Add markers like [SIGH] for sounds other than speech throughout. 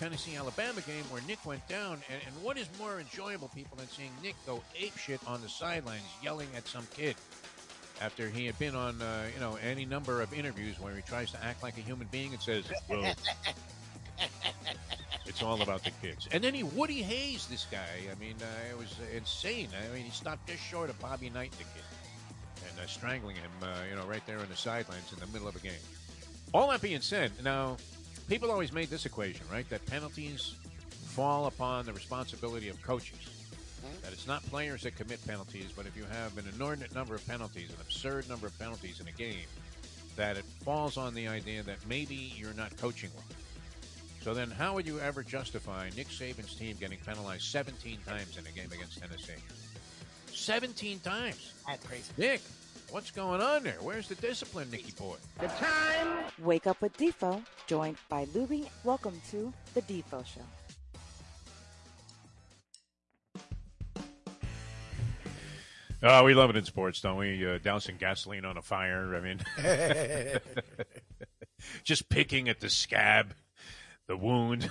Tennessee Alabama game where Nick went down. And, and what is more enjoyable, people, than seeing Nick go ape shit on the sidelines yelling at some kid after he had been on, uh, you know, any number of interviews where he tries to act like a human being and says, well, [LAUGHS] it's all about the kids. And then he Woody Hayes, this guy. I mean, uh, it was insane. I mean, he stopped just short of Bobby Knight, the kid, and uh, strangling him, uh, you know, right there on the sidelines in the middle of a game. All that being said, now people always made this equation, right? That penalties fall upon the responsibility of coaches. Mm-hmm. That it's not players that commit penalties, but if you have an inordinate number of penalties, an absurd number of penalties in a game, that it falls on the idea that maybe you're not coaching well. So then, how would you ever justify Nick Saban's team getting penalized 17 times in a game against Tennessee? 17 times. That's crazy. Nick, what's going on there? Where's the discipline, Nicky boy? The time. Wake up with Defo, joined by Lubie. Welcome to the Defo Show. Oh, we love it in sports, don't we? Uh, dousing gasoline on a fire. I mean, [LAUGHS] [LAUGHS] just picking at the scab, the wound,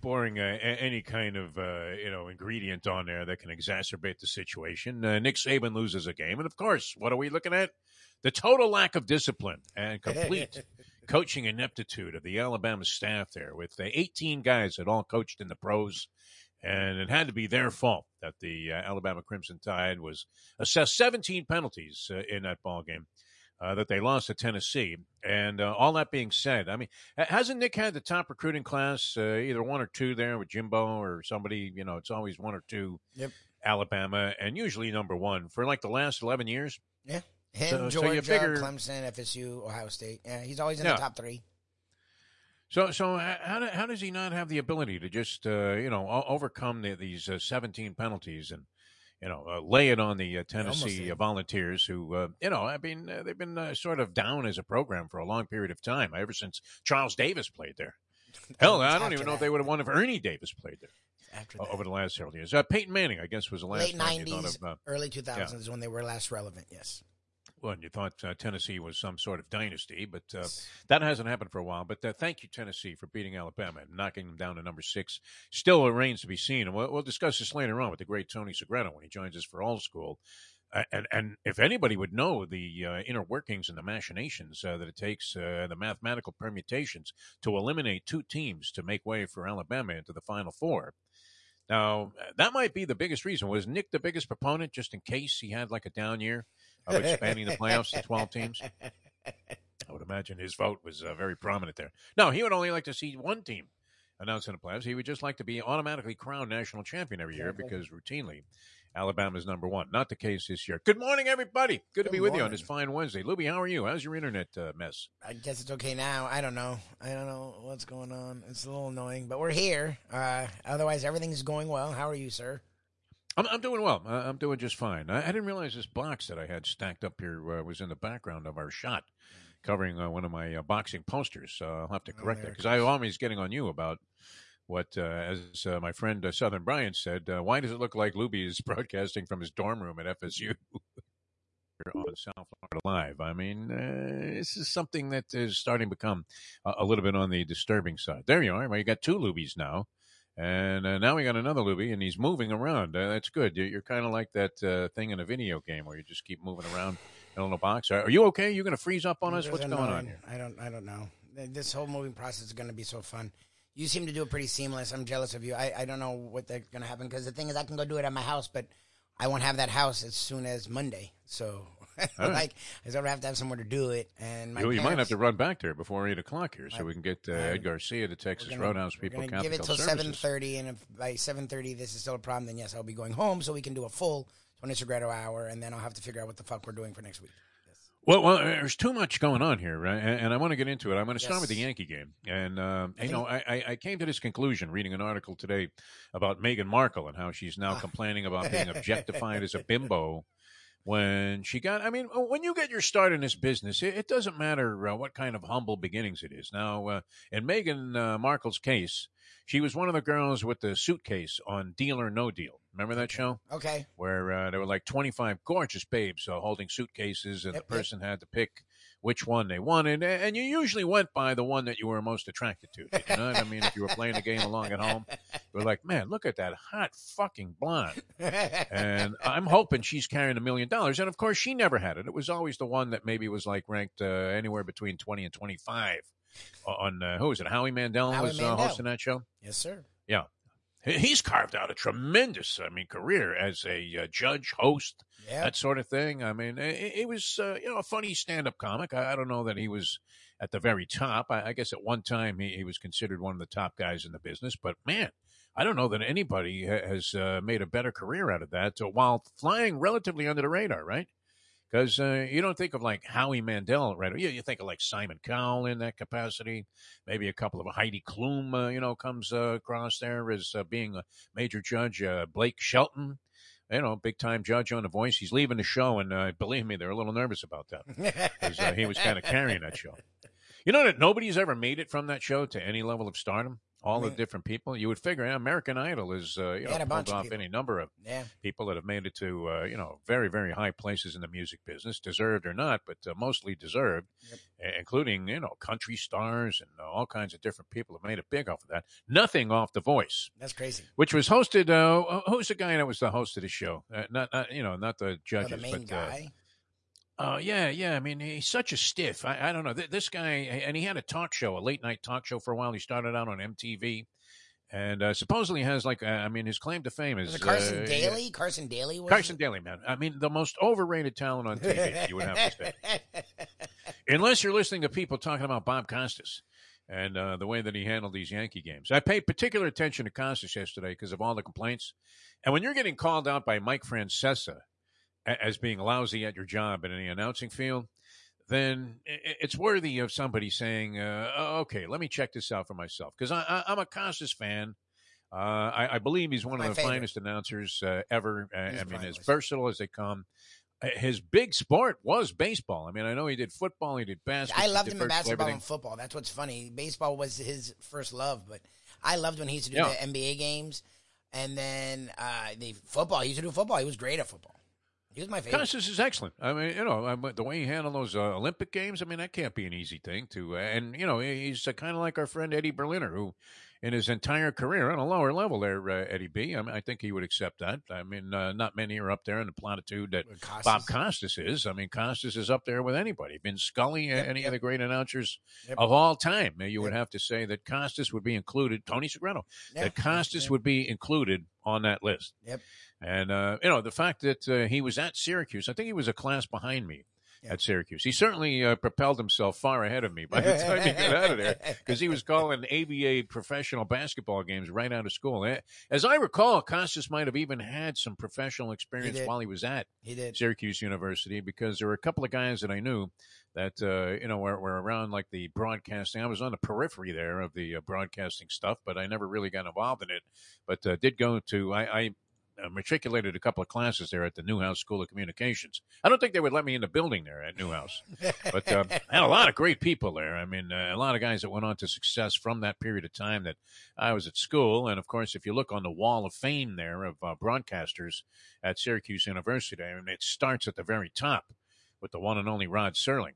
pouring uh, a- any kind of uh, you know ingredient on there that can exacerbate the situation. Uh, Nick Saban loses a game, and of course, what are we looking at? The total lack of discipline and complete [LAUGHS] coaching ineptitude of the Alabama staff there, with the 18 guys that all coached in the pros. And it had to be their fault that the uh, Alabama Crimson Tide was assessed 17 penalties uh, in that ball game uh, that they lost to Tennessee. And uh, all that being said, I mean, hasn't Nick had the top recruiting class, uh, either one or two there with Jimbo or somebody? You know, it's always one or two. Yep. Alabama, and usually number one for like the last 11 years. Yeah. Him, So- so Georgia, you figure- Clemson, FSU, Ohio State. Yeah, he's always in Yeah. the top three. So, so how, do, how does he not have the ability to just, uh, you know, overcome the, these uh, 17 penalties and, you know, uh, lay it on the uh, Tennessee uh, Volunteers, who, uh, you know, I mean, uh, they've been uh, sort of down as a program for a long period of time, ever since Charles Davis played there. [LAUGHS] Hell, I don't even know if they would have won if Ernie Davis played there After that. over the last several years. Uh, Peyton Manning, I guess, was the last Late one you thought 90s, of. Uh, early 2000s is when they were last relevant, yes. Well, you thought uh, Tennessee was some sort of dynasty, but uh, that hasn't happened for a while. But uh, thank you, Tennessee, for beating Alabama and knocking them down to number six. Still remains to be seen, and we'll, we'll discuss this later on with the great Tony Segreto when he joins us for Old School. Uh, and and if anybody would know the uh, inner workings and the machinations uh, that it takes, uh, the mathematical permutations to eliminate two teams to make way for Alabama into the Final Four. Now that might be the biggest reason. Was Nick the biggest proponent, just in case he had like a down year of expanding the playoffs to twelve teams? I would imagine his vote was uh, very prominent there. No, he would only like to see one team announced in the playoffs. He would just like to be automatically crowned national champion every year because routinely Alabama's number one. Not the case this year. Good morning, everybody. Good, to Good be with you on this fine Wednesday. Lubie, how are you? How's your internet uh, mess? I guess it's okay now. I don't know. I don't know what's going on. It's a little annoying, but we're here. Uh, otherwise, everything's going well. How are you, sir? I'm, I'm doing well. I'm doing just fine. I, I didn't realize this box that I had stacked up here uh, was in the background of our shot, covering uh, one of my uh, boxing posters. I'll have to Oh, correct that because I'm always getting on you about what, uh, as uh, my friend uh, Southern Brian said, uh, why does it look like Lubie is [LAUGHS] broadcasting from his dorm room at FSU? [LAUGHS] on South Florida Live. I mean, uh, this is something that is starting to become a, a little bit on the disturbing side. There you are. Well, you got two Lubies now. And uh, now we got another Lubie, and he's moving around. Uh, that's good. You're, you're kind of like that uh, thing in a video game where you just keep moving around in a little box. Are, are you okay? You're going to freeze up on us? It's What's going on here? I don't. I don't know. This whole moving process is going to be so fun. You seem to do it pretty seamless. I'm jealous of you. I, I don't know what that's going to happen because the thing is, I can go do it at my house, but I won't have that house as soon as Monday. So, right. like, I sort of have to have somewhere to do it. And my You, you might have to run back there before 8 o'clock here so I- we can get uh, Ed Garcia, the Texas gonna- Roadhouse we're people, gonna give it till seven thirty, and if by seven thirty this is still a problem, then yes, I'll be going home so we can do a full Tony Segreto hour, and then I'll have to figure out what the fuck we're doing for next week. Well, well, there's too much going on here, right? and, and I want to get into it. I'm going to start with the Yankee game, and um, I you know, I, I, I came to this conclusion reading an article today about Meghan Markle and how she's now Ah. complaining about being [LAUGHS] objectified as a bimbo when she got. I mean, when you get your start in this business, it, it doesn't matter uh, what kind of humble beginnings it is. Now, uh, in Meghan uh, Markle's case. She was one of the girls with the suitcase on Deal or No Deal. Remember that show? Okay. Where uh, there were like 25 gorgeous babes uh, holding suitcases, and Yep, the yep. person had to pick which one they wanted. a- And you usually went by the one that you were most attracted to. You know what I mean? If you were playing the game along at home, you were like, man, look at that hot fucking blonde. And [LAUGHS] I'm hoping she's carrying a million dollars. And of course, she never had it. It was always the one that maybe was like ranked uh, anywhere between 20 and 25 on, uh, who was it? Howie Mandel Howie was Uh, hosting that show. yes, sir. Yeah. He- He's carved out a tremendous, I mean, career as a uh, judge, host, Yeah. that sort of thing. I mean, it, it was, uh, you know, a funny stand-up comic. I, I don't know that he was at the very top. I, I guess at one time he, he was considered one of the top guys in the business. But man, I don't know that anybody ha- has uh, made a better career out of that uh, while flying relatively under the radar, right? Because uh, you don't think of like Howie Mandel, right? You, you think of like Simon Cowell in that capacity. Maybe a couple of Heidi Klum, uh, you know, comes uh, across there as uh, being a major judge. Uh, Blake Shelton, you know, big time judge on The Voice. He's leaving the show, and uh, believe me, they're a little nervous about that because he was kind of carrying that show. You know that nobody's ever made it from that show to any level of stardom. All the different people. You would figure American Idol is, uh, you know, had a bunch pulled of off any number of yeah. people that have made it to uh, you know very very high places in the music business, deserved or not, but uh, mostly deserved, Yep. including you know country stars and uh, all kinds of different people have made it big off of that. Nothing off The Voice, That's crazy. which was hosted. Uh, who's the guy that was the host of the show? Uh, not, not you know not the Oh, judges, the main but guy. Oh yeah, yeah. I mean, he's such a stiff. I, I don't know Th- this guy, and he had a talk show, a late night talk show for a while. He started out on MTV, and uh, supposedly has like, uh, I mean, his claim to fame is Carson uh, Daly? Carson Daly was Carson Daly, man. I mean, the most overrated talent on TV, you would have to say. [LAUGHS] Unless you're listening to people talking about Bob Costas and uh, the way that he handled these Yankee games. I paid particular attention to Costas yesterday because of all the complaints. And when you're getting called out by Mike Francesa as being lousy at your job in the announcing field, then it's worthy of somebody saying, uh, "Oh, "Okay, let me check this out for myself," because I, I'm a Costas fan. Uh, I, I believe he's one My of the favorite. finest announcers uh, ever. Uh, He's I mean, as versatile as they come. Uh, His big sport was baseball. I mean, I know he did football, he did basketball. I loved him in basketball everything. and football. That's what's funny. Baseball was his first love, but I loved when he used to do Yeah. the NBA games. And then uh, the football, he used to do football. He was great at football. He was my favorite. Costas is excellent. I mean, you know, um, the way he handled those uh, Olympic games, I mean, that can't be an easy thing to. Uh, and you know, he's uh, kind of like our friend Eddie Berliner, who, in his entire career, on a lower level, there, uh, Eddie B. I mean, I think he would accept that. I mean, uh, not many are up there in the platitude that Costas. Bob Costas is. I mean, Costas is up there with anybody. Vince Scully, Yep, any yep. of the great announcers Yep. of all time. You would have to say that Costas would be included. Tony Segreto, Yeah. that Costas would be included on that list. Yep. And uh, you know the fact that uh, he was at Syracuse, I think he was a class behind me Yeah. at Syracuse. He certainly uh, propelled himself far ahead of me by the time he got out of there [LAUGHS] because he was calling ABA professional basketball games right out of school. Eh, As I recall, Costas might have even had some professional experience did. while he was at He did. Syracuse University because there were a couple of guys that I knew that uh, you know were, were around like the broadcasting. I was on the periphery there of the uh, broadcasting stuff, but I never really got involved in it. But uh, did go to I. I uh, matriculated a couple of classes there at the Newhouse School of Communications. I don't think they would let me in the building there at Newhouse, but uh, [LAUGHS] I had a lot of great people there. I mean, uh, a lot of guys that went on to success from that period of time that I was at school. And of course, if you look on the wall of fame there of uh, broadcasters at Syracuse University, I mean, it starts at the very top with the one and only Rod Serling.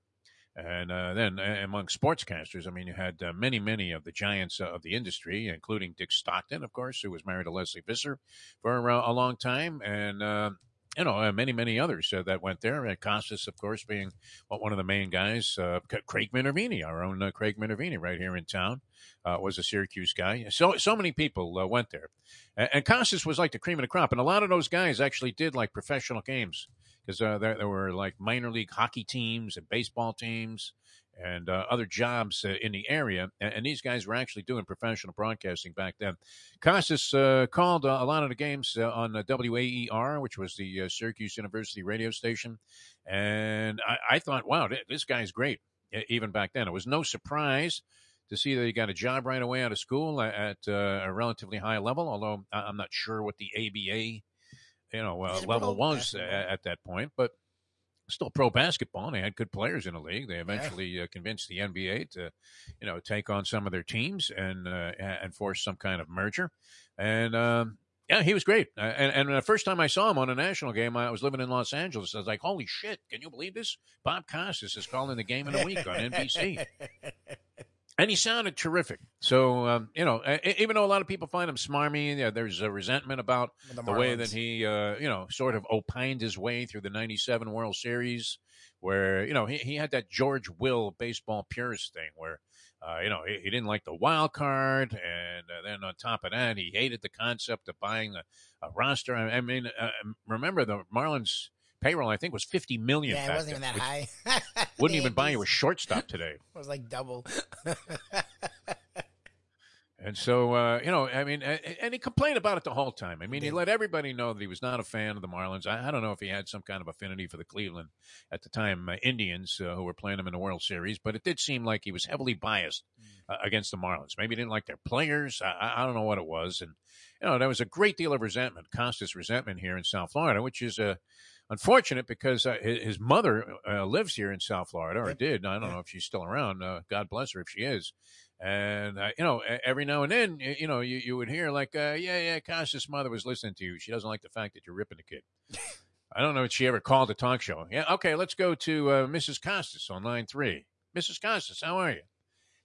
And uh, then among sportscasters, I mean, you had uh, many, many of the giants uh, of the industry, including Dick Stockton, of course, who was married to Lesley Visser for a long time, and uh, you know, uh, many, many others uh, that went there. And Costas, of course, being one of the main guys. Craig Minervini, our own Craig Minervini, right here in town, was a Syracuse guy. So, so many people went there, and, and Costas was like the cream of the crop. And a lot of those guys actually did like professional games because uh, there, there were like minor league hockey teams and baseball teams and uh, other jobs uh, in the area. And, and these guys were actually doing professional broadcasting back then. Costas uh, called uh, a lot of the games uh, on WAER, which was the Syracuse University radio station. And I, I thought, wow, th- this guy's great, even back then. It was no surprise to see that he got a job right away out of school at, a relatively high level, although I'm not sure what the ABA you know, uh, level was uh, at that point. But still pro basketball. And they had good players in the league. They eventually yeah. uh, convinced the NBA to, you know, take on some of their teams and uh, and force some kind of merger. And um, yeah, he was great. Uh, and, and the first time I saw him on a national game, I was living in Los Angeles. I was like, "Holy shit! Can you believe this? Bob Costas is calling the game in a week on NBC." [LAUGHS] and he sounded terrific. So um, you know, even though a lot of people find him smarmy, yeah, there's a resentment about the, the way that he, uh, you know, sort of opined his way through the '97 World Series, where you know he, he had that George Will baseball purist thing, where uh, you know he, he, didn't like the wild card, and uh, then on top of that, he hated the concept of buying a, a roster. I, I mean, uh, remember the Marlins payroll I think was fifty million. Yeah, it wasn't even that high. [LAUGHS] wouldn't even buy you a shortstop today. [LAUGHS] it was like double. [LAUGHS] and so uh, you know, I mean, and he complained about it the whole time. I mean, he let everybody know that he was not a fan of the Marlins. I, I don't know if he had some kind of affinity for the Cleveland at the time uh, Indians uh, who were playing him in the World Series, but it did seem like he was heavily biased mm. uh, against the Marlins. Maybe he didn't like their players. I, I don't know what it was, and you know, there was a great deal of resentment, Costas resentment here in South Florida, which is a unfortunate because uh, his mother uh, lives here in South Florida, or did. I don't know if she's still around. Uh, God bless her if she is. And uh, you know, every now and then, you know, you, you would hear like, uh, "Yeah, yeah, Costas' mother was listening to you. She doesn't like the fact that you're ripping the kid." [LAUGHS] I don't know if she ever called a talk show. Yeah, okay, let's go to uh, Mrs. Costas on line three. Mrs. Costas, how are you?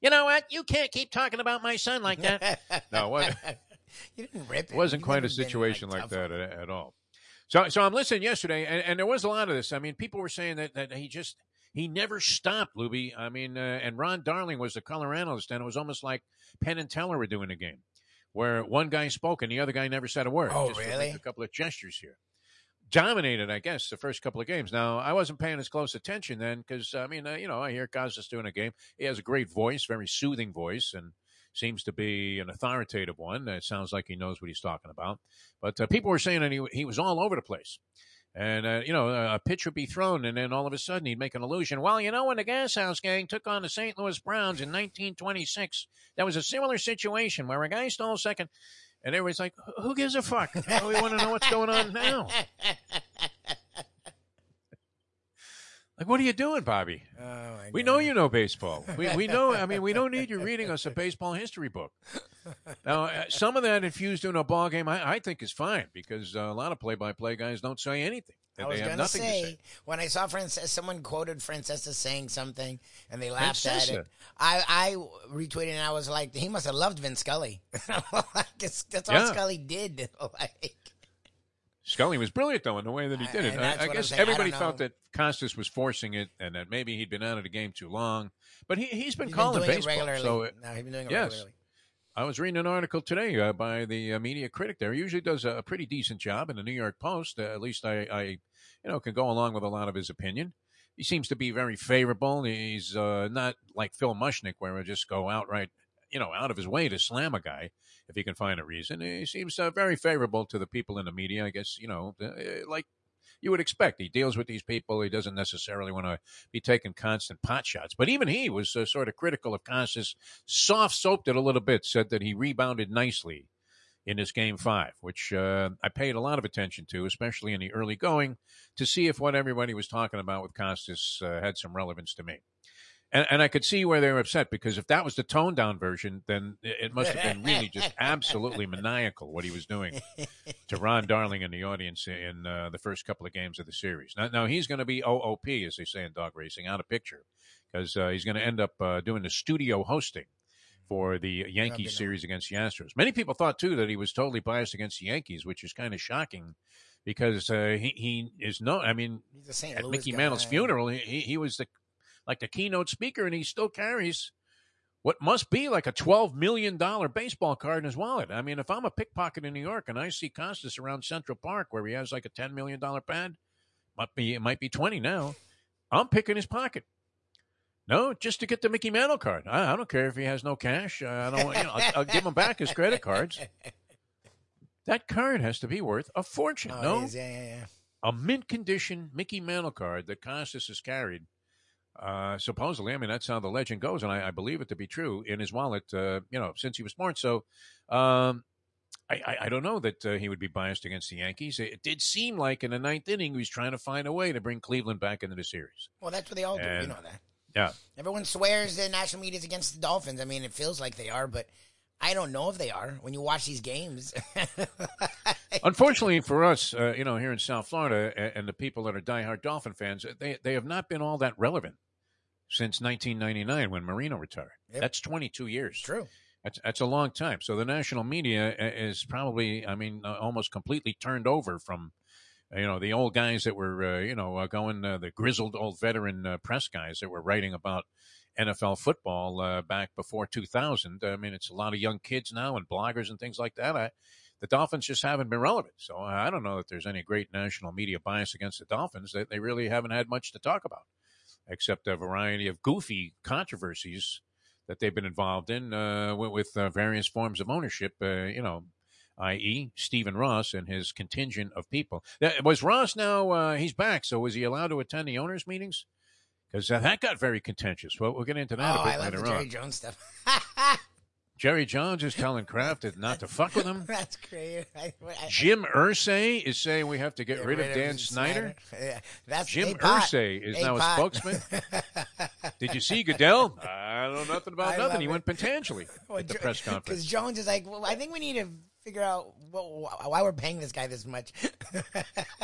You know what? You can't keep talking about my son like that. [LAUGHS] no, what? [LAUGHS] you didn't rip it. wasn't quite a situation like, like that at, at all. So, so I'm listening yesterday, and, and, there was a lot of this. I mean, people were saying that, that he just he never stopped, Lubie. I mean, uh, and Ron Darling was the color analyst, and it was almost like Penn and Teller were doing the game, where one guy spoke and the other guy never said a word. Oh, just really? A couple of gestures here. Dominated, I guess, the first couple of games. Now, I wasn't paying as close attention then because, I mean, uh, you know, I hear Costas doing a game. He has a great voice, very soothing voice, and seems to be an authoritative one. It sounds like he knows what he's talking about. But uh, people were saying that he, he was all over the place. And, uh, you know, a pitch would be thrown, and then all of a sudden he'd make an allusion. Well, you know, when the Gas House Gang took on the St. Louis Browns in 1926, that was a similar situation where a guy stole second, and everybody's like, who gives a fuck? we want to know what's going on now. [LAUGHS] Like, what are you doing, Bobby? Oh, we know you know baseball. We, we know. I mean, we don't need you [LAUGHS] reading us a baseball history book. Now, uh, some of that infused in a ball game, I, I think, is fine because uh, a lot of play-by-play guys don't say anything. I was going to say when I saw Frances, someone quoted Francesa saying something, and they laughed Francesa. at it. I, I retweeted and I was like, he must have loved Vin Scully. [LAUGHS] like, that's all yeah. Scully did. [LAUGHS] like, Scully was brilliant though in the way that he did it. I, I guess everybody I felt that Costas was forcing it, and that maybe he'd been out of the game too long. But he he's been he's calling been baseball. so it, no, he's been doing it yes. regularly. I was reading an article today uh, by the uh, media critic there. He usually does a, a, pretty decent job in the New York Post. Uh, at least I, I, you know, can go along with a lot of his opinion. He seems to be very favorable. He's uh, not like Phil Mushnick, where I just go outright, you know, out of his way to slam a guy if he can find a reason. He seems uh, very favorable to the people in the media. I guess you know, uh, like you would expect. He deals with these people. He doesn't necessarily want to be taking constant pot shots. But even he was uh, sort of critical of Costas. Soft soaped it a little bit. Said that he rebounded nicely in his game five, which uh, I paid a lot of attention to, especially in the early going, to see if what everybody was talking about with Costas uh, had some relevance to me. And, and I could see where they were upset because if that was the toned down version, then it must have been really just absolutely maniacal what he was doing to Ron Darling in the audience in uh, the first couple of games of the series. Now, now he's going to be OOP, as they say in dog racing, out of picture because uh, he's going to end up uh, doing the studio hosting for the Yankees series against the Astros. Many people thought too that he was totally biased against the Yankees, which is kind of shocking because uh, he he is no. I mean, at Louis Mickey guy. Mantle's funeral, he he was the like the keynote speaker, and he still carries what must be like a $12 million baseball card in his wallet. I mean, if I'm a pickpocket in New York and I see Costas around Central Park where he has like a $10 million pad, might be, it might be 20 now, I'm picking his pocket. No, just to get the Mickey Mantle card. I, I don't care if he has no cash. I don't. You know, I'll, I'll, give him back his credit cards. That card has to be worth a fortune. Oh, no, yeah, yeah, yeah. A mint condition Mickey Mantle card that Costas has carried uh, supposedly, I mean, that's how the legend goes, and I, I believe it to be true in his wallet, uh, you know, since he was born. So, um, I, I, I don't know that uh, he would be biased against the Yankees. It did seem like in the ninth inning he was trying to find a way to bring Cleveland back into the series. Well, that's what they all do. And- you know that. Yeah. Everyone swears the national media is against the Dolphins. I mean, it feels like they are, but I don't know if they are. When you watch these games, [LAUGHS] Unfortunately for us, uh, you know, here in South Florida, and, and the people that are diehard Dolphin fans, they they have not been all that relevant since 1999 when Marino retired. Yep. That's 22 years. true. That's that's a long time. So the national media is probably, I mean, uh, almost completely turned over from, uh, you know, the old guys that were, uh, you know, uh, going uh, the grizzled old veteran uh, press guys that were writing about NFL football uh, back before 2000. I mean, it's a lot of young kids now and bloggers and things like that. I, the Dolphins just haven't been relevant. So I don't know that there's any great national media bias against the Dolphins. They, they really haven't had much to talk about, except a variety of goofy controversies that they've been involved in uh, with, with uh, various forms of ownership. Uh, you know, i.e., Stephen Ross and his contingent of people. That, was Ross now? Uh, he's back. So was he allowed to attend the owners' meetings? Because uh, that got very contentious. Well, we'll get into Oh, that a bit I love the later Jerry on. Jones stuff. [LAUGHS] Jerry Jones is telling Kraft not to fuck with him. [LAUGHS] That's. I, I, Jim Irsay is saying we have to get Get rid of Dan Snyder. Yeah, that's Jim Irsay is Hey, now a spokesman. [LAUGHS] Did you see Goodell? I don't know nothing about I nothing. He it. went potentially at the press conference. Because. Jones is like, well, I think we need to figure out what, why we're paying this guy this much.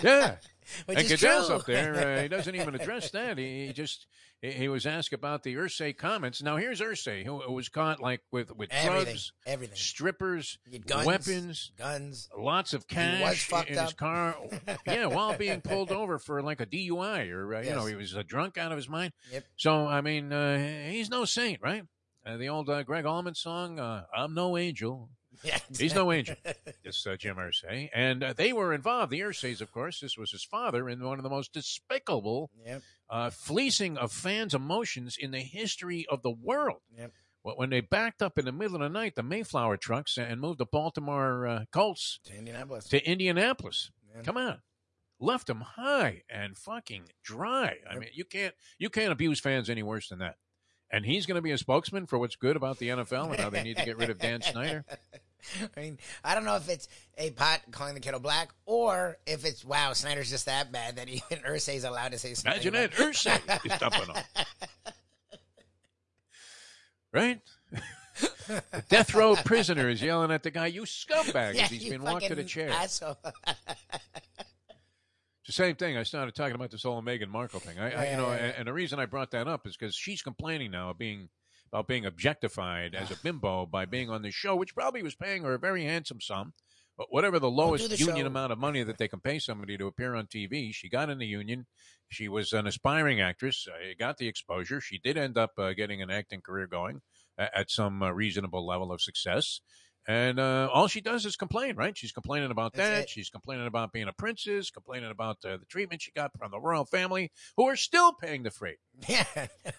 Yeah. [LAUGHS] Which and Goodell's true. up there. Uh, he doesn't even [LAUGHS] address that. He, he just he, was asked about the Irsay comments. Now here's Irsay, who, was caught like with with everything, drugs, everything. strippers, guns, weapons, guns. lots of cash in his car. [LAUGHS] yeah, while being pulled over for like a DUI or uh, you know he was uh, drunk out of his mind. Yep. So I mean, uh, he's no saint, right? Uh, the old uh, Gregg Allman song, uh, "I'm no angel." Yeah, [LAUGHS] He's no angel. This uh, Jim Irsay, and uh, they were involved. The Irsays, of course, this was his father in one of the most despicable Yep. uh, fleecing of fans' emotions in the history of the world. Yep. When they backed up in the middle of the night, the Mayflower trucks, and moved the Baltimore uh, Colts To Indianapolis. to Indianapolis. Come on, left them high and fucking dry. I mean, you can't you can't abuse fans any worse than that. And he's going to be a spokesman for what's good about the NFL and how they need to get rid of Dan Snyder. [LAUGHS] [LAUGHS] I mean, I don't know if it's a pot calling the kettle black or if it's wow, Snyder's just that bad that even [LAUGHS] Irsay's allowed to say something. Imagine it, Irsay is dumping them. [LAUGHS] Right? the death row prisoner is yelling at the guy, "You scumbag!" Yeah, he's been walked to the chair. Asshole. It's the same thing. I started talking about this whole Meghan Markle thing. I, I you know, Yeah, yeah, yeah. and, and the reason I brought that up is because she's complaining now of being about being objectified as a bimbo by being on this show, which probably was paying her a very handsome sum. But whatever the lowest the union show. amount of money that they can pay somebody to appear on TV, she got in the union. She was an aspiring actress. Uh, got the exposure. She did end up uh, getting an acting career going uh, at some uh, reasonable level of success. And uh, all she does is complain, right? She's complaining about That's that. it. She's complaining about being a princess, complaining about uh, the treatment she got from the royal family, who are still paying the freight. Yeah.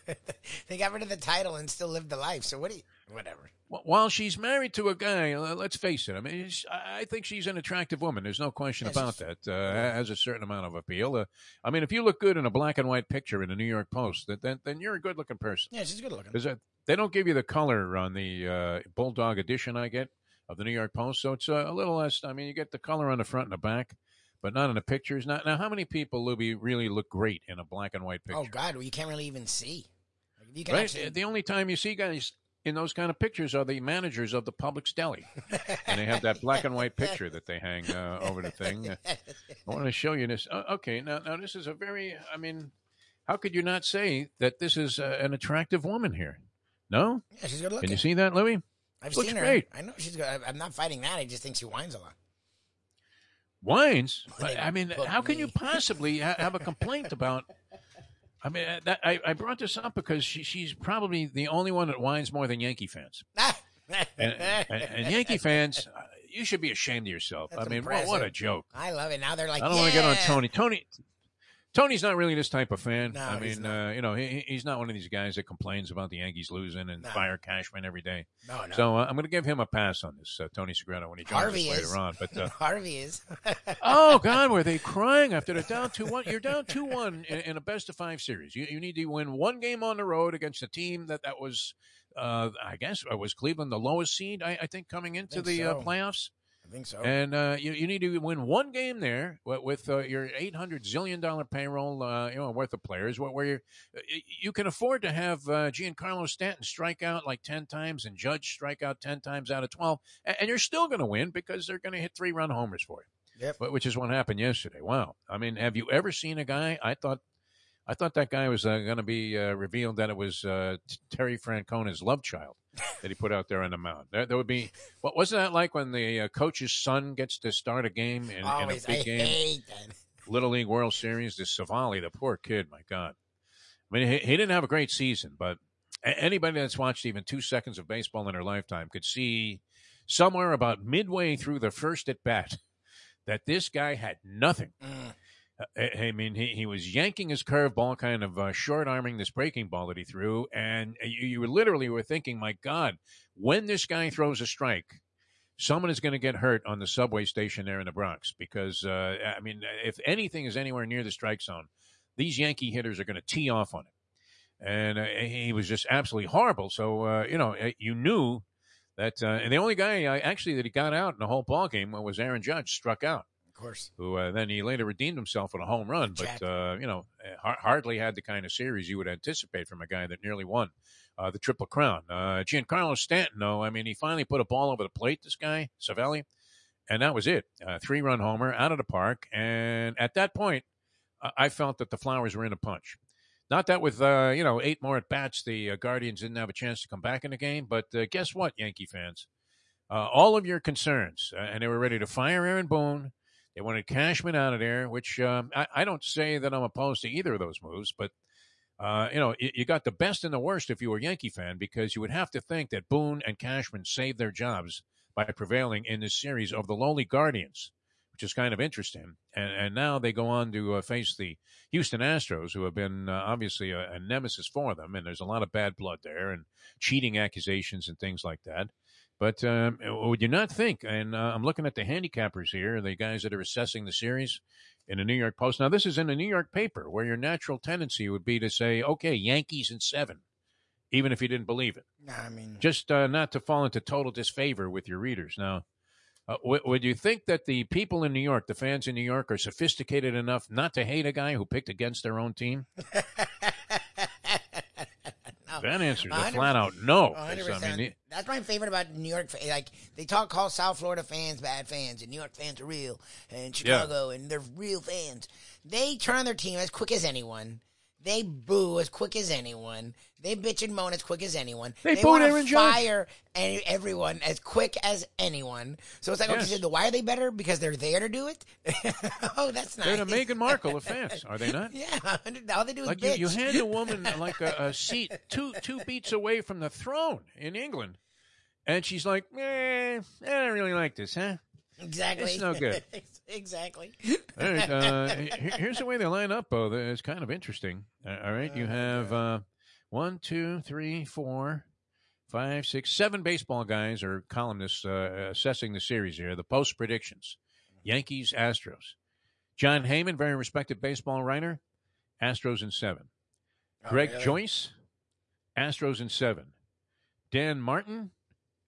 [LAUGHS] they got rid of the title and still lived the life. So what do you, whatever. While she's married to a guy, let's face it. I mean, I think she's an attractive woman. There's no question Yes, about that. Uh, has a certain amount of appeal. Uh, I mean, if you look good in a black and white picture in the New York Post, then then you're a good looking person. Yeah, she's good looking. Is that they don't give you the color on the uh, bulldog edition I get of the New York Post, so it's uh, a little less. I mean, you get the color on the front and the back, but not in the pictures. Now, now how many people, Lubie, really look great in a black and white picture? Oh God, well, you can't really even see. Like, you can right. actually. The only time you see guys in those kind of pictures are the managers of the Publix deli, and they have that black and white picture that they hang uh, over the thing. [LAUGHS] Uh, I want to show you this. Uh, okay, now now this is a very. I mean, how could you not say that this is uh, an attractive woman here? No, yeah, she's good looking. can you see that, Louis? I've looks seen her. great. I know she's good. I'm not fighting that. I just think she whines a lot. Whines? Well, I mean, how can you possibly ha- have a complaint about? I mean, uh, that, I, I brought this up because she, she's probably the only one that whines more than Yankee fans. And, [LAUGHS] and, and Yankee fans, uh, you should be ashamed of yourself. That's I mean, what, what a joke! I love it. Now they're like, I don't yeah. want to get on Tony. Tony, Tony's not really this type of fan. No, I mean, uh, you know, he, he's not one of these guys that complains about the Yankees losing and No. fire Cashman every day. No, no. So uh, I'm going to give him a pass on this, uh, Tony Segreto, when he joins Harvey us is. later on. But uh, [LAUGHS] Harvey is. [LAUGHS] oh God, were they crying after they're down two one? You're down two one in, in a best of five series. You, you need to win one game on the road against a team that that was, uh, I guess, uh, was Cleveland the lowest seed. I, I think coming into Think the uh, so. playoffs. I think so. And uh, you, you need to win one game there with, with uh, your eight hundred zillion dollar payroll, uh, you know, worth of players, where, you you can afford to have uh, Giancarlo Stanton strike out like ten times and Judge strike out ten times out of twelve, and, and you're still going to win because they're going to hit three run homers for you. Yep. But, which is what happened yesterday. Wow. I mean, have you ever seen a guy? I thought. I thought that guy was uh, going to be uh, revealed that it was uh, Terry Francona's love child that he put out there on the mound. There, there would be what wasn't that like when the uh, coach's son gets to start a game in, in a big game, that. Little League World Series? This Civale, the poor kid, my God. I mean, he, he didn't have a great season, but a- anybody that's watched even two seconds of baseball in their lifetime could see somewhere about midway through the first at bat that this guy had nothing. Mm. I I mean, he, he was yanking his curveball, kind of uh, short arming this breaking ball that he threw, and you, you literally were thinking, "My God, when this guy throws a strike, someone is going to get hurt on the subway station there in the Bronx." Because uh, I mean, if anything is anywhere near the strike zone, these Yankee hitters are going to tee off on it, and uh, he was just absolutely horrible. So uh, you know, you knew that, uh, and the only guy uh, actually that he got out in the whole ball game was Aaron Judge, struck out Of course. who uh, then he later redeemed himself with a home run, but uh, you know har- hardly had the kind of series you would anticipate from a guy that nearly won uh, the Triple Crown. Uh, Giancarlo Stanton, though, I mean, he finally put a ball over the plate. This guy Civale, and that was it. Uh, three run homer out of the park, and at that point, uh, I felt that the Flowers were in a punch. Not that with uh, you know eight more at bats, the uh, Guardians didn't have a chance to come back in the game. But uh, guess what, Yankee fans? Uh, all of your concerns, uh, and they were ready to fire Aaron Boone. They wanted Cashman out of there, which um, I, I don't say that I'm opposed to either of those moves, but uh, you know, you, you got the best and the worst if you were a Yankee fan because you would have to think that Boone and Cashman saved their jobs by prevailing in this series of the lowly Guardians, which is kind of interesting. And, and now they go on to uh, face the Houston Astros, who have been uh, obviously a, a nemesis for them, and there's a lot of bad blood there and cheating accusations and things like that. But um, would you not think? And uh, I'm looking at the handicappers here, the guys that are assessing the series in the New York Post. Now, this is in a New York paper, where your natural tendency would be to say, "Okay, Yankees in seven, even if you didn't believe it, I mean, just uh, not to fall into total disfavor with your readers." Now, uh, w- would you think that the people in New York, the fans in New York, are sophisticated enough not to hate a guy who picked against their own team? [LAUGHS] That answer is a flat out no. Oh, I mean, That's my favorite about New York. Like they talk, call South Florida fans bad fans, and New York fans are real, and Chicago, and they're real fans. They turn on their team as quick as anyone. They boo as quick as anyone. They bitch and moan as quick as anyone. They booed Aaron Judge. fire any, everyone as quick as anyone. So it's like, Yes. okay, so why are they better? Because they're there to do it. [LAUGHS] oh, that's nice. they're the Meghan Markle of fans, are they not? [LAUGHS] Yeah, [LAUGHS] all they do is Like you, bitch. you hand a woman like a, a seat two two beats away from the throne in England, and she's like, "Eh, I don't really like this, huh?" Exactly. It's no good. [LAUGHS] exactly. All right, uh, [LAUGHS] here's the way they line up, though. It's kind of interesting. Uh, all right, you Oh, have uh, one, two, three, four, five, six, seven baseball guys or columnists uh, assessing the series here. The post predictions: Yankees, Astros. Jon Heyman, very respected baseball writer, Astros in seven. Oh, Greg really? Joyce, Astros in seven. Dan Martin,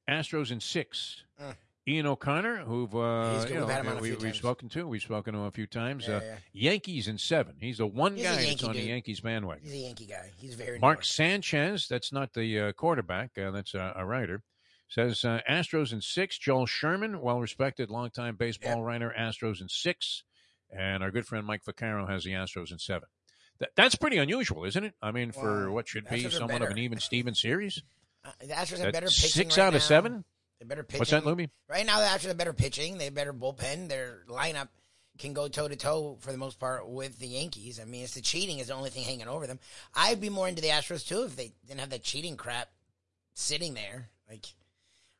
Astros in six. Mm. Ian O'Connor, who've uh, you know, We've had him on we, we've spoken to, we've spoken to him a few times. Yeah, uh, yeah. Yankees in seven. He's the one He's guy that's on the. Yankees bandwagon. He's a Yankee guy. He's very Mark New Sanchez, that's not the uh, quarterback, uh, that's a, a writer, says uh, Astros in six. Joel Sherman, well respected longtime baseball writer, Astros in six. And our good friend Mike Vaccaro has the Astros in seven. That, that's pretty unusual, isn't it? I mean, for Wow. what should be somewhat of an even Steven series. [LAUGHS] The Astros have better six right out of seven? They're better pitching. What's that, Lubie? Right now, after the better pitching. They better bullpen. Their lineup can go toe to toe for the most part with the Yankees. I mean, it's the cheating is the only thing hanging over them. I'd be more into the Astros too if they didn't have that cheating crap sitting there. Like,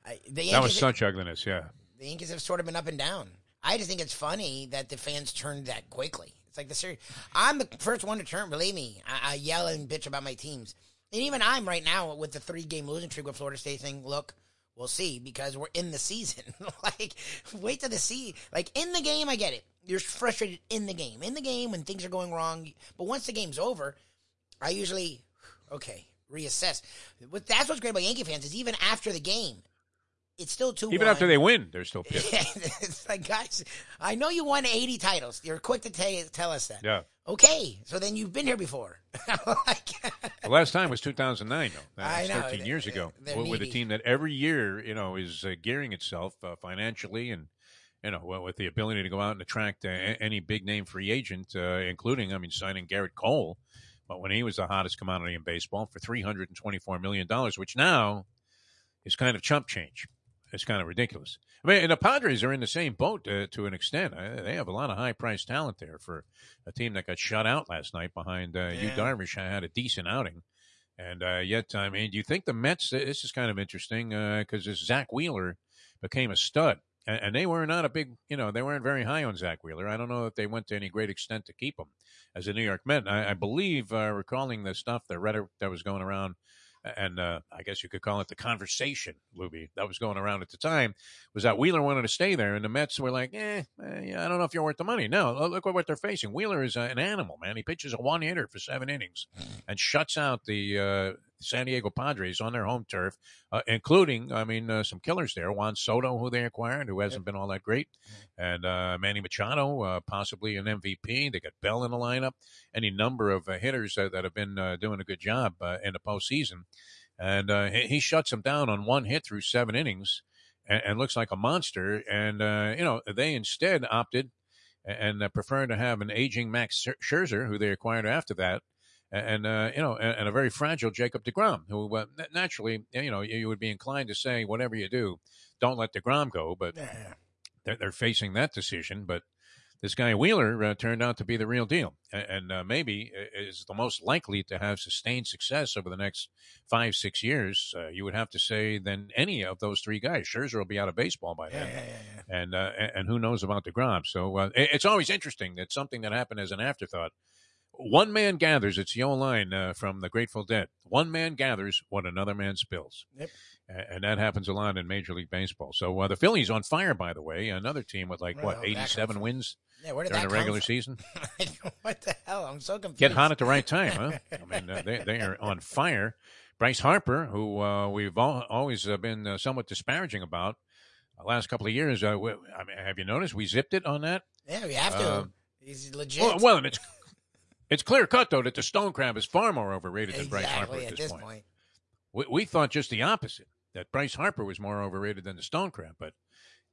I, the Yankees, That was such ugliness, yeah. the Yankees have sort of been up and down. I just think it's funny that the fans turned that quickly. It's like the series. I'm the first one to turn. Believe me, I, I yell and bitch about my teams, and even I'm right now with the three game losing streak with Florida State saying, "Look, we'll see," because we're in the season. [LAUGHS] like, wait till the see. Like in the game, I get it. You're frustrated in the game. In the game when things are going wrong, but once the game's over, I usually okay reassess. But that's what's great about Yankee fans is even after the game, it's still two. Even after they win, they're still [LAUGHS] pissed. [LAUGHS] it's like guys, I know you won eighty titles. You're quick to tell tell us that. Yeah. Okay, so then you've been here before. [LAUGHS] like, the last time was 2009, though. I know. 13 years ago. They're With, with a team that every year, you know, is uh, gearing itself uh, financially and, you know, well, with the ability to go out and attract uh, any big name free agent, uh, including, I mean, signing Gerrit Cole, but when he was the hottest commodity in baseball for $324 million, which now is kind of chump change. It's kind of ridiculous. I mean, and the Padres are in the same boat uh, to an extent. Uh, they have a lot of high priced talent there for a team that got shut out last night behind uh, Yu Yeah. Darvish. had a decent outing. And uh, yet, I mean, do you think the Mets? This is kind of interesting because this Zack Wheeler became a stud, and, and they were not a big, you know, they weren't very high on Zack Wheeler. I don't know if they went to any great extent to keep him as a New York Met. I, I believe, uh, recalling the stuff, the rhetoric that was going around, and uh, I guess you could call it the conversation, Lubie, that was going around at the time, was that Wheeler wanted to stay there, and the Mets were like, eh, eh, yeah, I don't know if you're worth the money. No, look at what they're facing. Wheeler is uh, an animal, man. He pitches a one hitter for seven innings and shuts out the uh, San Diego Padres on their home turf, uh, including, I mean, uh, some killers there. Juan Soto, who they acquired, who hasn't been all that great, and uh, Manny Machado, uh, possibly an MVP. They got Bell in the lineup. Any number of uh, hitters uh, that have been uh, doing a good job uh, in the postseason. And uh, he, he shuts them down on one hit through seven innings and, and looks like a monster. And, uh, you know, they instead opted and uh, preferred to have an aging Max Scherzer, who they acquired after that, and uh, you know, and, a very fragile Jacob Degrom, who uh, naturally, you know, you would be inclined to say, whatever you do, don't let Degrom go. But Yeah. they're, they're facing that decision. But this guy Wheeler uh, turned out to be the real deal, and, and uh, maybe is the most likely to have sustained success over the next five, six years. Uh, you would have to say than any of those three guys. Scherzer will be out of baseball by then yeah, yeah, yeah. and uh, and who knows about Degrom? So uh, it's always interesting that something that happened as an afterthought. One man gathers. It's old line uh, from the Grateful Dead. One man gathers what another man spills. Yep. And that happens a lot in Major League Baseball. So uh, the Phillies on fire, by the way. Another team with like what the hell did that come eighty-seven wins Yeah, during the regular from? season. [LAUGHS] what the hell? I'm so confused. Get hot at the right time, huh? I mean, uh, they they are on fire. Bryce Harper, who uh, we've all, always uh, been uh, somewhat disparaging about the last couple of years. Uh, we, I mean, have you noticed we zipped it on that? Yeah, we have to. Um, He's legit. Well, well, and it's it's clear cut though that the stone crab is far more overrated than Bryce Harper at at this, point. point. We, we thought just the opposite that Bryce Harper was more overrated than the stone crab, but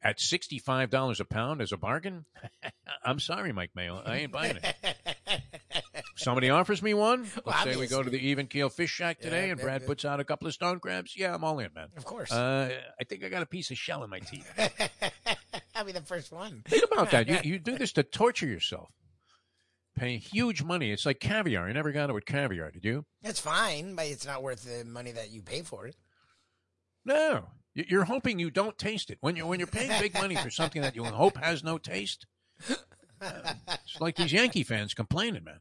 at sixty five dollars a pound as a bargain, [LAUGHS] I'm sorry, Mike Mayo, I ain't buying it. [LAUGHS] Somebody offers me one. Let's Well, say we go to the Even Keel Fish Shack today, Yeah, and Brad puts out a couple of stone crabs. Yeah, I'm all in, man. Of course. Uh, I think I got a piece of shell in my teeth. [LAUGHS] I'll be the first one. Think about that. You, you do this to torture yourself. Paying huge money. It's like caviar. You never got it with caviar, did you? It's fine, but it's not worth the money that you pay for it. No. You- You're hoping you don't taste it. When you're, when you're paying big money for something that you hope has no taste, uh, [LAUGHS] it's like these Yankee fans complaining, man.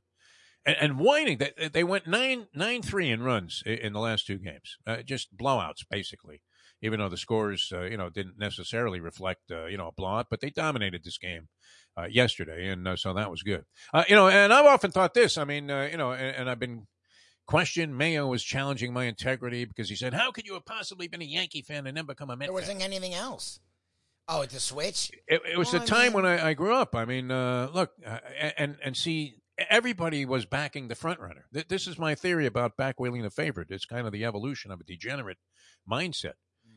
And, and whining that they went nine nine three in runs in the last two games, uh, just blowouts basically. Even though the scores, uh, you know, didn't necessarily reflect, uh, you know, a blowout, but they dominated this game uh, yesterday, and uh, so that was good. Uh, you know, and I've often thought this. I mean, uh, you know, and, and I've been questioned. Mayo was challenging my integrity because he said, "How could you have possibly been a Yankee fan and then become a Met There wasn't anything else. Oh, it's a switch. It, it was Well, the I time mean- when I, I grew up. I mean, uh, look, uh, and and see, everybody was backing the front runner. Th- This is my theory about backwheeling the favorite. It's kind of the evolution of a degenerate mindset,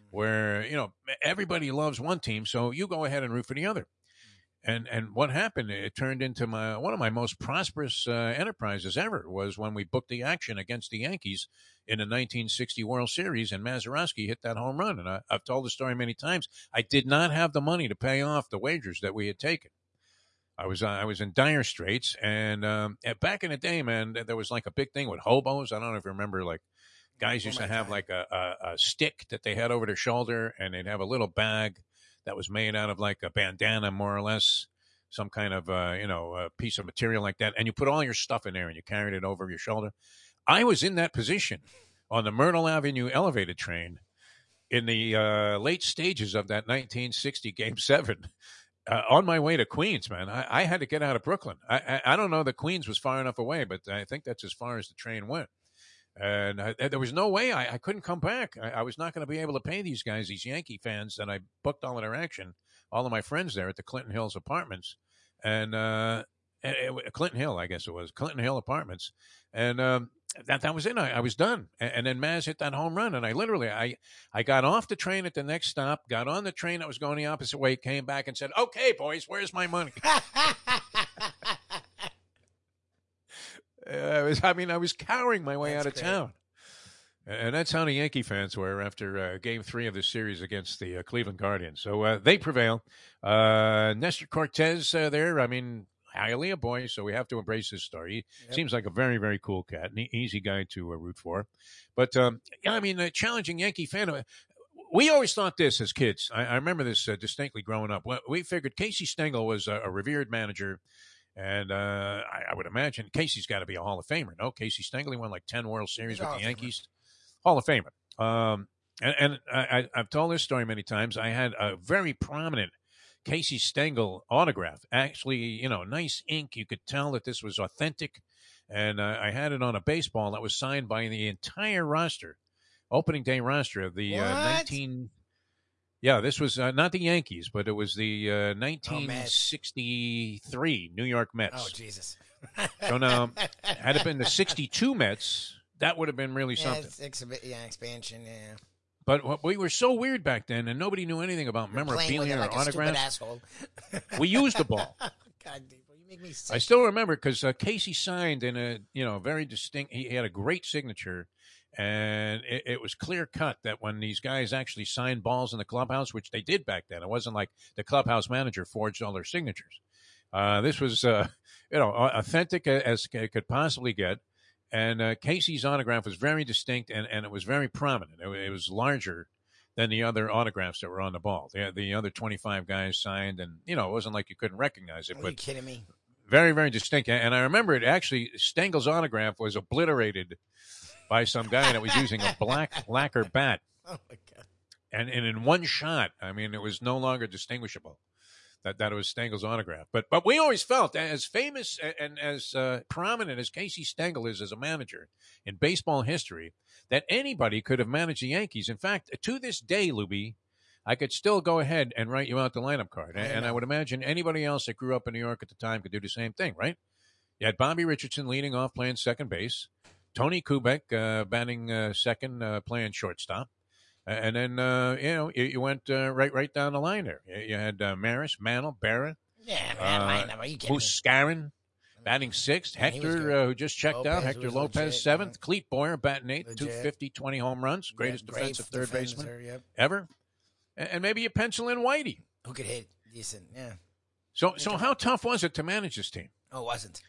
where you know everybody loves one team, so you go ahead and root for the other. And and what happened? It turned into my one of my most prosperous uh, enterprises ever was when we booked the action against the Yankees in the 1960 World Series, and Mazeroski hit that home run. And I, I've told the story many times. I did not have the money to pay off the wagers that we had taken. I was uh, I was in dire straits, and um, and back in the day, man, there was like a big thing with hobos. I don't know if you remember, like guys used to have time. like a, a, a stick that they had over their shoulder, and they'd have a little bag that was made out of like a bandana, more or less, some kind of uh, you know uh, piece of material like that, and you put all your stuff in there and you carried it over your shoulder. I was in that position on the Myrtle Avenue elevated train in the uh, late stages of that 1960 Game [LAUGHS] Seven. Uh, on my way to Queens, man, I, I had to get out of Brooklyn. I, I, I don't know that Queens was far enough away, but I think that's as far as the train went. and I, there was no way I, couldn't come back. I, was not going to be able to pay these guys, these Yankee fans, that I booked all of their action, all of my friends there at the Clinton Hills Apartments, and uh, it, Clinton Hill, I guess it was Clinton Hill Apartments, and um, that that was it. I, I was done, and, and, then Maz hit that home run, and I literally I I got off the train at the next stop, got on the train that was going the opposite way, came back and said, "Okay, boys, where's my money?" [LAUGHS] I was, I mean, I was cowering my way that's out of great. town. And that's how the Yankee fans were after uh, Game Three of the series against the uh, Cleveland Guardians. So uh, they prevail. Uh, Nestor Cortes uh, there. I mean, Hialeah boy, so we have to embrace his story. He yep. seems like a very, very cool cat, an easy guy to uh, root for. But um, yeah, I mean, a challenging Yankee fan. We always thought this as kids. I, I remember this distinctly growing up. We figured Casey Stengel was a, a revered manager and uh, I, I, would imagine Casey's got to be a Hall of Famer. No, Casey Stengel won like ten World Series with the Yankees. Hall of Famer. Um, and, and I, have told this story many times. I had a very prominent Casey Stengel autograph. Actually, you know, nice ink. You could tell that this was authentic. And uh, I had it on a baseball that was signed by the entire roster, opening day roster of the uh, 19. Yeah, this was uh, not the Yankees, but it was the uh, 1963 New York Mets. Oh, Jesus. so now, had it been the [LAUGHS] 62 Mets, that would have been really yeah, something. Yeah, expansion, yeah. But we were so weird back then, and nobody knew anything about You're memorabilia like or autographs. [LAUGHS] we used the ball. [LAUGHS] God, you make me sick. I still remember because uh, Casey signed in a you know very distinct. He had a great signature and it, it, was clear cut that when these guys actually signed balls in the clubhouse, which they did back then, it wasn't like the clubhouse manager forged all their signatures. Uh, this was, uh, [LAUGHS] you know, authentic as it could possibly get. And uh, Casey's autograph was very distinct and, and it was very prominent. It, it, was larger than the other autographs that were on the ball. The, the other 25 guys signed, and, you know, it wasn't like you couldn't recognize it. Are but you kidding me? Very, very distinct. And I remember it actually, Stengel's autograph was obliterated by some guy that was using a black [LAUGHS] lacquer bat. Oh my god! And and in one shot, I mean, it was no longer distinguishable that that it was Stengel's autograph. But but we always felt as famous and as uh, prominent as Casey Stengel is as a manager in baseball history that anybody could have managed the Yankees. In fact, to this day, Lubie, I could still go ahead and write you out the lineup card, and, and I would imagine anybody else that grew up in New York at the time could do the same thing, right? You had Bobby Richardson leading off playing second base. Tony Kubek uh, batting uh, second, uh, playing shortstop. And then uh, you know you, you went uh, right right down the line there. You had uh, Maris, Mantle, Berra, yeah, man, uh, are you kidding Moose Skowron, batting sixth. Hector, uh, who just checked Lopez out. Hector Lopez, legit, seventh. Man. Clete Boyer, batting eighth. Legit. 250, 20 home runs. Greatest yeah, defensive third baseman yep. ever. And, and, maybe you pencil in Whitey. Who could hit decent, yeah. So, so how tough was it to manage this team? Oh, it wasn't.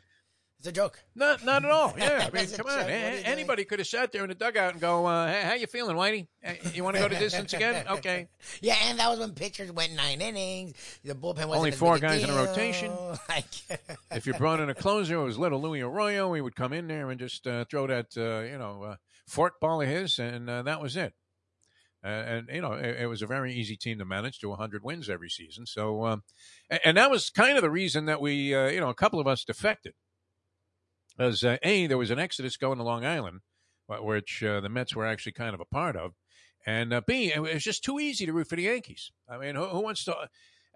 It's a joke. Not, not at all. Yeah, I [LAUGHS] mean, come on. anybody could have sat there in the dugout and go, uh, "Hey, how you feeling, Whitey? You want to go to distance again? [LAUGHS] Okay." Yeah, and that was when pitchers went nine innings. The bullpen was only four guys in a rotation. [LAUGHS] if you brought in a closer, it was little Louis Arroyo. He would come in there and just uh, throw that, uh, you know, uh, fort ball of his, and uh, that was it. Uh, and you know, it, it, was a very easy team to manage to 100 wins every season. So, um, and, and, that was kind of the reason that we, you know, a couple of us defected as uh, a there was an exodus going to Long Island, which uh, the Mets were actually kind of a part of, and uh, b it was just too easy to root for the Yankees. I mean, who, who wants to?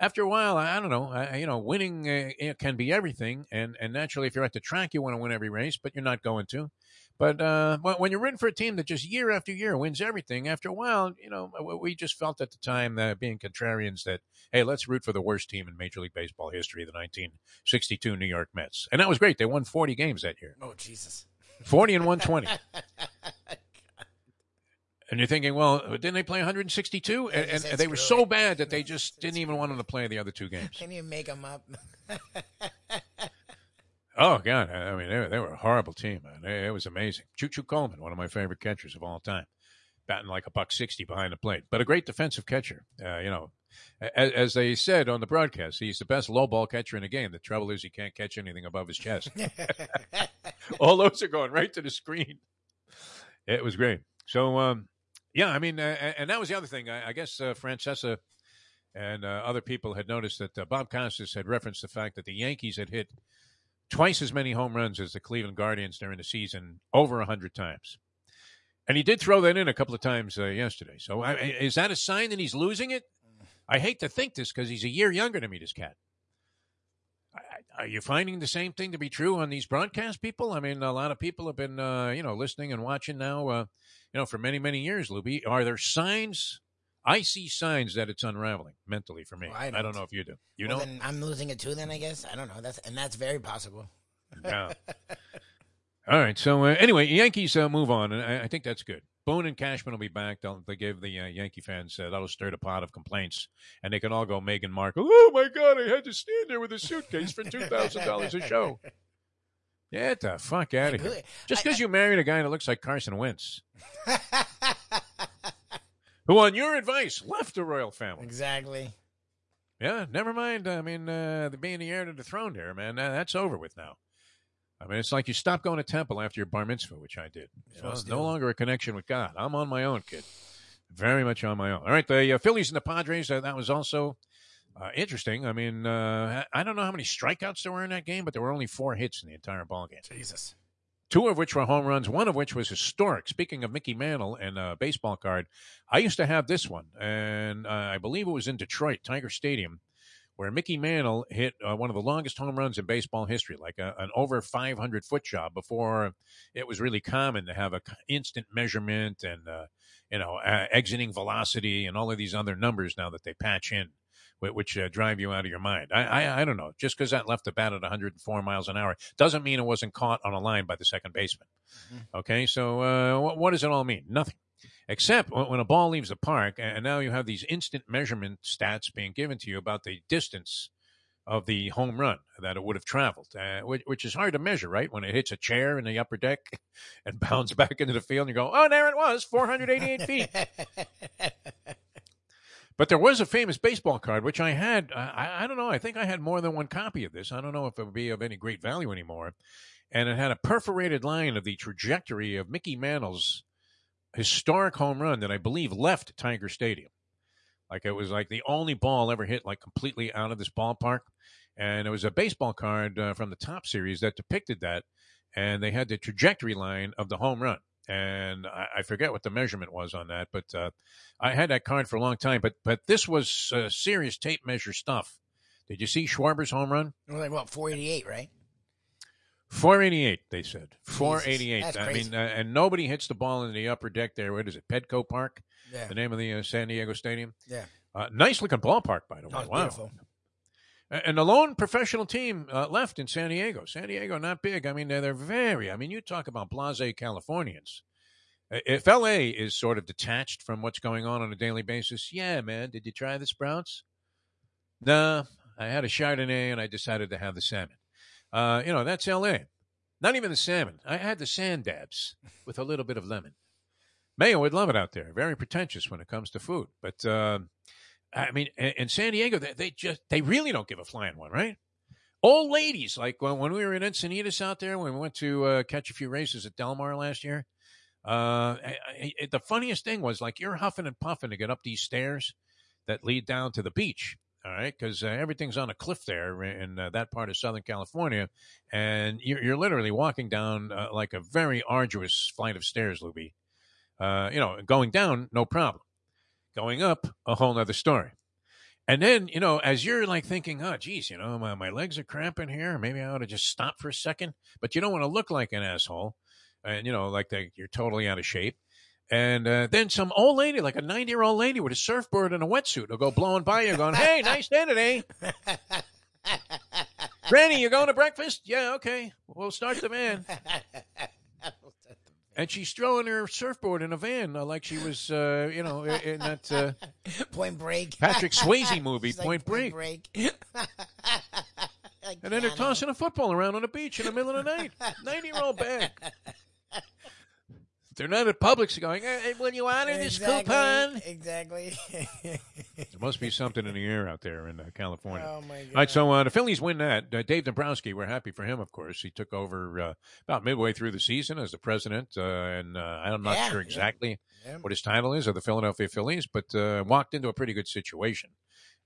After a while, I, don't know. you know, winning uh, can be everything, and and naturally, if you're at the track, you want to win every race, but you're not going to. But uh, when you're rooting for a team that just year after year wins everything, after a while, you know, we just felt at the time that being contrarians that, hey, let's root for the worst team in Major League Baseball history, the 1962 New York Mets. And that was great. They won 40 games that year. Oh, Jesus. 40 and 120. [LAUGHS] and you're thinking, well, didn't they play 162? And, and they were so bad that they just didn't even want them to play the other two games. Can you make them up? [LAUGHS] Oh God! I mean, they, they were a horrible team, man. It, it was amazing. Choo Choo Coleman, one of my favorite catchers of all time, batting like a buck sixty behind the plate, but a great defensive catcher. Uh, you know, as, as, they said on the broadcast, he's the best low ball catcher in the game. The trouble is he can't catch anything above his chest. [LAUGHS] all those are going right to the screen. It was great. So, um, yeah, I mean, uh, and that was the other thing. I, I guess uh, Francesa and uh, other people had noticed that uh, Bob Costas had referenced the fact that the Yankees had hit twice as many home runs as the Cleveland Guardians during the season, over 100 times. And he did throw that in a couple of times uh, yesterday. So I, is that a sign that he's losing it? I hate to think this because he's a year younger than me, this cat. Are you finding the same thing to be true on these broadcast people? I mean, a lot of people have been, uh, you know, listening and watching now, uh, you know, for many, many years, Lubie. Are there signs? I see signs that it's unraveling mentally for me. Well, I, don't. I, don't. know if you do. You well, know, then I'm losing it too. Then I guess I don't know. That's and that's very possible. Yeah. [LAUGHS] All right. So uh, anyway, Yankees uh, move on, and I, I, think that's good. Boone and Cashman will be back. They'll, they give the uh, Yankee fans uh, that'll stir the pot of complaints, and they can all go Meghan Markle. Oh my God! I had to stand there with a suitcase for two thousand dollars a show. [LAUGHS] Get the fuck out of here! Just because you married a guy that looks like Carson Wentz, [LAUGHS] who, on your advice, left the royal family. Exactly. Yeah. Never mind. I mean, uh, being the heir to the throne, there, man. that's over with now. I mean, it's like you stop going to temple after your bar mitzvah, which I did. You know, no longer a connection with God. I'm on my own, kid. Very much on my own. All right, the uh, Phillies and the Padres. Uh, that was also uh, interesting. I mean, uh, I don't know how many strikeouts there were in that game, but there were only four hits in the entire ball game. Jesus. Two of which were home runs, one of which was historic. Speaking of Mickey Mantle and a baseball card, I used to have this one, and uh, I believe it was in Detroit, Tiger Stadium where Mickey Mantle hit uh, one of the longest home runs in baseball history, like a, an over 500 foot job before it was really common to have a instant measurement and, uh, you know, uh, exiting velocity and all of these other numbers now that they patch in, which uh, drive you out of your mind. I, I, I don't know. Just because that left the bat at 104 miles an hour doesn't mean it wasn't caught on a line by the second baseman. Mm-hmm. Okay, so uh, what, what does it all mean? Nothing except when a ball leaves the park, and now you have these instant measurement stats being given to you about the distance of the home run that it would have traveled, uh, which, which, is hard to measure, right? When it hits a chair in the upper deck [LAUGHS] and bounds back into the field, and you go, oh, there it was, 488 feet. [LAUGHS] But there was a famous baseball card, which I had. I, I, don't know. I think I had more than one copy of this. I don't know if it would be of any great value anymore. And it had a perforated line of the trajectory of Mickey Mantle's historic home run that I believe left Tiger Stadium. Like it was like the only ball ever hit like completely out of this ballpark. And it was a baseball card uh, from the top series that depicted that. And they had the trajectory line of the home run. And I, I forget what the measurement was on that, but uh, I had that card for a long time. But but this was uh, serious tape measure stuff. Did you see Schwarber's home run? Like what, 488, right? 488, they said. 488. I mean, uh, and nobody hits the ball in the upper deck there. What is it? Petco Park? Yeah. The name of the uh, San Diego Stadium? Yeah. Uh, nice looking ballpark, by the way. Oh, wow. Beautiful. And the lone professional team uh, left in San Diego. San Diego, not big. I mean, they're, they're very, I mean, you talk about blase Californians. If LA is sort of detached from what's going on on a daily basis, yeah, man, did you try the sprouts? Nah, I had a Chardonnay and I decided to have the salmon. Uh, you know, that's L.A. Not even the salmon. I had the sand dabs with a little bit of lemon. Mayo would love it out there. Very pretentious when it comes to food. But, uh, I mean, in San Diego, they, they, just, they really don't give a flying one, right? Old ladies, like when, when we were in Encinitas out there, when we went to uh, catch a few races at Del Mar last year, uh, I, I, the funniest thing was like you're huffing and puffing to get up these stairs that lead down to the beach all right, because uh, everything's on a cliff there in uh, that part of Southern California, and you're, you're literally walking down uh, like a very arduous flight of stairs, Lubie. Uh, you know, going down, no problem. Going up, a whole nother story. And then, you know, as you're like thinking, oh, geez, you know, my, my legs are cramping here. Maybe I ought to just stop for a second. But you don't want to look like an asshole and, you know, like that you're totally out of shape. And uh, then some old lady, like a 90 year old lady with a surfboard and a wetsuit, will go blowing by you, going, Hey, nice day today. [LAUGHS] Granny, you going to breakfast? Yeah, okay. We'll start the van. And she's throwing her surfboard in a van uh, like she was, uh, you know, in that uh, [LAUGHS] Point Break Patrick Swayze [LAUGHS] movie, Point, Break. Break. [LAUGHS] and then they're tossing a football around on the beach in the middle of the night. 90 year old bag. They're not at Publix going, hey, will you honor this coupon? Exactly. [LAUGHS] there must be something in the air out there in uh, California. Oh, my God. All right, so uh, the Phillies win that. Uh, Dave Dombrowski, we're happy for him, of course. He took over uh, about midway through the season as the president, uh, and uh, I'm not yeah, sure exactly yeah. what his title is of the Philadelphia Phillies, but walked into a pretty good situation.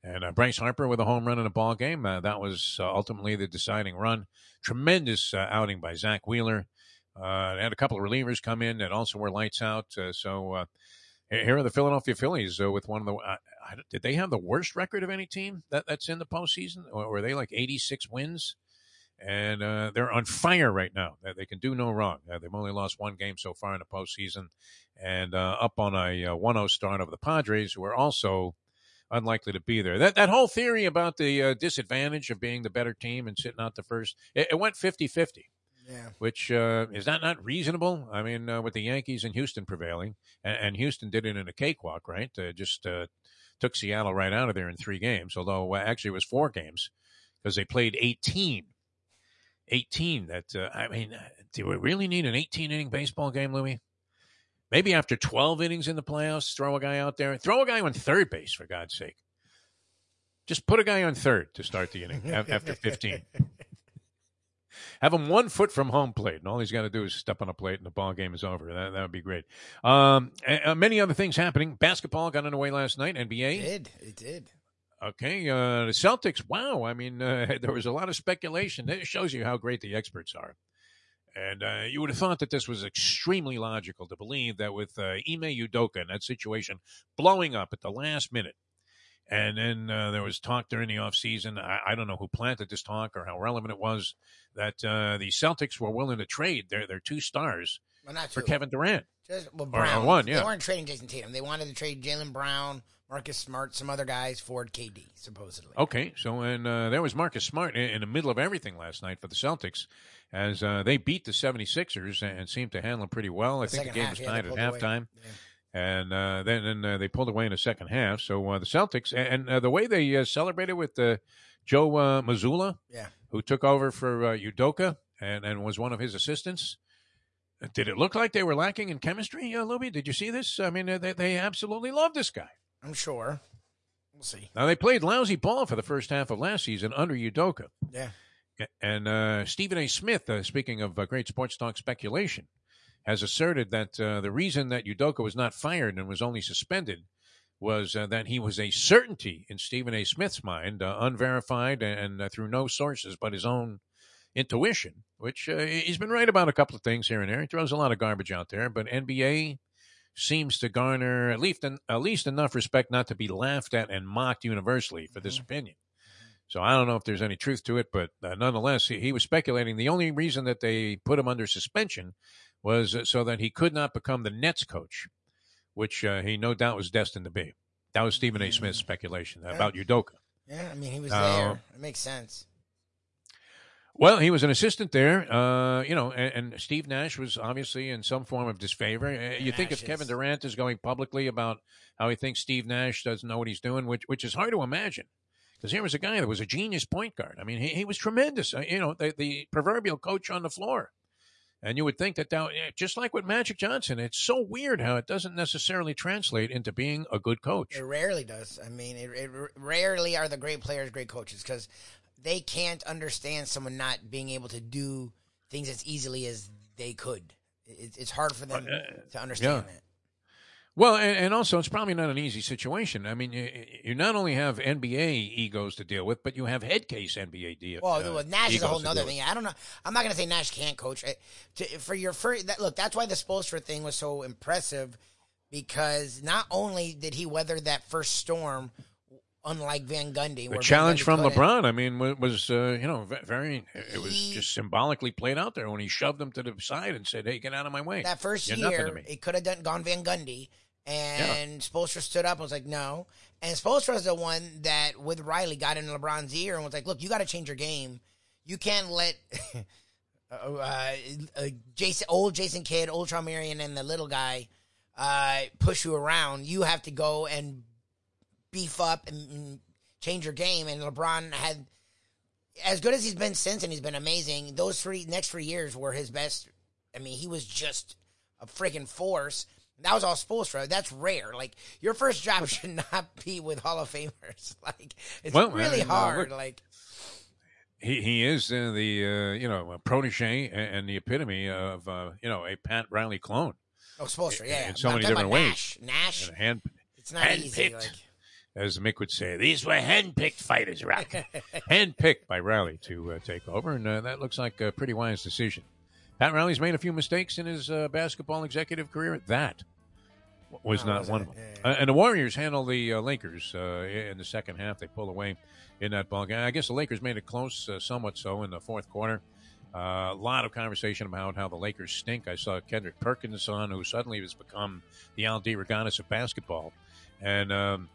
And Bryce Harper with a home run in a ball game. that was ultimately the deciding run. Tremendous outing by Zack Wheeler. Uh, had a couple of relievers come in that also were lights out. Uh, so uh, here are the Philadelphia Phillies uh, with one of the. Did they have the worst record of any team that, that's in the postseason? Or were they like 86 wins? And uh, they're on fire right now. They can do no wrong. Uh, they've only lost one game so far in the postseason, and uh, up on a 1-0 start over the Padres, who are also unlikely to be there. That that whole theory about the disadvantage of being the better team and sitting out the first, it, it went 50-50. Yeah. Which uh, is that not reasonable? I mean, uh, with the Yankees and Houston prevailing, and, and Houston did it in a cakewalk, right? Uh, just uh, took Seattle right out of there in three games. Although actually it was four games because they played 18. 18. That uh, I mean, do we really need an 18 inning baseball game, Louis? Maybe after 12 innings in the playoffs, throw a guy out there. Throw a guy on third base, for God's sake. Just put a guy on third to start the inning [LAUGHS] after 15. Have him one foot from home plate, and all he's got to do is step on a plate, and the ball game is over. That that would be great. Um, uh, many other things happening. Basketball got underway last night. NBA it did it did. Okay, uh, the Celtics. Wow, I mean, [LAUGHS] uh, there was a lot of speculation. It shows you how great the experts are. And uh, you would have thought that this was extremely logical to believe that with uh, Ime Udoka in that situation blowing up at the last minute, and then uh, there was talk during the offseason. I, I don't know who planted this talk or how relevant it was that uh, the Celtics were willing to trade their, their two stars well, for Kevin Durant. Just, well, Brown. Or, one, yeah. They weren't trading Jayson Tatum. They wanted to trade Jaylen Brown, Marcus Smart, some other guys Ford, KD, supposedly. Okay, so and uh, there was Marcus Smart in, in, the middle of everything last night for the Celtics as uh, they beat the 76ers and seemed to handle them pretty well. I the think the game half, was yeah, tied at halftime. Yeah and uh, then and, uh, they pulled away in the second half. So uh, the Celtics and, uh, the way they uh, celebrated with uh, Joe Mazzulla, yeah, who took over for Udoka and, and was one of his assistants. Did it look like they were lacking in chemistry, uh, Lubie? Did you see this? I mean, they, they absolutely love this guy. I'm sure. We'll see. Now they played lousy ball for the first half of last season under Udoka. Yeah. And Stephen A. Smith, speaking of great sports talk speculation, has asserted that uh, the reason that Udoka was not fired and was only suspended was uh, that he was a certainty in Stephen A. Smith's mind, uh, unverified and uh, through no sources but his own intuition, which uh, he's been right about a couple of things here and there. He throws a lot of garbage out there, but NBA seems to garner at least, at least enough respect not to be laughed at and mocked universally for this mm-hmm. opinion. So I don't know if there's any truth to it, but uh, nonetheless, he, he was speculating. The only reason that they put him under suspension was so that he could not become the Nets coach, which uh, he no doubt was destined to be. That was Stephen A. Smith's speculation about Udoka. Yeah, I mean, he was uh, there. It makes sense. Well, he was an assistant there, uh, you know, and, and, Steve Nash was obviously in some form of disfavor. Uh, you Nash think if is. Kevin Durant is going publicly about how he thinks Steve Nash doesn't know what he's doing, which which is hard to imagine, because here was a guy that was a genius point guard. I mean, he, he was tremendous. Uh, you know, the, the proverbial coach on the floor. And you would think that, that just like with Magic Johnson, it's so weird how it doesn't necessarily translate into being a good coach. It rarely does. I mean, it, it rarely are the great players great coaches because they can't understand someone not being able to do things as easily as they could. It, it's hard for them uh, to understand yeah. that. Well, and, and, also it's probably not an easy situation. I mean, you, you, not only have NBA egos to deal with, but you have head case NBA deal. Well, uh, Nash is a whole other thing. I don't know. I'm not going to say Nash can't coach. to, for your first, that, look, that's why the Spoelstra thing was so impressive because not only did he weather that first storm, unlike Van Gundy, the challenge from LeBron, I mean, was uh, you know very. It was he, just symbolically played out there when he shoved him to the side and said, "Hey, get out of my way." That 1st year, it could have done gone Van Gundy and yeah. Spoelstra stood up and was like, no. And Spoelstra is the one that, with Riley, got in LeBron's ear and was like, look, you got to change your game. You can't let [LAUGHS] uh, uh, uh, Jason, old Jason Kidd, old Marion, and the little guy uh, push you around. You have to go and beef up and change your game. And LeBron had, as good as he's been since, and he's been amazing, those three next three years were his best. I mean, he was just a freaking force. That was all Spoelstra. That's rare. Like your first job [LAUGHS] should not be with Hall of Famers. [LAUGHS] Like it's well, really uh, hard. Look, like he he is uh, the uh, you know protege and, and, the epitome of uh, you know a Pat Riley clone. Oh, Spoelstra, yeah, in so many different ways. Nash, Nash. hand, it's not hand easy. Picked. Like, as Mick would say, these were hand-picked fighters, right? [LAUGHS] hand-picked by Riley to uh, take over, and uh, that looks like a pretty wise decision. Pat Riley's made a few mistakes in his uh, basketball executive career. That was Oh, not one it? of them. Yeah, Uh, and the Warriors handle the uh, Lakers uh, in the second half. They pull away in that ball game. I guess the Lakers made it close, uh, somewhat so, in the fourth quarter. Uh, a lot of conversation about how the Lakers stink. I saw Kendrick Perkins on, who suddenly has become the Al Regatas of basketball, and um,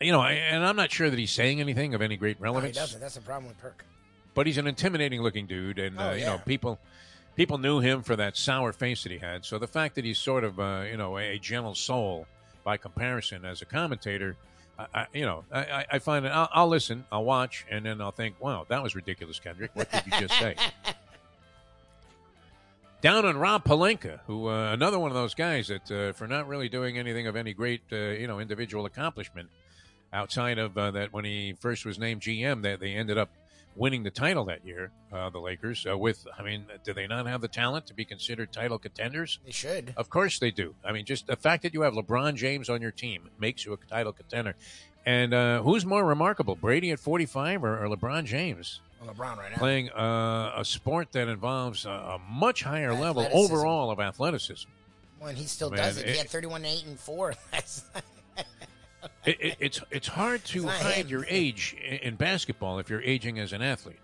you know, I, and I'm not sure that he's saying anything of any great No, he relevance doesn't. That's the problem with Perk. but he's an intimidating looking dude, and Oh, uh, you know people people knew him for that sour face that he had. So the fact that he's sort of uh, you know a, a gentle soul by comparison as a commentator, I, I, you know I, I- find it. I'll, I'll listen, I'll watch, and then I'll think, wow, that was ridiculous, Kendrick. What did you just say? [LAUGHS] Down on Rob Pelinka, who uh, another one of those guys that uh, for not really doing anything of any great uh, you know individual accomplishment outside of uh, that when he first was named GM, that they ended up winning the title that year, uh, the Lakers. Uh, with, I mean, do they not have the talent to be considered title contenders? They should. Of course they do. I mean, just the fact that you have LeBron James on your team makes you a title contender. And uh, who's more remarkable, Brady at 45 or, or LeBron James Well, LeBron right now. playing uh, a sport that involves a, a much higher level overall of athleticism? When he still Man, does it. he had 31 8 and 4. [LAUGHS] [LAUGHS] [LAUGHS] It, it, it's it's hard to It's hide him. your age in basketball if you're aging as an athlete,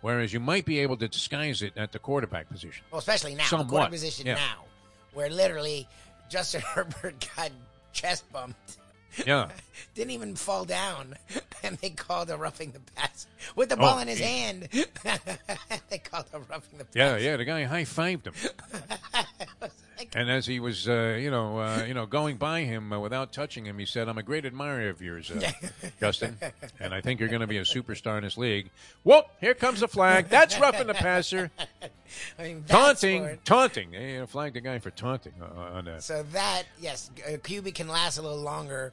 whereas you might be able to disguise it at the quarterback position. well, especially now. The quarterback position yeah. now, where literally Justin [LAUGHS] Herbert got chest bumped. Yeah, [LAUGHS] Didn't even fall down, and they called a roughing the pass with the oh, ball Oh, in his hand. they called a roughing the pass. yeah, yeah. The guy high fived him, and as he was, uh, you know, uh, you know, going by him uh, without touching him, he said, "I'm a great admirer of yours, uh, [LAUGHS] Justin, and I think you're going to be a superstar in this league." Whoop! Here comes the flag. That's roughing the passer, [LAUGHS] I mean, taunting, taunting. They uh, flagged the guy for taunting uh, on that. So that yes, uh, QB can last a little longer.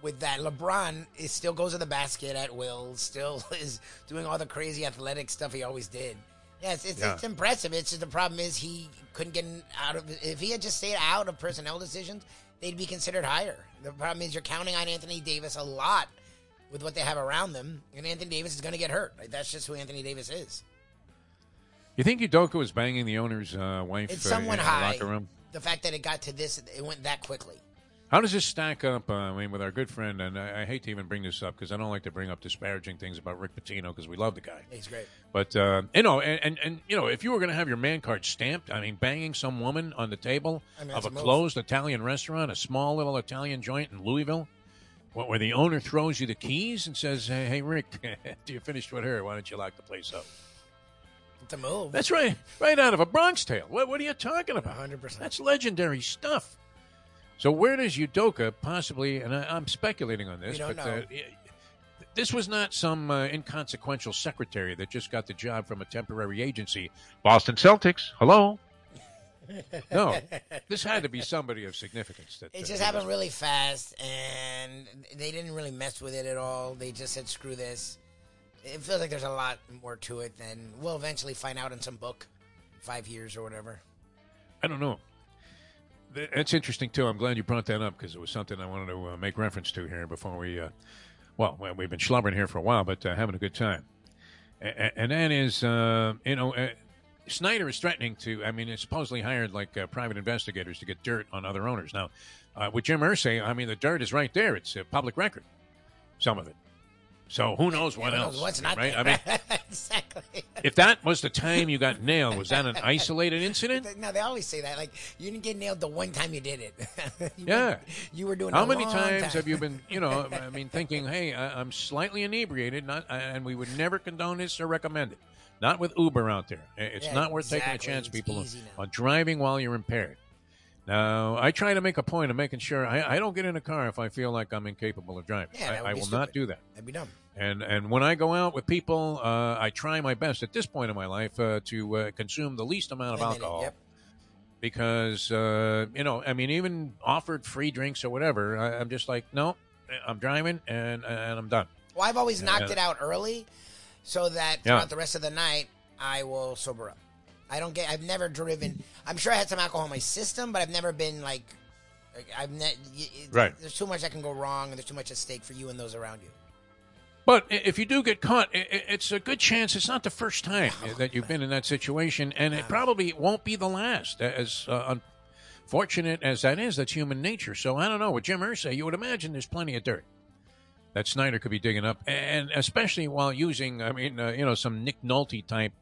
With that, LeBron is still goes to the basket at will. Still [LAUGHS] is doing all the crazy athletic stuff he always did. Yes, it's, Yeah. it's impressive. It's just the problem is he couldn't get out of. If he had just stayed out of personnel decisions, they'd be considered higher. The problem is you're counting on Anthony Davis a lot with what they have around them, and Anthony Davis is going to get hurt. Like, that's just who Anthony Davis is. You think Udoka was banging the owner's uh, wife It's uh, the high. locker room? The fact that it got to this, it went that quickly. How does this stack up? Uh, I mean, with our good friend, and I, I hate to even bring this up because I don't like to bring up disparaging things about Rick Pitino because we love the guy. He's great. But uh, you know, and, and and you know, if you were going to have your man card stamped, I mean, banging some woman on the table I mean, of a a closed Italian restaurant, a small little Italian joint in Louisville, wh- where the owner throws you the keys and says, "Hey, hey Rick, [LAUGHS] after you finished with her, why don't you lock the place up?" It's a move. That's right, right out of a Bronx Tale. What, what are you talking about? 100%. That's legendary stuff. So where does Udoka possibly? And I, I'm speculating on this, but. Uh, this was not some uh, inconsequential secretary that just got the job from a temporary agency. Boston Celtics. Hello. [LAUGHS] no, this had to be somebody of significance. That It uh, just he happened really fast, and they didn't really mess with it at all. They just said, "Screw this." It feels like there's a lot more to it than we'll eventually find out in some book, five years or whatever. I don't know. Th- That's interesting too. I'm glad you brought that up because it was something I wanted to uh, make reference to here before we. Uh, well, we've been schlubbering here for a while, but uh, having a good time. A- a- And that is, uh, you know, uh, Snyder is threatening to. I mean, supposedly hired like uh, private investigators to get dirt on other owners. Now, with Jim Irsay, I mean, the dirt is right there. It's a public record. Some of it. So who knows what Who else? knows What's not right? there? I mean, [LAUGHS] exactly. if that was the time you got nailed, was that an [LAUGHS] isolated incident? No, they always say that. Like you didn't get nailed the one time you did it. [LAUGHS] You Yeah. were- you were doing. How many times time. have you been, you know, I mean, thinking, hey, I, I'm slightly inebriated, not, and we would never condone this or recommend it. Not with Uber out there. It's Yeah, not worth taking a chance, It's people, on driving while you're impaired. Now, I try to make a point of making sure I, I don't get in a car if I feel like I'm incapable of driving. Yeah, that would I, I will not do that. That'd be dumb. And and when I go out with people, uh, I try my best at this point in my life uh, to uh, consume the least amount of alcohol yep. because uh, you know, I mean, even offered free drinks or whatever, I, I'm just like, no, I'm driving and and I'm done. Well, I've always knocked Yeah. it out early, so that Yeah. throughout the rest of the night I will sober up. I don't get. I've never driven. I'm sure I had some alcohol in my system, but I've never been like. like, I've ne- it- Right. There's too much that can go wrong, and there's too much at stake for you and those around you. But if you do get caught, it's a good chance it's not the first time that you've been in that situation, and it probably won't be the last. As uh, unfortunate as that is, that's human nature. So I don't know. With Jim Irsay, you would imagine there's plenty of dirt that Snyder could be digging up, and especially while using, I mean, uh, you know, some Nick Nolte type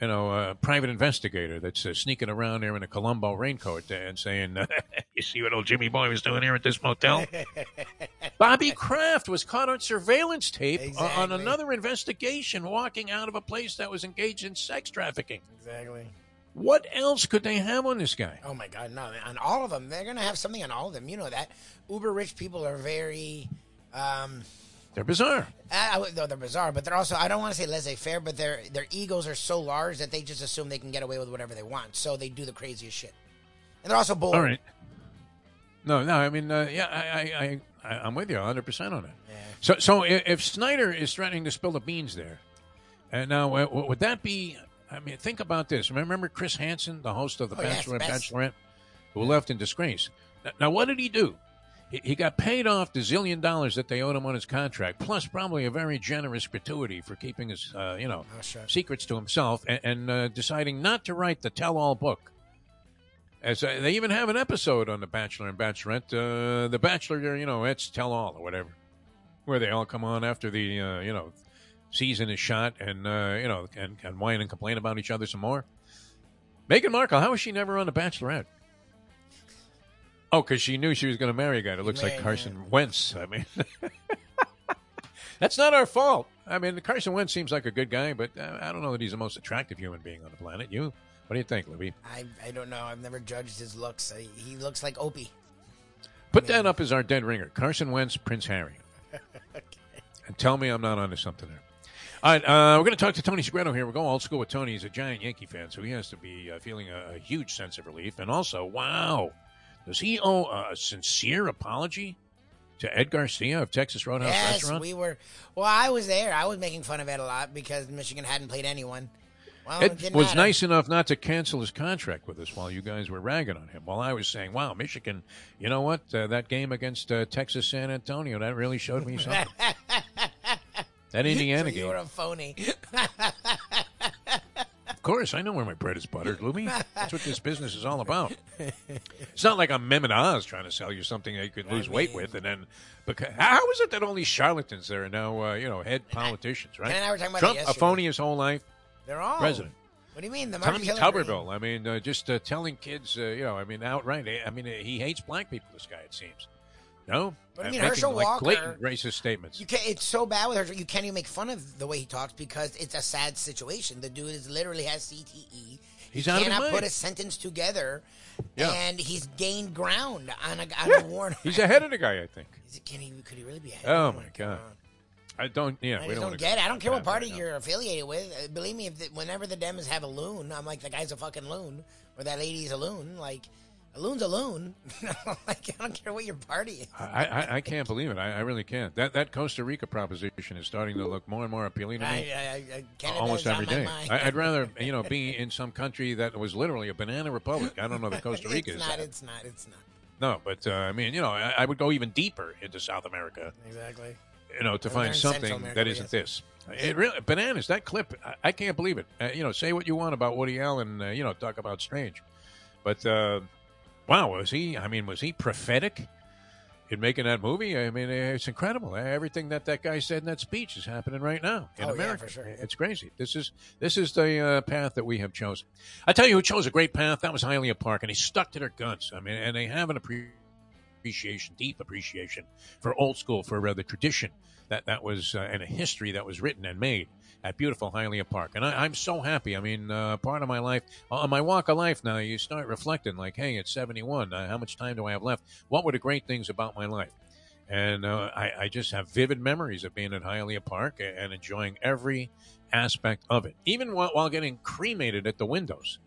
you know, a private investigator that's uh, sneaking around there in a Columbo raincoat and saying, [LAUGHS] "You see what old Jimmy Boy was doing here at this motel?" [LAUGHS] Bobby Kraft was caught on surveillance tape exactly. on another investigation, walking out of a place that was engaged in sex trafficking. Exactly. What else could they have on this guy? Oh my God, no! On all of them, they're gonna have something on all of them. You know that uber rich people are very. Um, they're bizarre. Uh, no, they're bizarre, but they're also I don't want to say laissez-faire, but their their egos are so large that they just assume they can get away with whatever they want, so they do the craziest shit. And they're also bold. All right. No, no, I mean, uh, yeah, I, I, I, I'm with you 100 percent on it. Yeah. So, so if Snyder is threatening to spill the beans there, and now uh, would that be? I mean, think about this. Remember Chris Hansen, the host of the oh, Bachelor yes, and Bachelorette, who left in disgrace. Now, now, what did he do? He got paid off the zillion dollars that they owed him on his contract, plus probably a very generous gratuity for keeping his, uh, you know, oh, sure. secrets to himself and, and uh, deciding not to write the tell-all book. As uh, they even have an episode on the Bachelor and Bachelorette, uh, the Bachelor, you know, it's tell-all or whatever, where they all come on after the, uh, you know, season is shot and uh, you know and, and whine and complain about each other some more. Meghan Markle, how was she never on the Bachelorette? Oh, because she knew she was going to marry a guy that looks like Carson Wentz. I mean, [LAUGHS] that's not our fault. I mean, Carson Wentz seems like a good guy, but uh, I don't know that he's the most attractive human being on the planet. You, what do you think, Libby? I, I don't know. I've never judged his looks. I, he looks like Opie. Put I mean, that up as our dead ringer. Carson Wentz, Prince Harry. [LAUGHS] okay. And tell me I'm not onto something there. All right, uh, we're going to talk to Tony Segreto here. We're going old school with Tony. He's a giant Yankee fan, so he has to be uh, feeling a, a huge sense of relief. And also, wow, does he owe a sincere apology to Ed Garcia of Texas Roadhouse yes, Restaurant? we were. Well, I was there. I was making fun of Ed a lot because Michigan hadn't played anyone. Well, Ed was matter. nice enough not to cancel his contract with us while you guys were ragging on him. While I was saying, "Wow, Michigan, you know what? Uh, that game against uh, Texas San Antonio that really showed me [LAUGHS] something." that Indiana so [LAUGHS] game. You were a phony. [LAUGHS] course, I know where my bread is buttered, Lubie. [LAUGHS] That's what this business is all about. It's not like I'm Mehmet Oz trying to sell you something that you could lose I mean, weight with, and then because how is it that only charlatans there are now, uh, you know, head politicians, right? Ken and I were talking about Trump, a phony his whole life. They're all president. What do you mean? The Tommy Tuberville. I mean, uh, just uh, telling kids, uh, you know, I mean, outright. I mean, he hates black people. This guy, it seems. No, but I mean, Herschel like, Walker, blatant racist statements. You can't. It's so bad with Herschel. You can't even make fun of the way he talks because it's a sad situation. The dude is literally has CTE. He's he out cannot put a sentence together, yeah. and he's gained ground on a, on yeah. a war. He's ahead of the guy, I think. It, can he? Could he really be ahead? Oh my god. I don't. Yeah, I we don't, don't get it. I don't care what party right you're affiliated with. Uh, believe me, if the, whenever the Dems have a loon, I'm like the guy's a fucking loon, or that lady's a loon. Like a loon's a loon. [LAUGHS] like, I don't care what your party is. I, I, I can't believe it. I, I, really can't. That that Costa Rica proposition is starting to look more and more appealing to me. I, almost every day. I, would rather [LAUGHS] you know be in some country that was literally a banana republic. I don't know that Costa Rica it's is. Not, that. It's not. It's not. No, but uh, I mean, you know, I, would go even deeper into South America. Exactly. You know, to find something that isn't this. It really bananas. That clip, I, can't believe it. Uh, you know, say what you want about Woody Allen. Uh, you know, talk about strange, but uh, wow, was he? I mean, was he prophetic in making that movie? I mean, it's incredible. Everything that that guy said in that speech is happening right now in oh, America. Yeah, sure. It's crazy. This is this is the uh, path that we have chosen. I tell you, who chose a great path? That was Hialeah Park, and he stuck to their guns. I mean, and they have an appreciation, deep appreciation for old school, for uh, the tradition that that was uh, and a history that was written and made at beautiful Hialeah Park. And I, am so happy. I mean, uh, part of my life, on my walk of life now, you start reflecting like, hey, it's 71. Uh, how much time do I have left? What were the great things about my life? And uh, I, I, just have vivid memories of being at Hialeah Park and enjoying every aspect of it, even while, while getting cremated at the windows.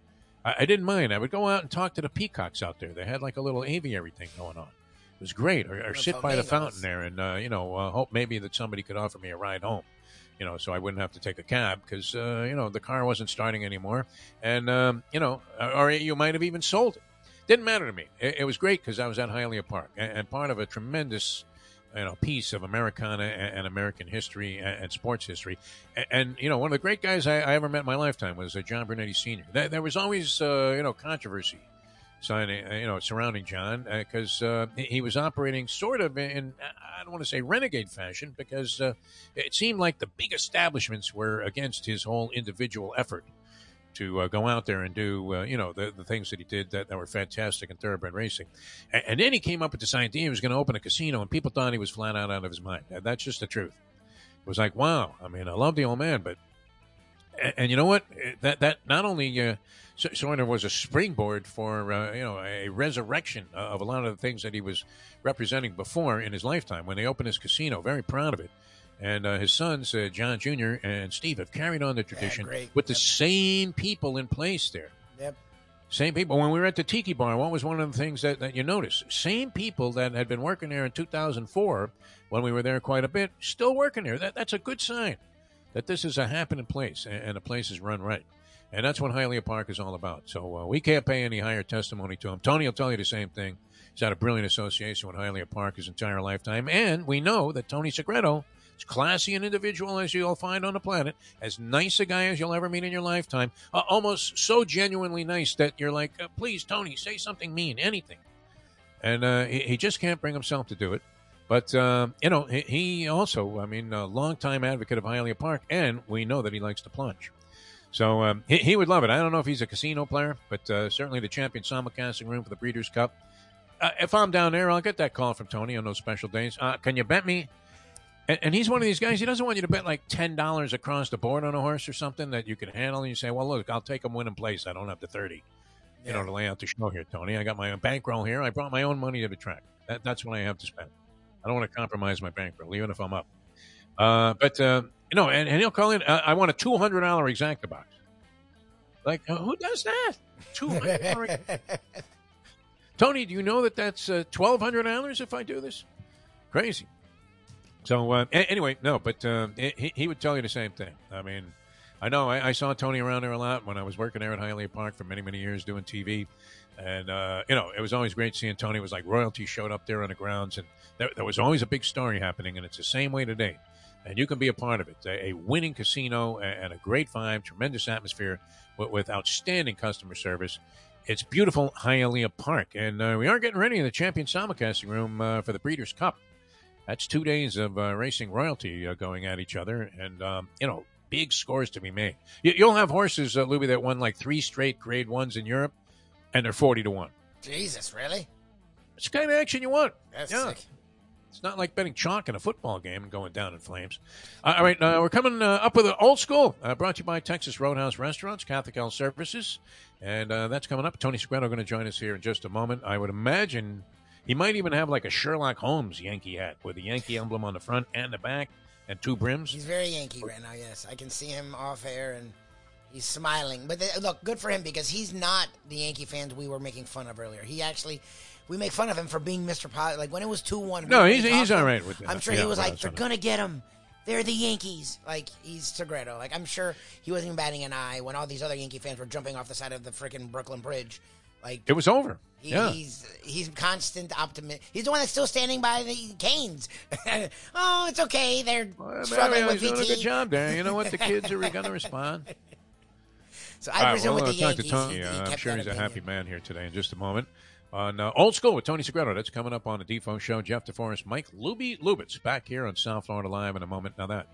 I, I, didn't mind. I would go out and talk to the peacocks out there. They had like a little aviary thing going on. It was great. Or, or sit by the fountain there and, uh, you know, uh, hope maybe that somebody could offer me a ride home you know, so I wouldn't have to take a cab because, uh, you know, the car wasn't starting anymore. And, um, you know, or you might have even sold it. Didn't matter to me. It, it was great because I was at Hialeah Park and, and, part of a tremendous you know piece of Americana and, and American history and, and, sports history. And, you know, one of the great guys I, I ever met in my lifetime was uh, John Brunetti Sr. There, there was always uh, you know controversy signing, uh, you know, surrounding John because uh, uh, he was operating sort of in, I don't want to say renegade fashion because uh, it seemed like the big establishments were against his whole individual effort to uh, go out there and do, uh, you know, the, the things that he did that, that were fantastic in thoroughbred racing. And, and then he came up with this idea he was going to open a casino, and people thought he was flat out out of his mind. That's just the truth. It was like, wow. I mean, I love the old man, but and, and you know what? That that not only of was a springboard for uh, you know a resurrection of a lot of the things that he was representing before in his lifetime when they opened his casino. Very proud of it. And uh, his sons, uh, John Jr. and Steve, have carried on the tradition yeah, with yep. the same people in place there. Yep. Same people. When we were at the Tiki Bar, what was one of the things that, that you noticed? Same people that had been working there in 2004, when we were there quite a bit, still working there. That, that's a good sign that this is a happening place and, and the place is run right. And that's what Hialeah Park is all about. So uh, we can't pay any higher testimony to him. Tony will tell you the same thing. He's had a brilliant association with Hialeah Park his entire lifetime. And we know that Tony Segreto as classy an individual as you'll find on the planet, as nice a guy as you'll ever meet in your lifetime, uh, almost so genuinely nice that you're like, uh, please, Tony, say something mean, anything. And uh, he, he, just can't bring himself to do it. But, uh, you know, he, he, also, I mean, a longtime advocate of Hialeah Park, and we know that he likes to plunge. So um, he, he, would love it. I don't know if he's a casino player, but uh, certainly the champion simulcasting room for the Breeders' Cup. Uh, if I'm down there, I'll get that call from Tony on those special days. can you bet me and, and, he's one of these guys. He doesn't want you to bet like ten dollars across the board on a horse or something that you can handle. And you say, "Well, look, I'll take him winning place. I don't have the thirty, yeah. you know, to lay out the show here, Tony. I got my own bankroll here. I brought my own money to the track. That, that's what I have to spend. I don't want to compromise my bankroll, even if I'm up. Uh, but know, and, and, he'll call in. Uh, I want a two hundred dollar exacta box. Like uh, who does that? Two hundred. [LAUGHS] Tony, do you know that that's uh, twelve hundred dollars if I do this? Crazy. So uh, anyway, no, but uh, he, he would tell you the same thing. I mean, I know I, I, saw Tony around there a lot when I was working there at Hialeah Park for many many years doing TV, and uh, you know it was always great seeing Tony. It was like royalty showed up there on the grounds, and there, there, was always a big story happening, and it's the same way today. And you can be a part of it. A, a winning casino and a great vibe, tremendous atmosphere with, with outstanding customer service. It's beautiful Hialeah Park, and uh, we are getting ready in the Champion Simulcasting Room uh, for the Breeders' Cup that's two days of uh, racing royalty uh, going at each other, and um, you know, big scores to be made. You, will have horses, uh, Louis, that won like three straight Grade Ones in Europe, and they're forty to one. Jesus, really? It's the kind of action you want. That's yeah. sick. It's not like betting chalk in a football game and going down in flames. Uh, all right, uh, we're coming uh, up with an old school uh, brought to you by Texas Roadhouse Restaurants, Catholic Health Services. And uh, that's coming up. Tony Segreto going to join us here in just a moment. I would imagine he might even have like a Sherlock Holmes Yankee hat with a Yankee emblem on the front and the back and two brims. He's very Yankee right now. Yes, I can see him off air and he's smiling. But they, look, good for him because he's not the Yankee fans we were making fun of earlier. He actually. We make fun of him for being Mr. Positive. Like when it was two one. No, he's he's all right with that. I'm sure yeah, he was like, "They're gonna get him." they're the Yankees. Like he's Segreto. Like I'm sure he wasn't even batting an eye when all these other Yankee fans were jumping off the side of the freaking Brooklyn Bridge like it was over. He, yeah. He's he's constant optimist. He's the one that's still standing by the Canes. [LAUGHS] oh, it's okay. They're well, struggling with doing a good job there. You know what? The kids are [LAUGHS] going to respond. So I presume right, well, with the Yankees, to Tony. He, he uh, I'm sure he's opinion. a happy man here today. In just a moment. On uh, Old School with Tony Segreto. That's coming up on the Defo Show. Jeff DeForrest, Mike Lubie Lubitz back here on South Florida Live in a moment. Now that.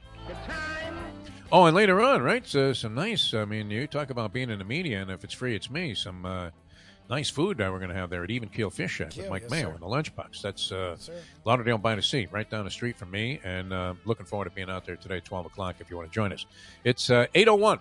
Oh, and later on, right? So, some nice. I mean, you talk about being in the media, and if it's free, it's me. Some uh, nice food that we're going to have there at Even Keel Fish Shack with Mike yes, Mayo sir. in the lunchbox. That's uh, yes, Lauderdale by the Sea, right down the street from me. And uh, looking forward to being out there today, 12 o'clock, if you want to join us. It's uh, 801.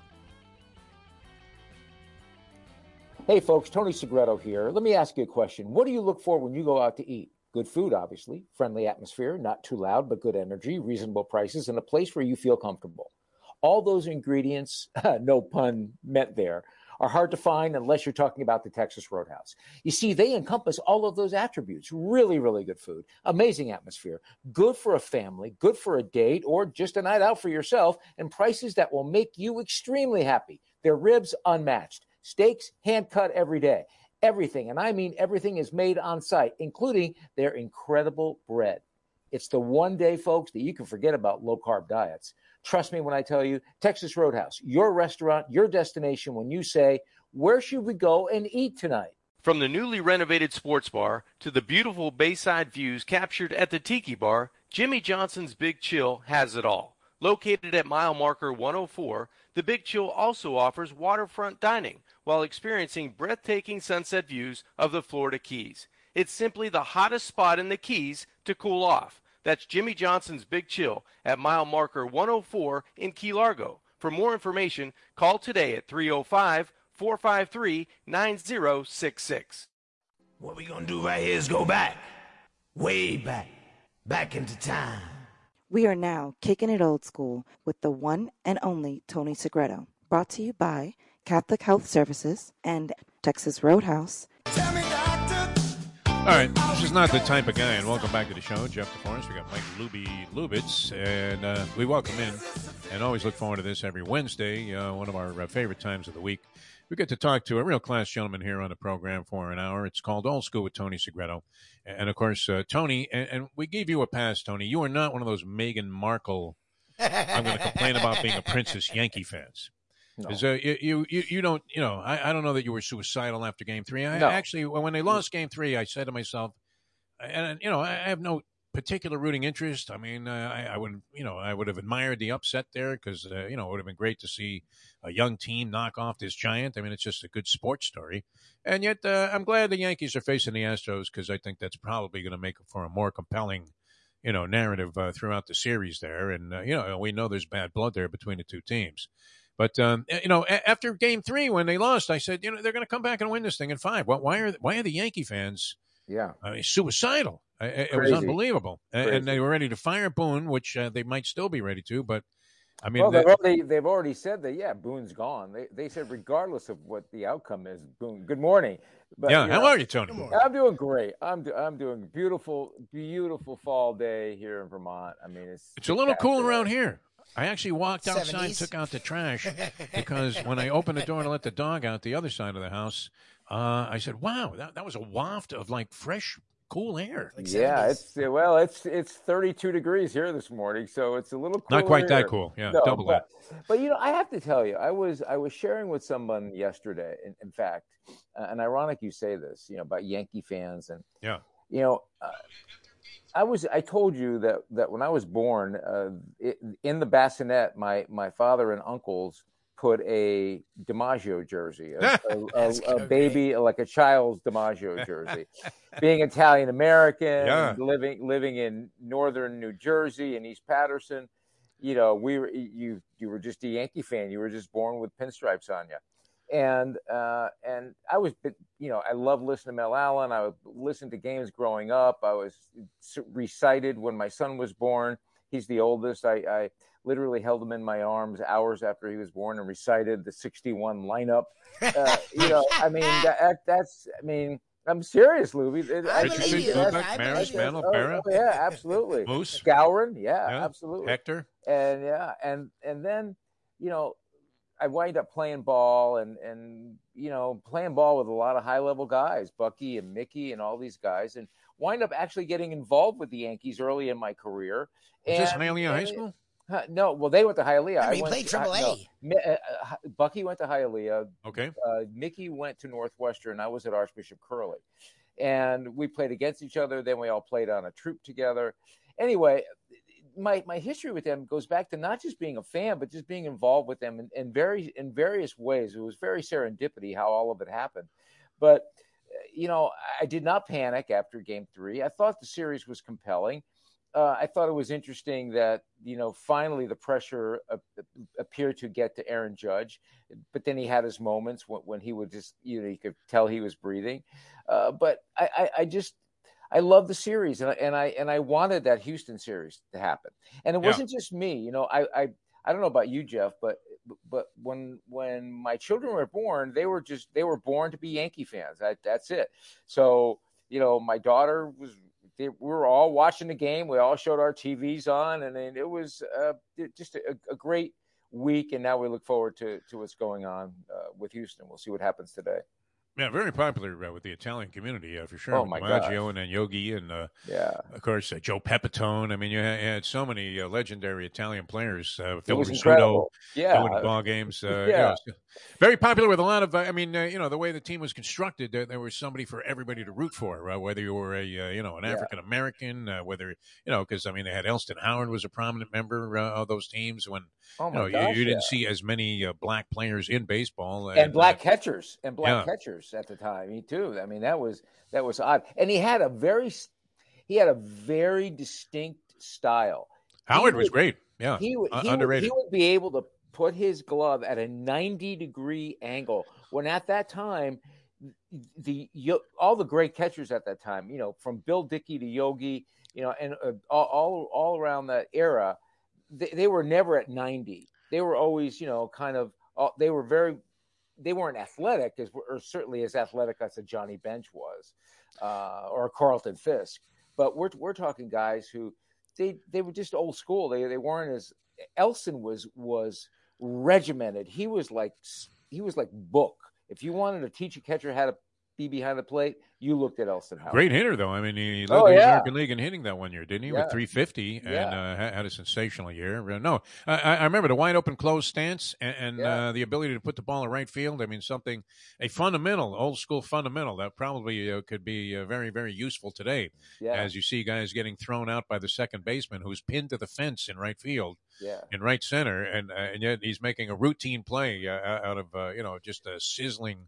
Hey, folks, Tony Segreto here. Let me ask you a question. What do you look for when you go out to eat? Good food, obviously, friendly atmosphere, not too loud, but good energy, reasonable prices, and a place where you feel comfortable. All those ingredients, [LAUGHS] no pun meant there, are hard to find unless you're talking about the Texas Roadhouse. You see, they encompass all of those attributes. Really, really good food, amazing atmosphere, good for a family, good for a date, or just a night out for yourself, and prices that will make you extremely happy. Their ribs unmatched, steaks hand cut every day. Everything, and I mean everything, is made on site, including their incredible bread. It's the one day, folks, that you can forget about low carb diets. Trust me when I tell you, Texas Roadhouse, your restaurant, your destination when you say, Where should we go and eat tonight? From the newly renovated sports bar to the beautiful bayside views captured at the Tiki Bar, Jimmy Johnson's Big Chill has it all. Located at mile marker 104, the Big Chill also offers waterfront dining while experiencing breathtaking sunset views of the Florida Keys. It's simply the hottest spot in the Keys to cool off. That's Jimmy Johnson's Big Chill at mile marker 104 in Key Largo. For more information, call today at 305 453 9066. What we gonna do right here is go back, way back, back into time. We are now kicking it old school with the one and only Tony Segreto. Brought to you by Catholic Health Services and Texas Roadhouse. Tell me, doctor. All right, this is not the type of guy, and welcome back to the show, Jeff DeForrest. We got Mike Lubie Lubitz, and uh, we welcome in, and always look forward to this every Wednesday, uh, one of our uh, favorite times of the week. We get to talk to a real class gentleman here on the program for an hour. It's called Old School with Tony Segreto, and of course, uh, Tony. And, and we gave you a pass, Tony. You are not one of those Meghan Markle. I'm going to complain about being a Princess Yankee fans. No. 'Cause, uh, you, you, you, you don't, you know, I, I don't know that you were suicidal after game three. I No. actually, when they lost game three, I said to myself, and, you know, I have no particular rooting interest. I mean, uh, I, I would, you know, I would have admired the upset there because, uh, you know, it would have been great to see a young team knock off this giant. I mean, it's just a good sports story. And yet, uh, I'm glad the Yankees are facing the Astros because I think that's probably going to make for a more compelling, you know, narrative uh, throughout the series there. And, uh, you know, we know there's bad blood there between the two teams. But um, you know, a- after Game Three, when they lost, I said, you know, they're going to come back and win this thing in five. Well, why are why are the Yankee fans Yeah. I mean, suicidal? I- I- It was unbelievable, Crazy. and they were ready to fire Boone, which uh, they might still be ready to. But I mean, well, they've already they've already said that. Yeah, Boone's gone. They they said regardless of what the outcome is, Boone. Good morning. But, yeah, how know, are you, Tony? I'm doing great. I'm do, I'm doing beautiful, beautiful fall day here in Vermont. I mean, it's It's a little cool around here. I actually walked outside, 70s. took out the trash [LAUGHS] because when I opened the door to let the dog out the other side of the house, uh, I said, "Wow, that, that was a waft of like fresh, cool air." Like Yeah, 70s. it's uh, well, it's it's 32 degrees here this morning, so it's a little cooler Not quite that cool. Yeah, No, double but, but you know, I have to tell you, I was I was sharing with someone yesterday. In, in fact, uh, and ironic you say this, you know, about Yankee fans and Yeah. you know. Uh, I was. I told you that that when I was born, uh, it, in the bassinet, my my father and uncles put a DiMaggio jersey, a, [LAUGHS] a, a, a baby like a child's DiMaggio [LAUGHS] jersey. Being Italian American, Yeah. living living in northern New Jersey and East Paterson, you know, we were you you were just a Yankee fan. You were just born with pinstripes on you. And uh, and I was, you know, I love listening to Mel Allen. I would listen to games growing up. I was recited when my son was born. He's the oldest. I, I literally held him in my arms hours after he was born and recited the 61 lineup. [LAUGHS] Uh, you know, I mean, that, that's, I mean, I'm serious, Lubie. It- I Richardson, believe you. Kubek, I Maris, believe you. Mantle, oh, oh, yeah, absolutely. Moose, Skowron, yeah, Yeah. absolutely Hector. and yeah and and then you know i wind up playing ball and and you know playing ball with a lot of high level guys bucky and mickey and all these guys and wind up actually getting involved with the yankees early in my career Is this And- Hialeah High School? Huh, no well they went to hialeah Remember, I he went played to- I- Triple no. A. Mi- uh, uh, bucky went to hialeah Okay. uh, Mickey went to Northwestern. I was at Archbishop Curley, and we played against each other. Then we all played on a troop together. Anyway, my my history with them goes back to not just being a fan, but just being involved with them in, in very in various ways. It was very serendipity how all of it happened, but uh, you know I did not panic after Game Three. I thought the series was compelling. Uh, I thought it was interesting that you know finally the pressure appeared to get to Aaron Judge but then he had his moments when, when he would just you know you could tell he was breathing uh, but I, I, I just I love the series and I, and I and I wanted that Houston series to happen and it Yeah. wasn't just me you know I, I I don't know about you Jeff but but when when my children were born they were just they were born to be Yankee fans that, that's it so you know my daughter was they, we were all watching the game we all showed our TVs on and, and it was uh, just a, a great week, and now we look forward to to what's going on uh, with Houston. We'll see what happens today. Yeah, very popular uh, with the Italian community uh, for sure. Oh, my DiMaggio and then Yogi and uh, Yeah. of course uh, Joe Pepitone. I mean, you had, you had so many uh, legendary Italian players. Uh, Phil was Rizzuto. Yeah. doing ball games. Uh, Yeah. you know, very popular with a lot of. Uh, I mean, uh, you know, the way the team was constructed, there, there was somebody for everybody to root for. Whether you were a uh, you know an African American, uh, whether you know, because I mean, they had Elston Howard was a prominent member uh, of those teams when Oh you know my you, gosh, you didn't yeah. see as many uh, black players in baseball and black uh, catchers and black yeah. catchers at the time. He too. I mean, that was that was odd. And he had a very he had a very distinct style. Howard was would- great. Yeah, He would, he, would, underrated. he would be able to put his glove at a 90 degree angle when at that time the yo- all the great catchers at that time, you know, from Bill Dickey to Yogi, you know, and uh, all, all around that era, they, they were never at 90. They were always, you know, kind of uh, they were very they weren't athletic as or certainly as athletic as a Johnny Bench was uh, or Carlton Fisk, but we're we're talking guys who they they were just old school. They they weren't as Elston was was regimented. He was like he was like book. If you wanted to teach a catcher how to be behind the plate, you looked at Elston Howard. Great hitter, though. I mean, he led Oh, the yeah. American League in hitting that one year, didn't he? Yeah. With 350 and Yeah. uh, had a sensational year. Uh, No, I, I remember the wide open closed stance and, and uh, the ability to put the ball in right field. I mean, something, a fundamental, old school fundamental that probably uh, could be uh, very, very useful today Yeah, as you see guys getting thrown out by the second baseman who's pinned to the fence in right field in right center, and uh, and yet he's making a routine play uh, out of uh, you know just a sizzling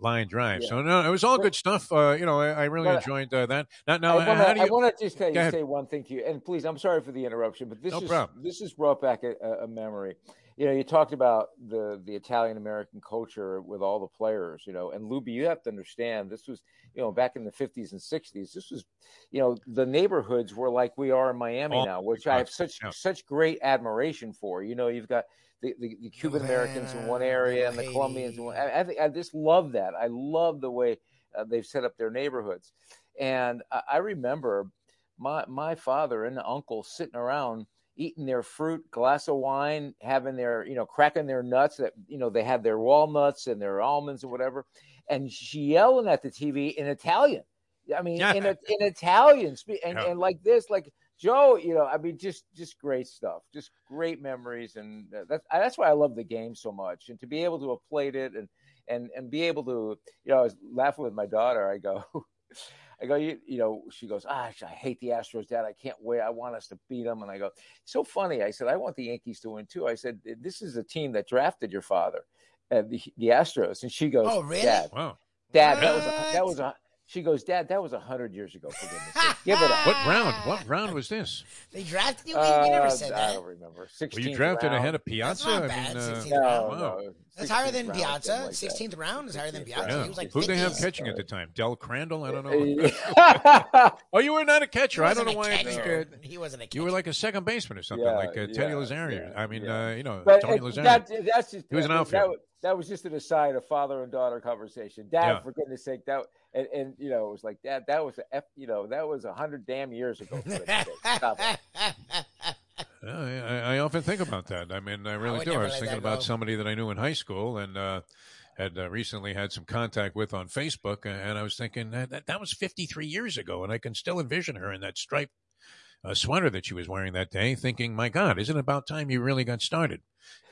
line drive. Yeah. So no, it was all good stuff. Uh, you know, I, I really But- enjoyed uh, that. Now, now I how do you? want to just tell you, say one thing to you, and please, I'm sorry for the interruption, but this No is problem. this is brought back a, a- a memory. You know, you talked about the the Italian American culture with all the players. You know, and Lubie, you have to understand this was you know back in the 50s and 60s. This was you know the neighborhoods were like we are in Miami All- now, which I have such yeah. such great admiration for. You know, you've got the, the, the Cuban Americans in one area and the Colombians in one. I, I think I just love that. I love the way uh, they've set up their neighborhoods. And I, I remember my my father and uncle sitting around eating their fruit, glass of wine, having their you know cracking their nuts. That you know they had their walnuts and their almonds or whatever, and she yelling at the TV in Italian. I mean, Yeah. in a, in Italian, and, Yeah. and like this, like Joe, you know, I mean, just just great stuff, just great memories, and uh, that's that's why I love the game so much, and to be able to have played it and and and be able to, you know, I was laughing with my daughter. I go, [LAUGHS] I go, you, you know, she goes, ah, I hate the Astros, Dad. I can't wait. I want us to beat them. And I go, so funny. I said, I want the Yankees to win too. I said, this is a team that drafted your father, uh, the the Astros, and she goes, Oh, really? Dad, Wow. Dad, that was a, that was a. She goes, Dad, that was a hundred years ago. For goodness sake. Give it up. What round? What round was this? They drafted you. you never Uh, said I that. don't remember. Were you drafted round. ahead of That's Piazza? not I bad, mean, uh, 16th No, round. Wow. no, That's higher than round, Piazza. something like. Sixteenth round is higher than Piazza. round. yeah. He was like Who they have 50s. catching at the time? Del Crandall? I don't know. Yeah. [LAUGHS] oh, you were not a catcher. I don't know why I think uh, he wasn't a catcher. you were like a second baseman or something, Yeah, like uh, Teddy yeah, Lazario. yeah, I mean, yeah. uh, you know, But Tony it- Lazario. that, that's just He was an outfielder. That, that was just an aside of father and daughter conversation. Dad, Yeah. for goodness sake, that and, and you know it was like Dad, that was a F, you know that was a hundred damn years ago. For. Stop it. [LAUGHS] I, I often think about that. I mean, I really would do. I was thinking about go. somebody that I knew in high school and uh, had uh, recently had some contact with on Facebook, uh, and I was thinking that, that that was 53 years ago, and I can still envision her in that striped uh, sweater that she was wearing that day, thinking, "My God, isn't it about time you really got started?"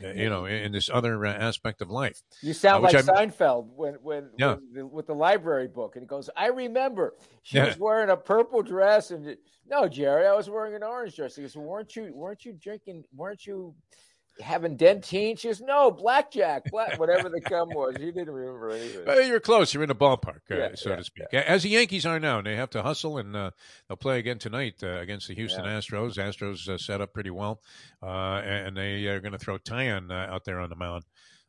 Uh, you know, in, in this other uh, aspect of life. You sound Uh, like I'm- Seinfeld when when, Yeah. when the, with the library book, and he goes, "I remember she Yeah. was wearing a purple dress." And no, Jerry, I was wearing an orange dress. He goes, "Weren't you? Weren't you drinking? Weren't you?" Having dentine, she goes, no, blackjack, black, whatever the cum was. You didn't remember anything. Well, you're close. You're in the ballpark, uh, Yeah, so yeah, to speak. As the Yankees are now, and they have to hustle, and uh, they'll play again tonight uh, against the Houston Yeah. Astros. Astros uh, set up pretty well, uh, and they are going to throw Taillon uh, out there on the mound.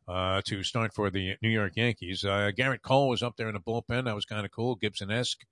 Uh, to start for the New York Yankees, uh, Gerrit Cole was up there in the bullpen. That was kind of cool. Gibson esque,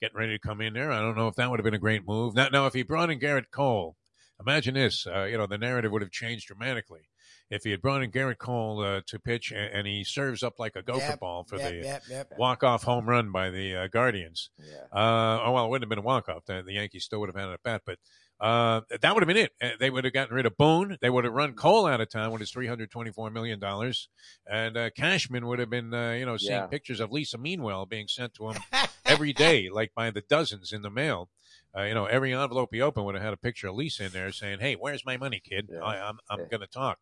getting ready to come in there. I don't know if that would have been a great move. Now, now if he brought in Gerrit Cole, imagine this. Uh, you know, the narrative would have changed dramatically if he had brought in Gerrit Cole uh, to pitch, and, and he serves up like a gopher Yep, ball for yep, the yep, yep. walk off home run by the uh, Guardians. Yeah. Uh, oh well, it wouldn't have been a walk off. The, the Yankees still would have had it at bat, but Uh, that would have been it. Uh, They would have gotten rid of Boone. They would have run Cole out of town with his three hundred twenty-four million dollars, and uh, Cashman would have been, uh, you know, seeing Yeah. pictures of Lisa Meanwell being sent to him [LAUGHS] every day, like by the dozens in the mail. Uh, you know, every envelope he opened would have had a picture of Lisa in there saying, "Hey, where's my money, kid? Yeah. I, I'm I'm Yeah. going to talk."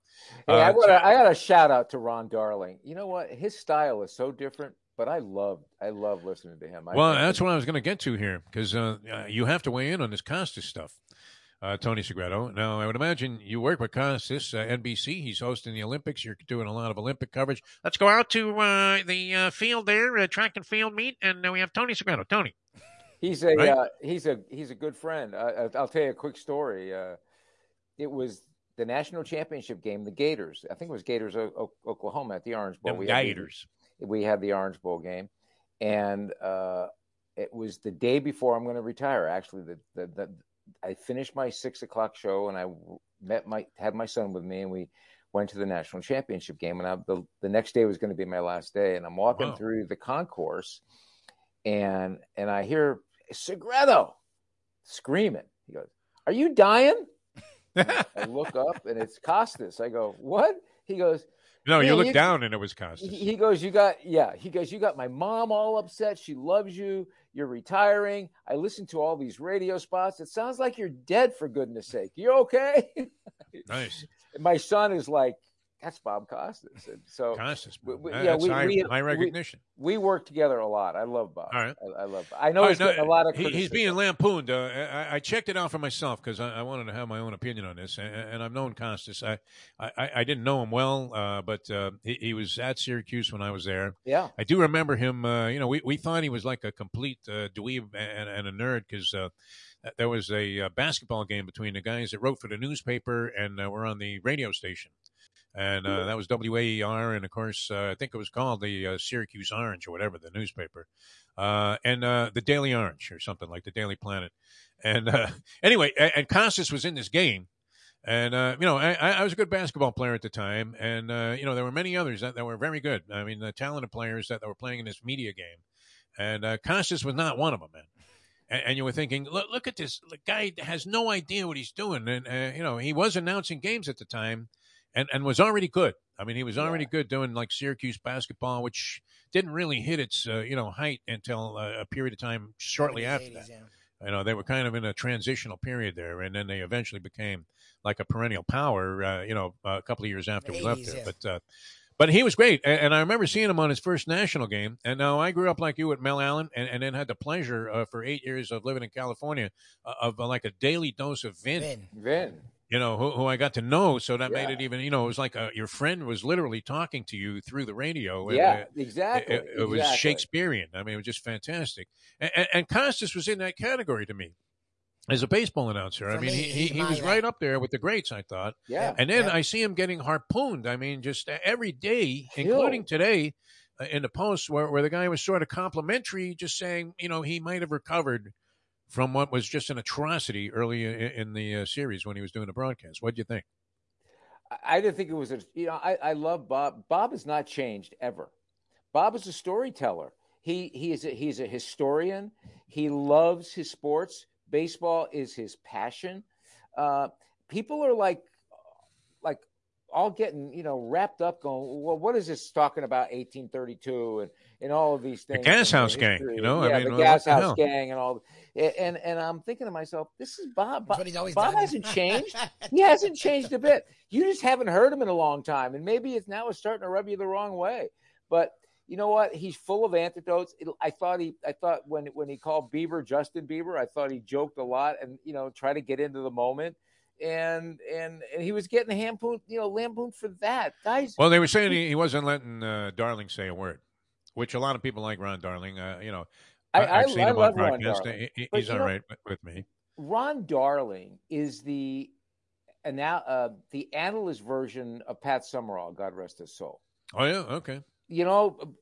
Hey, I Uh, got I got a shout out to Ron Darling. You know what? His style is so different, but I love I love listening to him. I Well, that's what I was going to get to here because uh, uh, you have to weigh in on this Costas stuff, uh, Tony Segreto. Now, I would imagine you work with Costas, uh, NBC. He's hosting the Olympics. You're doing a lot of Olympic coverage. Let's go out to uh, the uh, field there, uh, track and field meet, and uh, we have Tony Segreto. Tony. He's a Right? uh, he's a he's a good friend. I'll tell you a quick story. Uh, it was the national championship game, the Gators. I think it was Gators, o- Oklahoma, at the Orange Bowl. Them We had the- Gators. we had the Orange Bowl game, and uh, it was the day before I'm going to retire. Actually, the, the, the I finished my six o'clock show, and I met my had my son with me, and we went to the national championship game. And I, the the next day was going to be my last day, and I'm walking Wow. through the concourse, and and I hear Segreto screaming. He goes, "Are you dying?" I [LAUGHS] look up, and it's Costas. I go, "What?" He goes, no, you look you- down, and it was Costas. he he goes, you got yeah. He goes, you got my mom all upset. She loves you. You're retiring. I listen to all these radio spots. It sounds like you're dead. For goodness sake, you okay? [LAUGHS] nice, my son is like, that's Bob Costas. And so Costas. we- we- yeah, we- high, we- high recognition. we work together a lot. I love Bob. All right. I, I love. Bob. I know right, no, a lot of. he- he's being lampooned. Uh, I, I checked it out for myself because I, I wanted to have my own opinion on this, and, and I've known Costas. I, I, I didn't know him well, uh, but uh, he, he was at Syracuse when I was there. Yeah. I do remember him. Uh, you know, we, we thought he was like a complete uh, dweeb and, and a nerd because uh, there was a uh, basketball game between the guys that wrote for the newspaper and uh, were on the radio station. And uh, that was WAER, and of course, uh, I think it was called the uh, Syracuse Orange or whatever, the newspaper, uh, and uh, the Daily Orange or something like the Daily Planet. And uh, [LAUGHS] anyway, and, Costas was in this game, and you know, I, I was a good basketball player at the time, and you know, there were many others that, that were very good. I mean, the talented players that, that were playing in this media game, and Costas was not one of them, man. And, and you were thinking, look, look at this. The guy has no idea what he's doing, and uh, you know, he was announcing games at the time, and and was already good. I mean, he was already good doing like Syracuse basketball, which didn't really hit its uh, you know height until uh, a period of time shortly after 80s, that. yeah. You know, they were kind of in a transitional period there, and then they eventually became like a perennial power. Uh, you know, a couple of years after we left there, yeah. but. Uh, but he was great, and, and I remember seeing him on his first national game. And now I grew up like you at Mel Allen, and, and then had the pleasure uh, for eight years of living in California uh, of uh, like a daily dose of Vin, Vin. Vin. You know, who, who I got to know. So that made it even, you know, it was like uh your friend was literally talking to you through the radio. Yeah. uh, Exactly. it, it was exactly. Shakespearean. I mean, it was just fantastic. And, and, Costas was in that category to me as a baseball announcer. I mean, me, he, he, he was right up there with the greats, I thought. Yeah. And then Yeah. I see him getting harpooned. I mean, just every day, including today uh, in the post where, where the guy was sort of complimentary, just saying, you know, he might have recovered from what was just an atrocity early in, in the uh, series when he was doing the broadcast. What do you think? I- didn't think it was a you know I, I love Bob. Bob has not changed ever. Bob is a storyteller. He he is a, he's a historian. He loves his sports. Baseball is his passion. Uh, people are like like all getting you know wrapped up going well what is this talking about 1832 and and all of these things The Gas House Gang, you know? I mean, the gas house gang and all and and i'm thinking to myself this is bob bob, what he's always bob hasn't changed [LAUGHS] he hasn't changed a bit. You just haven't heard him in a long time, and maybe it's now it's starting to rub you the wrong way. But you know what? He's full of antidotes. It, I thought he, I thought when when he called Bieber Justin Bieber, I thought he joked a lot and you know try to get into the moment. And and and he was getting lampooned, you know, lampooned for that, guys. Well, they were saying he, he wasn't letting uh, Darling say a word, which a lot of people like Ron Darling. Uh, you know, I, I, I've seen I him love on Ron broadcast. Darling. He- he- But he's you all know- right with, with me. Ron Darling is the and now uh, the analyst version of Pat Summerall. God rest his soul. Oh yeah, okay. You know,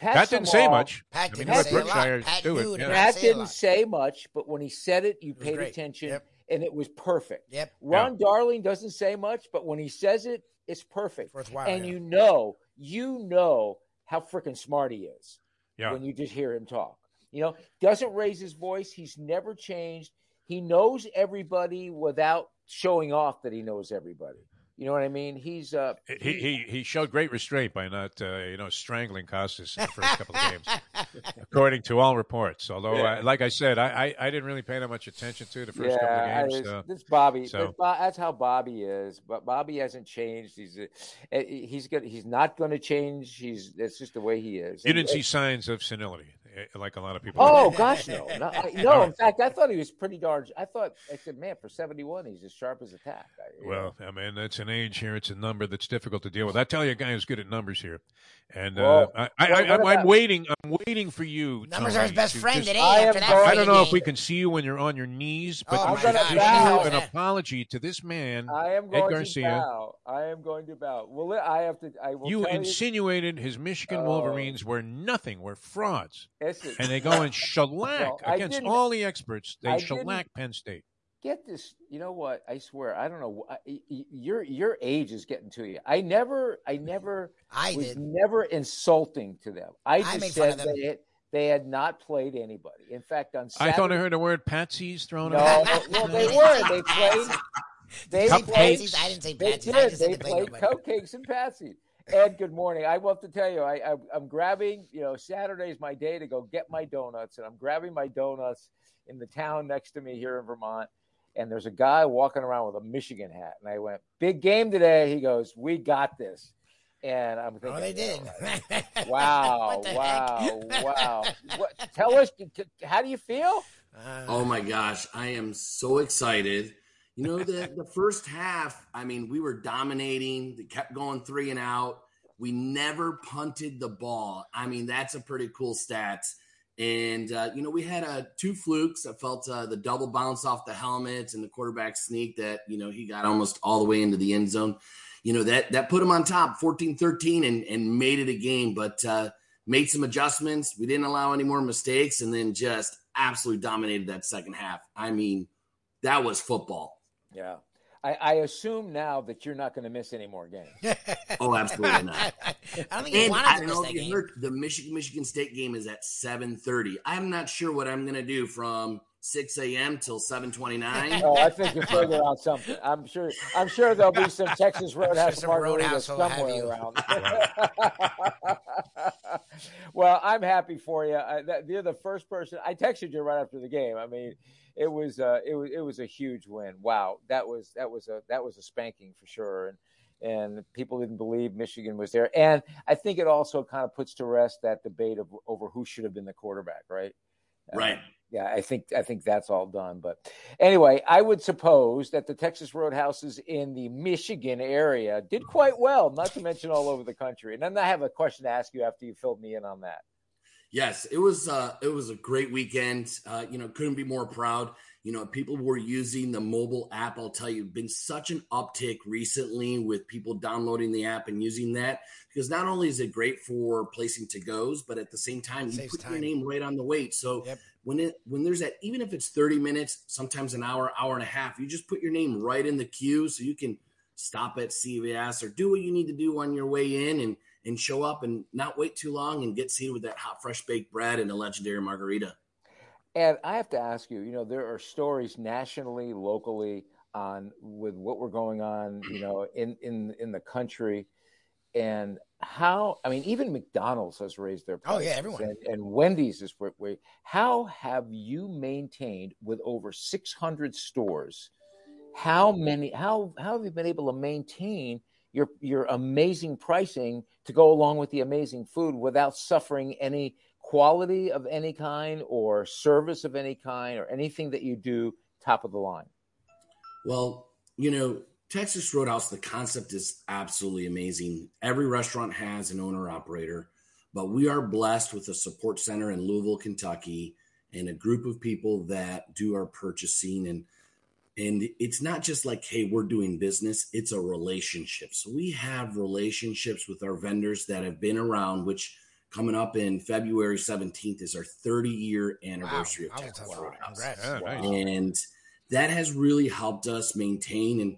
Pat That didn't say much. Pat I mean, didn't let say a. Berkshire Pat do it, yeah. Pat didn't say much, but when he said it, you was paid great. attention, Yep. and it was perfect. Yep. Ron Darling doesn't say much, but when he says it, it's perfect. Worthwhile. and yeah. you know, you know how freaking smart he is Yeah. when you just hear him talk. You know, doesn't raise his voice. He's never changed. he knows everybody without showing off that he knows everybody. You know what I mean? He's uh he he, he showed great restraint by not uh, you know strangling Costas in the first couple of games, [LAUGHS] according to all reports. Although, yeah. uh, like I said, I, I, I didn't really pay that much attention to the first yeah, couple of games. So. This Bobby, so. this, that's how Bobby is. But Bobby hasn't changed. He's uh, he's good. He's not going to change. He's that's just the way he is. You didn't see signs of senility. Like a lot of people. Oh gosh, no, no. I, no in fact, I thought he was pretty darn. I thought I said, man, for seventy-one, he's as sharp as a tack. Well, know. I mean, it's an age here. It's a number that's difficult to deal with. I tell you, a guy who's good at numbers here, and well, uh, I, I, am waiting. I'm waiting for you. Numbers Tony, are his best friend today. After that, I don't know if we can see you when you're on your knees, but oh, you should issue an apology to this man, I am going Ed Garcia. To bow. I am going to bow. Well, I have to. I will. You insinuated you. his Michigan oh. Wolverines were nothing. Were frauds, and they go and [LAUGHS] shellac well, against all the experts. They I shellac Penn State. Get this, you know what? I swear, I don't know. Your your age is getting to you. I never, I [LAUGHS] never, I was did. never insulting to them. I just I said that had, they had not played anybody. In fact, on Saturday, I thought I heard the word patsies thrown no, out. No, they [LAUGHS] were. They played. They played. I didn't say patsies. They, did. they, they played cupcakes and patsies. Ed, good morning. I want to tell you, I, I am grabbing. You know, Saturday is my day to go get my donuts, and I'm grabbing my donuts in the town next to me here in Vermont. And there's a guy walking around with a Michigan hat, and I went, "Big game today." He goes, "We got this." And I'm thinking, oh, they did. wow, [LAUGHS] wow, wow. What, tell us, how do you feel? Uh, oh my gosh, I am so excited. You know, the, the first half, I mean, we were dominating, they kept going three and out. We never punted the ball. I mean, that's a pretty cool stat. And, uh, you know, we had uh, two flukes. I felt uh, the double bounce off the helmet and the quarterback sneak that, you know, he got almost all the way into the end zone. You know, that that put him on top 14 13 and, and made it a game, but uh, made some adjustments. We didn't allow any more mistakes and then just absolutely dominated that second half. I mean, that was football. Yeah. I, I, assume now that you're not going to miss any more games. [LAUGHS] oh, absolutely not. I don't think you want to miss that game. Heard, the Michigan Michigan State game is at 7:30. I'm not sure what I'm going to do from 6 a.m. till 7:29. oh, I think you're further out something. I'm sure. I'm sure there'll be some Texas Roadhouse some Roadhouse somewhere around. [LAUGHS] [LAUGHS] well, I'm happy for you. I, that, you're the first person. I texted you right after the game. I mean it was uh, it was it was a huge win. Wow, that was that was a that was a spanking for sure, and and people didn't believe Michigan was there. And I think it also kind of puts to rest that debate of over who should have been the quarterback, right? Right. Uh, yeah, I think I think that's all done. But anyway, I would suppose that the Texas Roadhouses in the Michigan area did quite well, not to mention all over the country. And then I have a question to ask you after you filled me in on that. Yes, it was uh, it was a great weekend. Uh, you know, couldn't be more proud. You know, people were using the mobile app. I'll tell you, been such an uptick recently with people downloading the app and using that because not only is it great for placing to goes, but at the same time, you put time. your name right on the weight. So yep. when it when there's that, even if it's 30 minutes, sometimes an hour, hour and a half, you just put your name right in the queue so you can stop at CVS or do what you need to do on your way in and and show up and not wait too long and get seated with that hot, fresh baked bread and a legendary margarita. And I have to ask you, you know, there are stories nationally, locally on with what we're going on, you know, [CLEARS THROAT] in in in the country, and how I mean, even McDonald's has raised their prices. Oh yeah, everyone. And, and Wendy's is way. How have you maintained with over 600 stores? How many? How how have you been able to maintain your your amazing pricing to go along with the amazing food without suffering any quality of any kind or service of any kind or anything that you do top of the line? Well, you know, Texas Roadhouse, the concept is absolutely amazing. Every restaurant has an owner operator, but we are blessed with a support center in Louisville, Kentucky, and a group of people that do our purchasing and and it's not just like, hey, we're doing business, it's a relationship. So we have relationships with our vendors that have been around, which coming up in February 17th is our 30 year anniversary wow. of Texas Roadhouse. Yeah, nice. And that has really helped us maintain and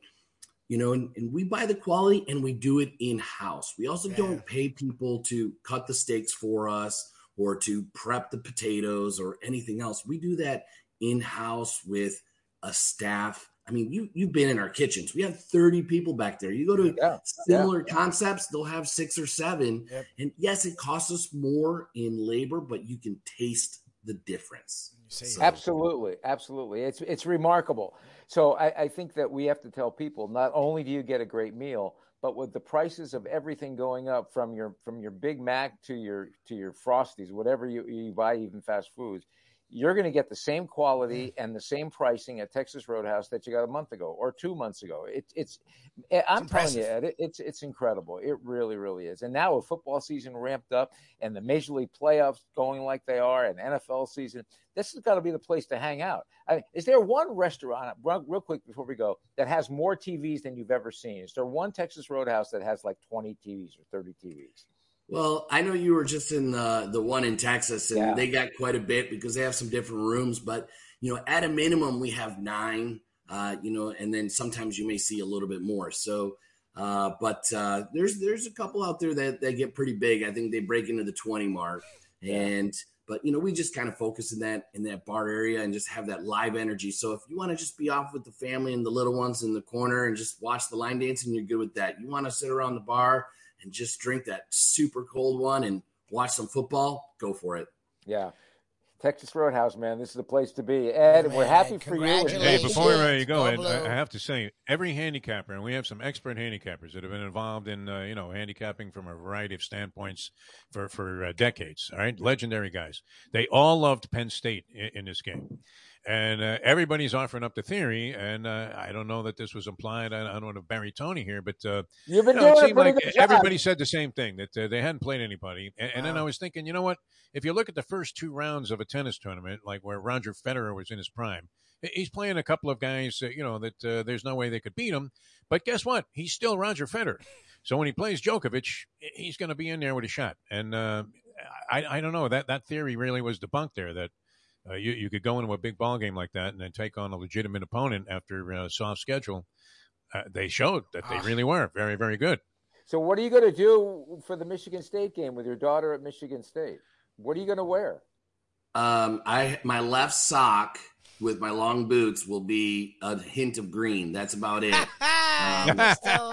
you know, and, and, we buy the quality and we do it in house. We also yeah. don't pay people to cut the steaks for us or to prep the potatoes or anything else. We do that in house with a staff. I mean, you you've been in our kitchens. We have 30 people back there. You go to yeah, similar yeah. concepts, they'll have six or seven. Yep. And yes, it costs us more in labor, but you can taste the difference. So. Absolutely, absolutely. It's it's remarkable. So I, I think that we have to tell people not only do you get a great meal, but with the prices of everything going up from your from your Big Mac to your to your Frosties, whatever you, you buy, even fast foods, you're going to get the same quality and the same pricing at Texas Roadhouse that you got a month ago or two months ago. It, it's, eh, I'm telling you, Ed, it, it's it's incredible. It really, really is. And now with football season ramped up and the Major League playoffs going like they are, and NFL season, this has got to be the place to hang out. I mean, is there one restaurant, real quick before we go, that has more TVs than you've ever seen? Is there one Texas Roadhouse that has like 20 TVs or 30 TVs? Well, I know you were just in the the one in Texas, and yeah. they got quite a bit because they have some different rooms. But you know, at a minimum, we have nine. Uh, you know, and then sometimes you may see a little bit more. So, uh, but uh, there's there's a couple out there that that get pretty big. I think they break into the twenty mark, and but you know, we just kind of focus in that in that bar area and just have that live energy. So if you want to just be off with the family and the little ones in the corner and just watch the line dancing, you're good with that. You want to sit around the bar and just drink that super cold one and watch some football, go for it. Yeah. Texas Roadhouse, man, this is the place to be. Ed, man, we're happy for you. Hey, before we're ready to go, Ed, I have to say, every handicapper, and we have some expert handicappers that have been involved in, uh, you know, handicapping from a variety of standpoints for for uh, decades. All right, legendary guys. They all loved Penn State in, in this game and uh, everybody's offering up the theory, and uh, I don't know that this was implied. I, I don't want to bury Tony here, but uh, you've been you know, doing it like everybody said the same thing that uh, they hadn't played anybody. And, and, then I was thinking, you know what? If you look at the first two rounds of a tennis tournament, like where Roger Federer was in his prime, he's playing a couple of guys, that, you know, that uh, there's no way they could beat him. But guess what? He's still Roger Federer. So when he plays Djokovic, he's going to be in there with a shot. And uh, I, I don't know that that theory really was debunked there. That uh, you you could go into a big ball game like that and then take on a legitimate opponent after a soft schedule. Uh, they showed that they ah. really were very very good. So what are you going to do for the Michigan State game with your daughter at Michigan State? What are you going to wear? Um, I my left sock with my long boots will be a hint of green. That's about it. [LAUGHS] Um, so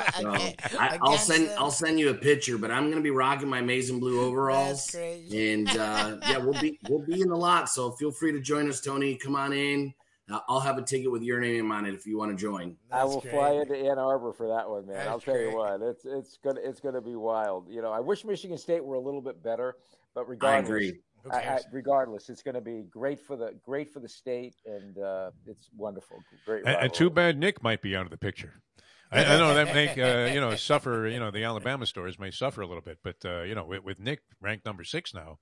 I, will send them. I'll send you a picture, but I'm going to be rocking my Maize and Blue overalls, and uh, yeah, we'll be we'll be in the lot. So feel free to join us, Tony. Come on in. Uh, I'll have a ticket with your name on it if you want to join. That's I will great. fly into Ann Arbor for that one, man. That's I'll tell great. you what, it's it's gonna it's gonna be wild. You know, I wish Michigan State were a little bit better, but regardless, I. I, I, regardless, it's going to be great for the great for the state, and uh, it's wonderful. Great. And, and, too bad Nick might be out of the picture. I, I know that make uh, you know suffer. You know the Alabama stores may suffer a little bit, but uh, you know with, with, Nick ranked number six now,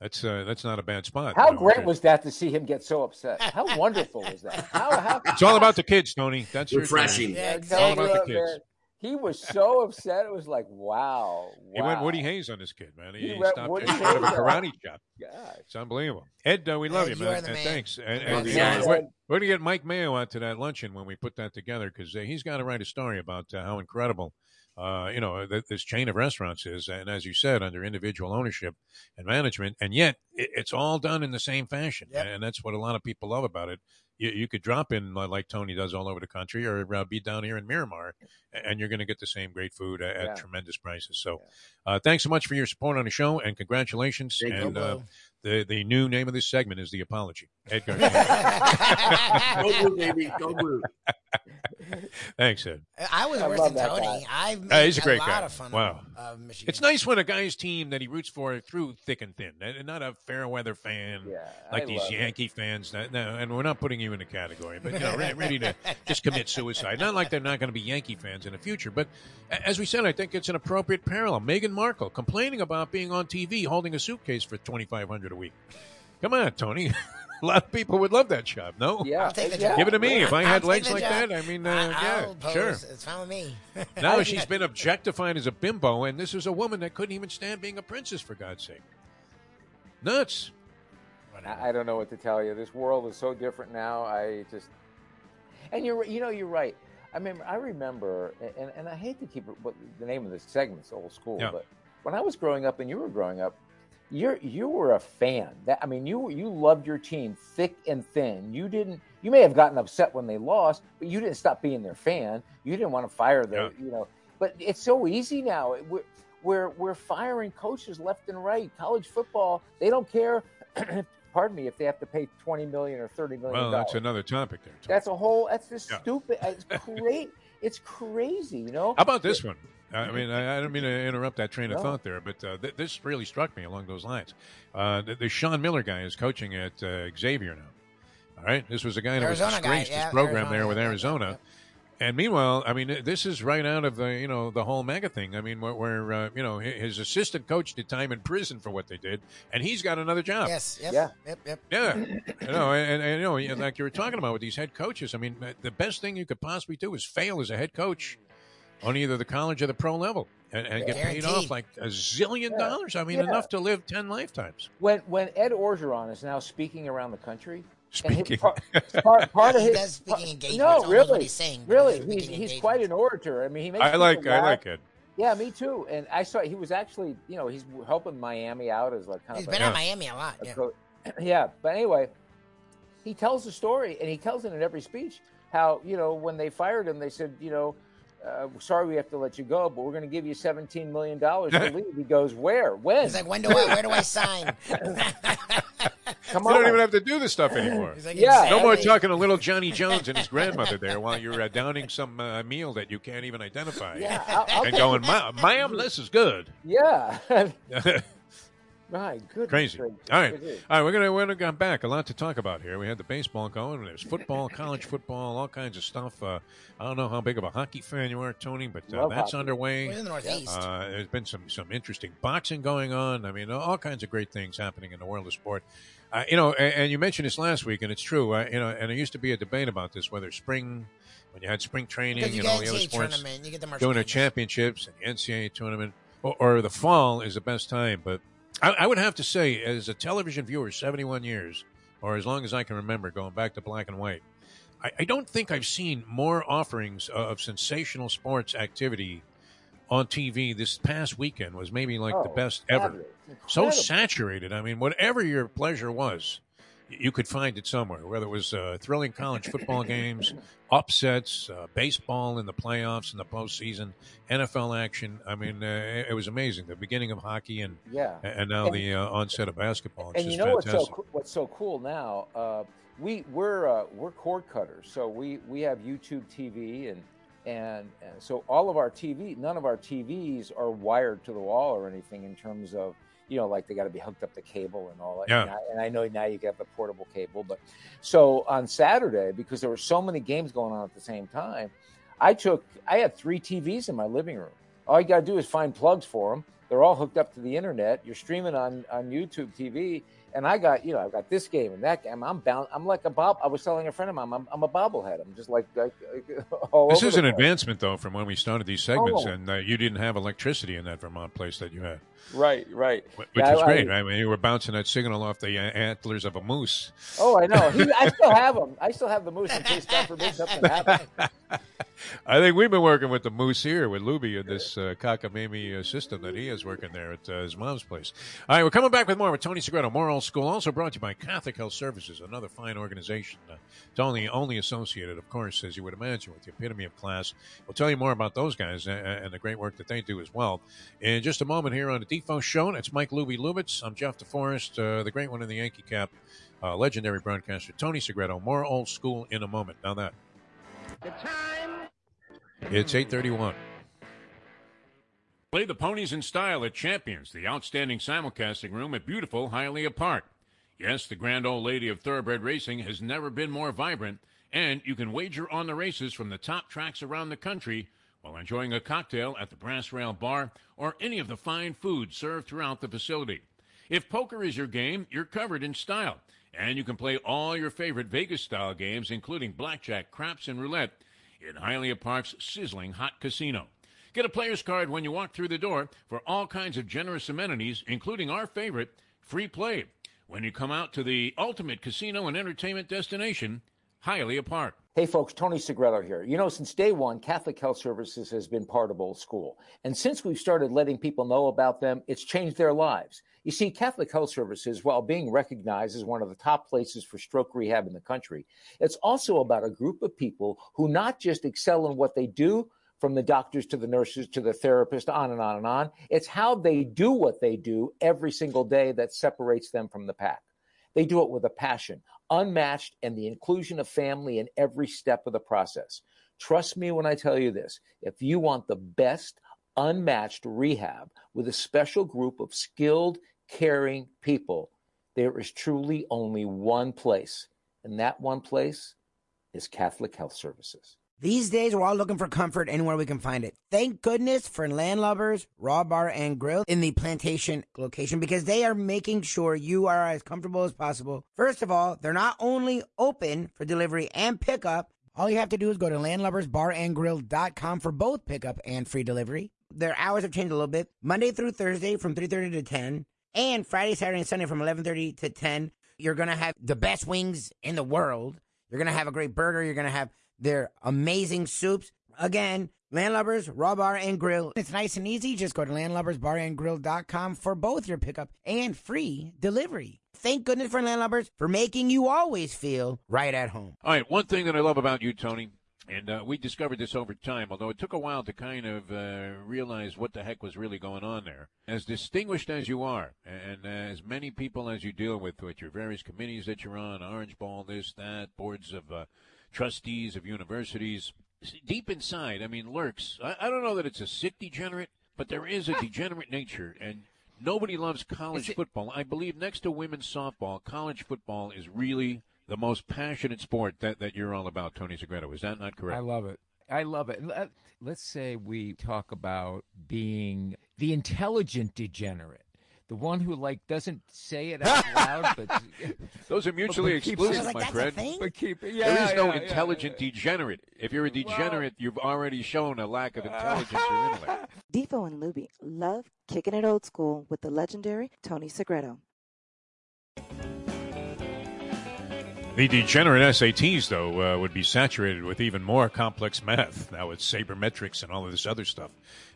that's uh, that's not a bad spot. How great was that to see him get so upset? How wonderful was that? How, how... It's all about the kids, Tony. That's refreshing. Yeah, exactly. It's all about the kids. He was so upset. It was like, wow. wow. He went Woody Hayes on this kid, man. He, he, he stopped Woody out of a karate chop. God. It's unbelievable. Ed, uh, we love Ed, you, man. And thanks. And, and, yeah, we're, we're going to get Mike Mayo out to that luncheon when we put that together because uh, he's got to write a story about uh, how incredible – uh, you know, th- this chain of restaurants is, and as you said, under individual ownership and management, and yet it, it's all done in the same fashion, yep. and that's what a lot of people love about it. You, you could drop in like Tony does all over the country, or uh, be down here in Miramar, and you're going to get the same great food at, yeah. tremendous prices. So, yeah. uh, thanks so much for your support on the show, and congratulations. Thank and uh, the the new name of this segment is the apology. Edgar. Go blue, baby. Go blue. Thanks, Ed. I was I worse than Tony. I've uh, he's a great a guy. of fun. Wow. Of, it's nice when a guy's team that he roots for through thick and thin, and not a fair weather fan yeah, like I these Yankee it. fans. no, and we're not putting you in a category, but you know, [LAUGHS] ready to just commit suicide. Not like they're not going to be Yankee fans in the future, but as we said, I think it's an appropriate parallel. Meghan Markle complaining about being on TV holding a suitcase for twenty five hundred a week. Come on, Tony. [LAUGHS] a lot of people would love that job. No, yeah, yeah. give it to me. If I had legs like job. that, I mean, uh, yeah, pose. sure. It's fine with me. [LAUGHS] now [LAUGHS] she's been objectified as a bimbo, and this is a woman that couldn't even stand being a princess for God's sake. Nuts. I don't know what to tell you. This world is so different now. I just, and you're, you know, you're right. I mean, I remember, and, and I hate to keep it, but the name of this segment's old school, yeah. but when I was growing up and you were growing up, you're you were a fan. That I mean, you you loved your team thick and thin. You didn't. You may have gotten upset when they lost, but you didn't stop being their fan. You didn't want to fire them. Yeah. you know. But it's so easy now. We're we're we're firing coaches left and right. College football, they don't care. [CLEARS THROAT] pardon me, if they have to pay twenty million or thirty million. Well, that's another topic there. Tom. That's a whole. That's just Yeah. stupid. It's great. it's crazy. You know. How about this one? I mean, I, I don't mean to interrupt that train of No. thought there, but uh, th- this really struck me along those lines. Uh, the, the Sean Miller guy is coaching at uh, Xavier now. All right, this was a guy that was Arizona guy, disgraced yeah, his program Arizona, there with yeah, yeah, Arizona. yeah. And meanwhile, I mean, this is right out of the you know the whole mega thing. I mean, where, where uh, you know his assistant coach did time in prison for what they did, and he's got another job. Yes. Yep, Yeah. Yep. Yep. Yeah, you know, and, and you know, like you were talking about with these head coaches. I mean, the best thing you could possibly do is fail as a head coach on either the college or the pro level, and, and get paid off like a zillion Yeah. dollars. I mean, Yeah. enough to live ten lifetimes. when when Ed Orgeron is now speaking around the country, Speaking, part, part, [LAUGHS] part of He his does speaking engagements, No, almost really, what he's saying, really, he's he's, he's quite an orator. I mean, he makes I like, people I like it. Yeah, me too. And I saw he was actually, you know, he's helping Miami out as like kind He's of He's been a, at Miami a lot. a Yeah. [CLEARS THROAT] yeah. But anyway, he tells the story, and he tells it in every speech how you know when they fired him, they said, you know. Uh, sorry, we have to let you go, but we're going to give you seventeen million dollars to [LAUGHS] leave. He goes, "Where? When? He's like, when do I? Where do I sign? [LAUGHS] Come on. You don't even have to do this stuff anymore. He's like, Yeah. No more talking to little Johnny Jones and his grandmother there while you're uh, downing some uh, meal that you can't even identify. yeah, I'll, I'll And going, ma'am, this is good. yeah. [LAUGHS] right, good. Crazy. All right, all right. We're gonna we're gonna come back. A lot to talk about here. We had the baseball going. There's football, [LAUGHS] college football, all kinds of stuff. Uh, I don't know how big of a hockey fan you are, Tony, but uh, that's hockey. underway. We're in the Northeast. Uh, there's been some some interesting boxing going on. I mean, all kinds of great things happening in the world of sport. Uh, you know, and, and you mentioned this last week, and it's true. Uh, you know, and there used to be a debate about this whether spring, when you had spring training because you and all the other sports, tournament, you get the doing the championships and the NCAA tournament, or, or the fall is the best time. But I, I would have to say, as a television viewer, 71 years, or as long as I can remember, going back to black and white, I, I don't think I've seen more offerings of sensational sports activity on TV this past weekend was maybe like the Oh, best ever. So saturated. I mean, whatever your pleasure was, you could find it somewhere. Whether it was uh, thrilling college football games, upsets, uh, baseball in the playoffs in the postseason, NFL action. I mean, uh, it, was amazing. The beginning of hockey and Yeah. and now And- the uh, onset of basketball. It's and you know what's so what's so cool now? Uh, we we're uh, we're cord cutters, so we we have YouTube TV and. And, and so all of our TV, none of our TVs are wired to the wall or anything in terms of, you know, like they got to be hooked up to cable and all that. Yeah. And, I, and I know now you have the portable cable, but so on Saturday, because there were so many games going on at the same time, I took, I had three TVs in my living room. All you got to do is find plugs for them. They're all hooked up to the internet. You're streaming on, on YouTube TV. And I got, you know, I've got this game and that game. I'm bound. I'm like a bob. I was telling a friend of mine, I'm, I'm a bobblehead. I'm just like, like, like [LAUGHS] This is an place. advancement, though, from when we started these segments, Oh. and uh, you didn't have electricity in that Vermont place that you had, Right, right. which Yeah, was I- great. I mean, you were bouncing that signal off the uh, antlers of a moose. Oh, I know. He, I still [LAUGHS] have them. I still have the moose in case God forbid something happens. [LAUGHS] [LAUGHS] I think we've been working with the moose here with Lubie in this uh, cockamamie uh, system that he is working there at uh, his mom's place. All right, we're coming back with more with Tony Segreto, Moral School, also brought to you by Catholic Health Services, another fine organization. Uh, it's only associated, of course, as you would imagine, with the epitome of class. We'll tell you more about those guys uh, and the great work that they do as well. In just a moment here on the Defo Show, it's Mike Lubie Lubitz. I'm Jeff DeForrest, uh, the great one in the Yankee cap, uh, legendary broadcaster Tony Segreto. More old school in a moment. Now that. It's 831. Play the ponies in style at Champions, the outstanding simulcasting room at beautiful Hialeah Park. Yes, the grand old lady of thoroughbred racing has never been more vibrant, and you can wager on the races from the top tracks around the country while enjoying a cocktail at the Brass Rail Bar or any of the fine food served throughout the facility. If poker is your game, you're covered in style, and you can play all your favorite Vegas style games, including blackjack, craps, and roulette, in Hialeah Park's sizzling hot casino. Get a player's card when you walk through the door for all kinds of generous amenities, including our favorite, free play, when you come out to the ultimate casino and entertainment destination, Hialeah Park. Hey, folks, Tony Segreto here. You know, since day one, Catholic Health Services has been part of Old School. And since we've started letting people know about them, it's changed their lives. You see, Catholic Health Services, while being recognized as one of the top places for stroke rehab in the country, it's also about a group of people who not just excel in what they do, from the doctors to the nurses to the therapist, on and on and on. It's how they do what they do every single day that separates them from the pack. They do it with a passion, unmatched, and the inclusion of family in every step of the process. Trust me when I tell you this if you want the best, unmatched rehab with a special group of skilled, caring people, there is truly only one place, and that one place is Catholic Health Services. These days, we're all looking for comfort anywhere we can find it. Thank goodness for Landlubbers Raw Bar and Grill in the plantation location because they are making sure you are as comfortable as possible. First of all, they're not only open for delivery and pickup, all you have to do is go to landlubbersbarandgrill.com for both pickup and free delivery. Their hours have changed a little bit. Monday through Thursday from 3:30 to 10, and Friday, Saturday, and Sunday from 11:30 to 10. You're going to have the best wings in the world. You're going to have a great burger. You're going to have their amazing soups. Again, Landlubbers, Raw Bar and Grill. It's nice and easy. Just go to landlubbersbarandgrill.com for both your pickup and free delivery. Thank goodness for Landlubbers for making you always feel right at home. All right, one thing that I love about you, Tony, and uh, we discovered this over time, although it took a while to kind of uh, realize what the heck was really going on there. As distinguished as you are, and as many people as you deal with, with your various committees that you're on, Orange Bowl, this, that, boards of uh, trustees of universities, deep inside, I mean, lurks. I, I don't know that it's a sick degenerate, but there is a degenerate nature, and nobody loves college football. I believe next to women's softball, college football is really the most passionate sport that, that you're all about, Tony Segreto. Is that not correct? I love it. I love it. Let- Let's say we talk about being the intelligent degenerate. The one who like doesn't say it out [LAUGHS] loud, but [LAUGHS] Those are mutually but keeps exclusive, it- my friend. But keep it. Yeah, there is no yeah, yeah, intelligent yeah. degenerate. If you're a degenerate, you've already shown a lack of intelligence or intellect. [LAUGHS] Defo and Lubie love kicking it old school with the legendary Tony Segreto. The degenerate SATs, though, uh, would be saturated with even more complex math. Now it's sabermetrics and all of this other stuff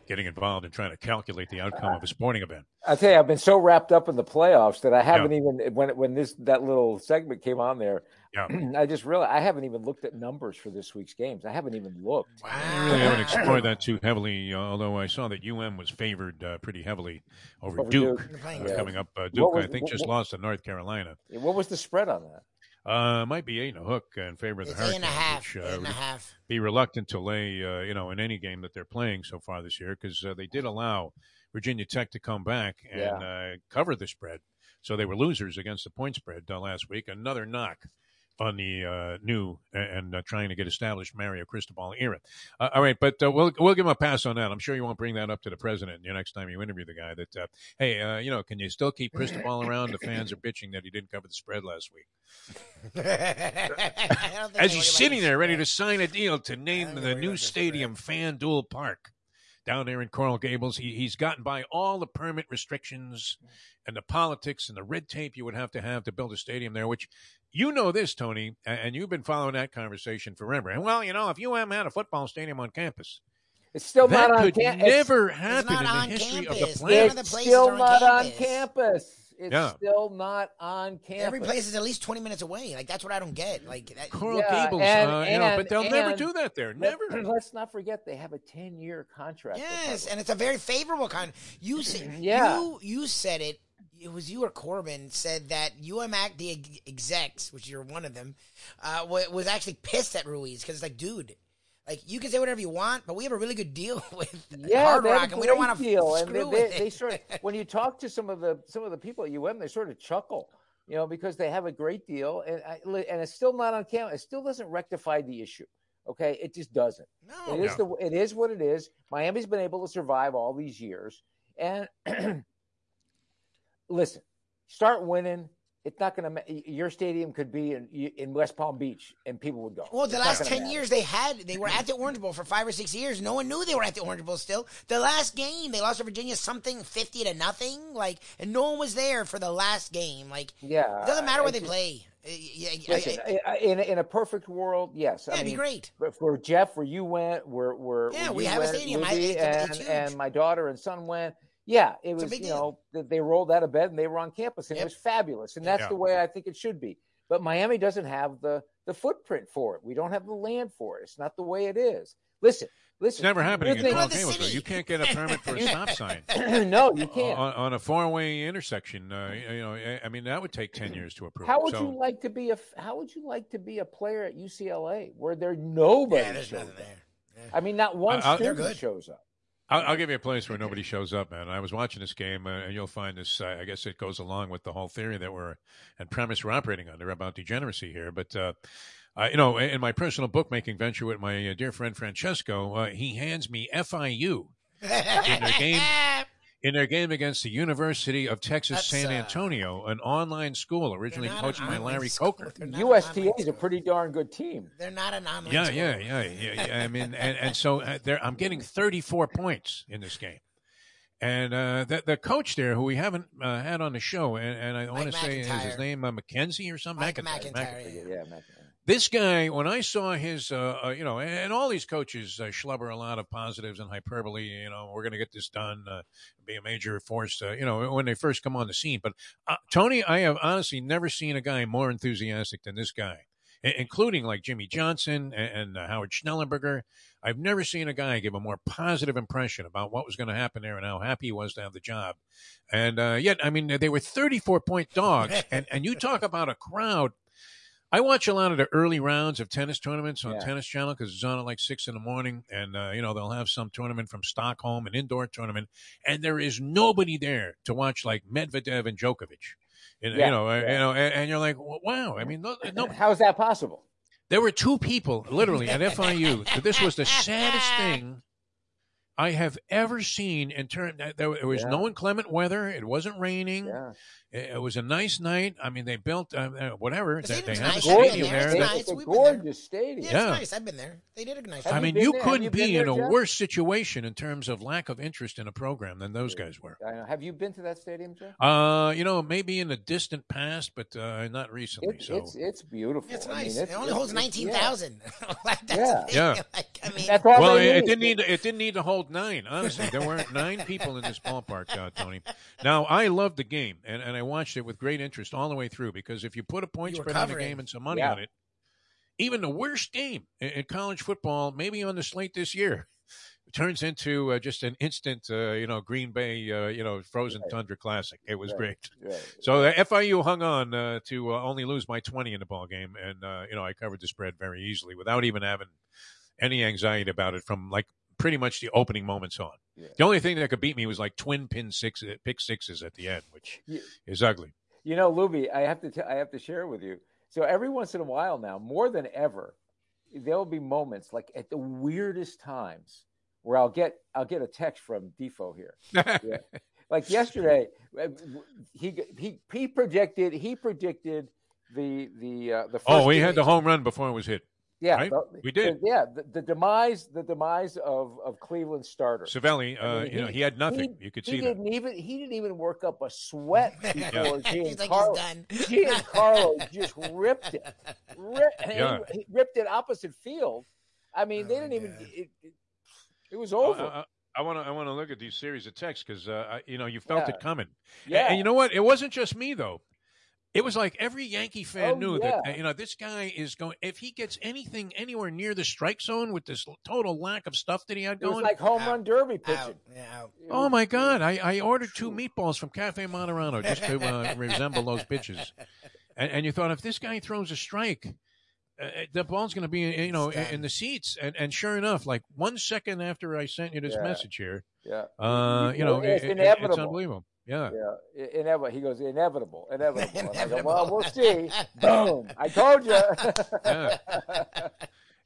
getting involved in trying to calculate the outcome of a sporting event. I tell you, I've been so wrapped up in the playoffs that I haven't even when when this that little segment came on there. Yeah. [CLEARS THROAT] I just realized I haven't even looked at numbers for this week's games. I haven't even looked. I really haven't explored that too heavily, uh, although I saw that UM was favored uh, pretty heavily over, Over Duke. Duke. Uh, Yeah. Coming up, uh, Duke, was- I think, what- just what- lost to North Carolina. What was the spread on that? Uh, might be eight and a hook in favor of the It's and a Hurricanes, half. which, uh, and a half. be reluctant to lay, uh, you know, in any game that they're playing so far this year because uh, they did allow Virginia Tech to come back and uh, cover the spread. So they were losers against the point spread uh, last week. Another knock on the uh, new and uh, trying to get established Mario Cristobal era. Uh, all right, but uh, we'll we'll give him a pass on that. I'm sure you won't bring that up to the president the next time you interview the guy. That uh, hey, uh, you know, can you still keep Cristobal around? The fans are bitching that he didn't cover the spread last week. [LAUGHS] As he's sitting there ready to sign a deal to name the new stadium FanDuel Park down there in Coral Gables, he, he's gotten by all the permit restrictions and the politics and the red tape you would have to have to build a stadium there, which you know this, Tony, and you've been following that conversation forever. And well, you know, if UM had a football stadium on campus, It's still that not on could cam- it's- never happen not in the on history of campus. the planet. It's still are on not on campus. campus. It's Yeah. still not on campus. Every place is at least twenty minutes away. Like that's what I don't get. Like that, Coral Yeah, Gables, and- uh, you know, but they'll never do that there. Never. [CLEARS THROAT] Let's not forget they have a ten-year contract. Yes, and it's a very favorable kind. You said [CLEARS THROAT] Yeah. you you said it. It was you or Corbin said that UMAC the execs, which you're one of them, uh, was actually pissed at Ruiz because it's like, dude, like you can say whatever you want, but we have a really good deal [LAUGHS] with yeah, Hard Rock, and we don't want to deal. screw and they, with they, it. they sort of [LAUGHS] when you talk to some of the some of the people at UM, they sort of chuckle, you know, because they have a great deal, and I, and it's still not on camera. It still doesn't rectify the issue. Okay, it just doesn't. no, It is the it is what it is. Miami's been able to survive all these years, and [CLEARS THROAT] listen, start winning. It's not going to. Your stadium could be in in West Palm Beach, and people would go. Well, the It's last ten matter. years they had they were at the Orange Bowl for five or six years. No one knew they were at the Orange Bowl still. The last game they lost to Virginia something fifty to nothing. Like, and no one was there for the last game. Like, Yeah, it doesn't matter where they just- play. yeah, Listen, I, I, in in a perfect world, yes. Yeah, I it'd be great. For Jeff, where you went, where where Yeah, where we have a went, stadium. I- it's- and it's and my daughter and son went. Yeah, it was you know they rolled out of bed and they were on campus and Yep. it was fabulous and that's Yeah. the way I think it should be. But Miami doesn't have the the footprint for it. We don't have the land for it. It's not the way it is. Listen, listen. It's never happening in Paul though. You can't get a permit for a [LAUGHS] stop sign. [CLEARS THROAT] no, you can't. on, on a four-way intersection. Uh, you know, I- I mean, that would take ten years to approve. How would so, you like to be a How would you like to be a player at UCLA where there nobody Yeah, there's shows nothing up? there. I mean, not one I- student shows up. I'll, I'll give you a place where nobody shows up, man. I was watching this game, uh, and you'll find this. Uh, I guess it goes along with the whole theory that we're and premise we're operating under about degeneracy here. But uh, you know, in my personal bookmaking venture with my uh, dear friend Francesco, uh, he hands me FIU [LAUGHS] in their game in their game against the University of Texas That's, San uh, Antonio, an online school originally coached by Larry school. Coker. They're not an UTSA is a pretty darn good team. They're not an online. Yeah, school. yeah, yeah, yeah, yeah. I mean, [LAUGHS] and, and so uh, there, I'm getting 34 points in this game. And uh, the, the coach there, who we haven't uh, had on the show, and, and I want to say is his name uh, Mackenzie or something. Mike MacIntyre, MacIntyre. Yeah. Yeah, man. This guy, when I saw his, uh, uh, you know, and, and all these coaches uh, schlubber a lot of positives and hyperbole. You know, we're going to get this done, uh, be a major force. Uh, you know, when they first come on the scene. But uh, Tony, I have honestly never seen a guy more enthusiastic than this guy, i- including like Jimmy Johnson and, and uh, Howard Schnellenberger. I've never seen a guy give a more positive impression about what was going to happen there and how happy he was to have the job. And uh, yet, I mean, they were 34 point dogs. [LAUGHS] and, and you talk about a crowd. I watch a lot of the early rounds of tennis tournaments on Yeah. Tennis Channel because it's on at like six in the morning, and uh, you know they'll have some tournament from Stockholm, an indoor tournament, and there is nobody there to watch like Medvedev and Djokovic. And, Yeah, you know, uh, yeah. you know, and, and you're like, wow. I mean, no, no, [LAUGHS] How's that possible? there were two people literally at FIU. This was the saddest [LAUGHS] thing I have ever seen. In turn, there, there was Yeah. no inclement weather. It wasn't raining. Yeah. It, it was a nice night. I mean, they built uh, uh, whatever. They, they stadium's have a nice. Gorgeous. stadium Yeah, there. it's that- nice. It's a We've been there. gorgeous stadium. Yeah, Yeah. it's nice. I've been there. They did a nice Have I job. you mean, you there? Couldn't you been be in a Jeff? worse situation in terms of lack of interest in a program than those guys were. I know. Have you been to that stadium, Jeff? Uh, you know, maybe in the distant past, but uh, not recently. It, so it's it's beautiful. It's I mean, nice. it's- it only holds nineteen thousand. [LAUGHS] Yeah. Yeah. [LAUGHS] Like, I mean, That's all well, it, it didn't need it didn't need to hold nine. Honestly, there weren't nine people in this ballpark, uh, Tony. Now, I loved the game, and, and I watched it with great interest all the way through because if you put a point spread on the game and some money Yeah. on it, even the worst game in, in college football, maybe on the slate this year, [LAUGHS] turns into uh, just an instant, uh, you know, Green Bay, uh, you know, frozen Right. tundra classic. It was Right. great. Right. So the FIU hung on uh, to uh, only lose by 20 in the ball game, and uh, you know I covered the spread very easily without even having any anxiety about it from like pretty much the opening moments on. Yeah. The only thing that could beat me was like twin pin six pick sixes at the end, which You- is ugly. You know, Lubie, I have to t- I have to share with you. So every once in a while now, more than ever, there will be moments like at the weirdest times where I'll get I'll get a text from Defo here. [LAUGHS] Yeah. like yesterday, uh, he he he predicted he predicted the the uh, the first oh, he game- had the home run before it was hit. Yeah right? the- We did. the- yeah the, the demise the demise of of Cleveland starter. Civale, uh, I mean, you know, he had nothing. he- you could he see that. didn't even he didn't even work up a sweat [LAUGHS] before [LAUGHS] he's like Giancarlo. Giancarlo [LAUGHS] just ripped it, Rip- Yeah. he, he ripped it opposite field. I mean, they Oh, didn't even. It, it, it was over. I want to. I want to look at these series of texts because uh, you know you felt Yeah. it coming. yeah, And you know what? It wasn't just me though. It was like every Yankee fan Oh, knew yeah. that you know this guy is going. If he gets anything anywhere near the strike zone with this total lack of stuff that he had it was going, like home Out. run derby pitching. Yeah, out. Oh my god! I, I ordered two meatballs from Cafe Monterano just to uh, [LAUGHS] resemble those pitches. And, and you thought if this guy throws a strike, uh, the ball's going to be you know in, in the seats. And and sure enough, like one second after I sent you this Yeah. message here, Yeah, uh, you know, it's it- it- inevitable. it's unbelievable. Yeah. Yeah, inevitable. He goes inevitable, inevitable. And I go, well, we'll [LAUGHS] see. Boom! I told you. [LAUGHS] Yeah. [LAUGHS]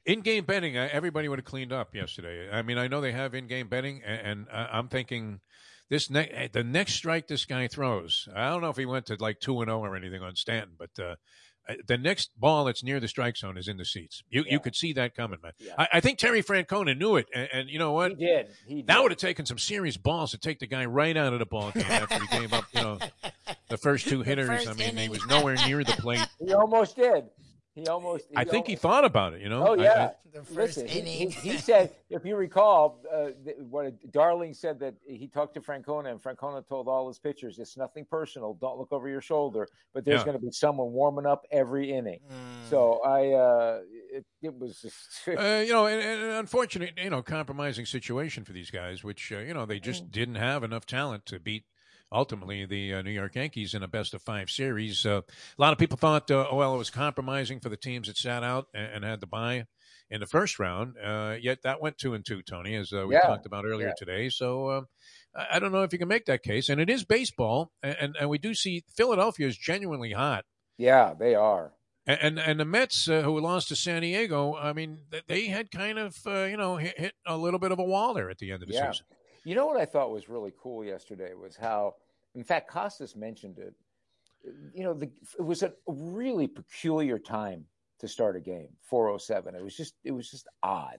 in-game betting, uh, everybody would have cleaned up yesterday. I mean, I know they have in-game betting, and, and uh, I'm thinking this ne- the next strike this guy throws. I don't know if he went to like two and zero or anything on Stanton, but uh, Uh, the next ball that's near the strike zone is in the seats. You Yeah. you could see that coming, man. Yeah. I, I think Terry Francona knew it, and, and you know what? He did. He did. That would have taken some serious balls to take the guy right out of the ball game after he gave up, you know, the first two [LAUGHS] hitters. first I mean, he was nowhere near the plate. He almost did. He almost. I think he thought about it, you know. Oh I- yeah. The first Listen, he, he, inning. he said, [LAUGHS] if you recall, uh, what Darling said that he talked to Francona, and Francona told all his pitchers, "It's nothing personal. Don't look over your shoulder." But there's Yeah. going to be someone warming up every inning. Mm. So I, uh, it, it was. Just, [LAUGHS] Uh, you know, and, and an unfortunate, you know, compromising situation for these guys, which uh, you know they Mm. just didn't have enough talent to beat ultimately the uh, New York Yankees in a best of five series. Uh, a lot of people thought, uh, oh, well, it was compromising for the teams that sat out and, and had to buy in the first round. Uh, yet that went two and two, Tony, as uh, we Yeah. talked about earlier Yeah. today. So. Uh, I don't know if you can make that case, and it is baseball, and, and, we do see Philadelphia is genuinely hot. yeah, they are. And and, and the Mets, uh, who lost to San Diego, I mean, they had kind of uh, you know hit, hit a little bit of a wall there at the end of the Yeah. season. You know what I thought was really cool yesterday was how, in fact, Costas mentioned it. You know, the, it was a really peculiar time to start a game, 407. It was just, it was just odd.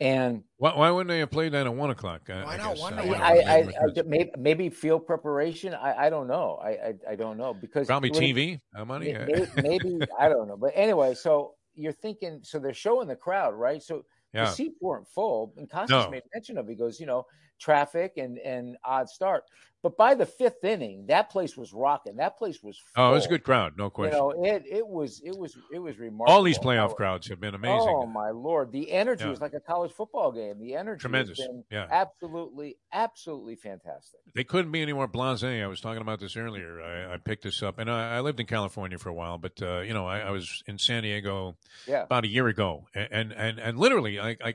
And Why, why wouldn't they have played that at one o'clock? I, Why I not guess, one uh, to you know, I, I, I, maybe, maybe field preparation. I, I don't know. I, I, I don't know because probably when it- TV. How money? Maybe, maybe I don't know, but anyway. So you're thinking. So they're showing the crowd, right? So yeah. the seats weren't full, and Costas No. made mention of. it. He goes, you know, traffic and and odd start. But by the fifth inning, that place was rocking. That place was. Full. Oh, it was a good crowd, no You question. know, it it was it was it was remarkable. All these playoff crowds have been amazing. Oh my lord, the energy Yeah. was like a college football game. The energy has Tremendous. been Yeah. absolutely, absolutely fantastic. They couldn't be any more blasé. I was talking about this earlier. I, I picked this up, and I, I lived in California for a while, but uh, you know, I, I was in San Diego Yeah, about a year ago, and and and literally, I, I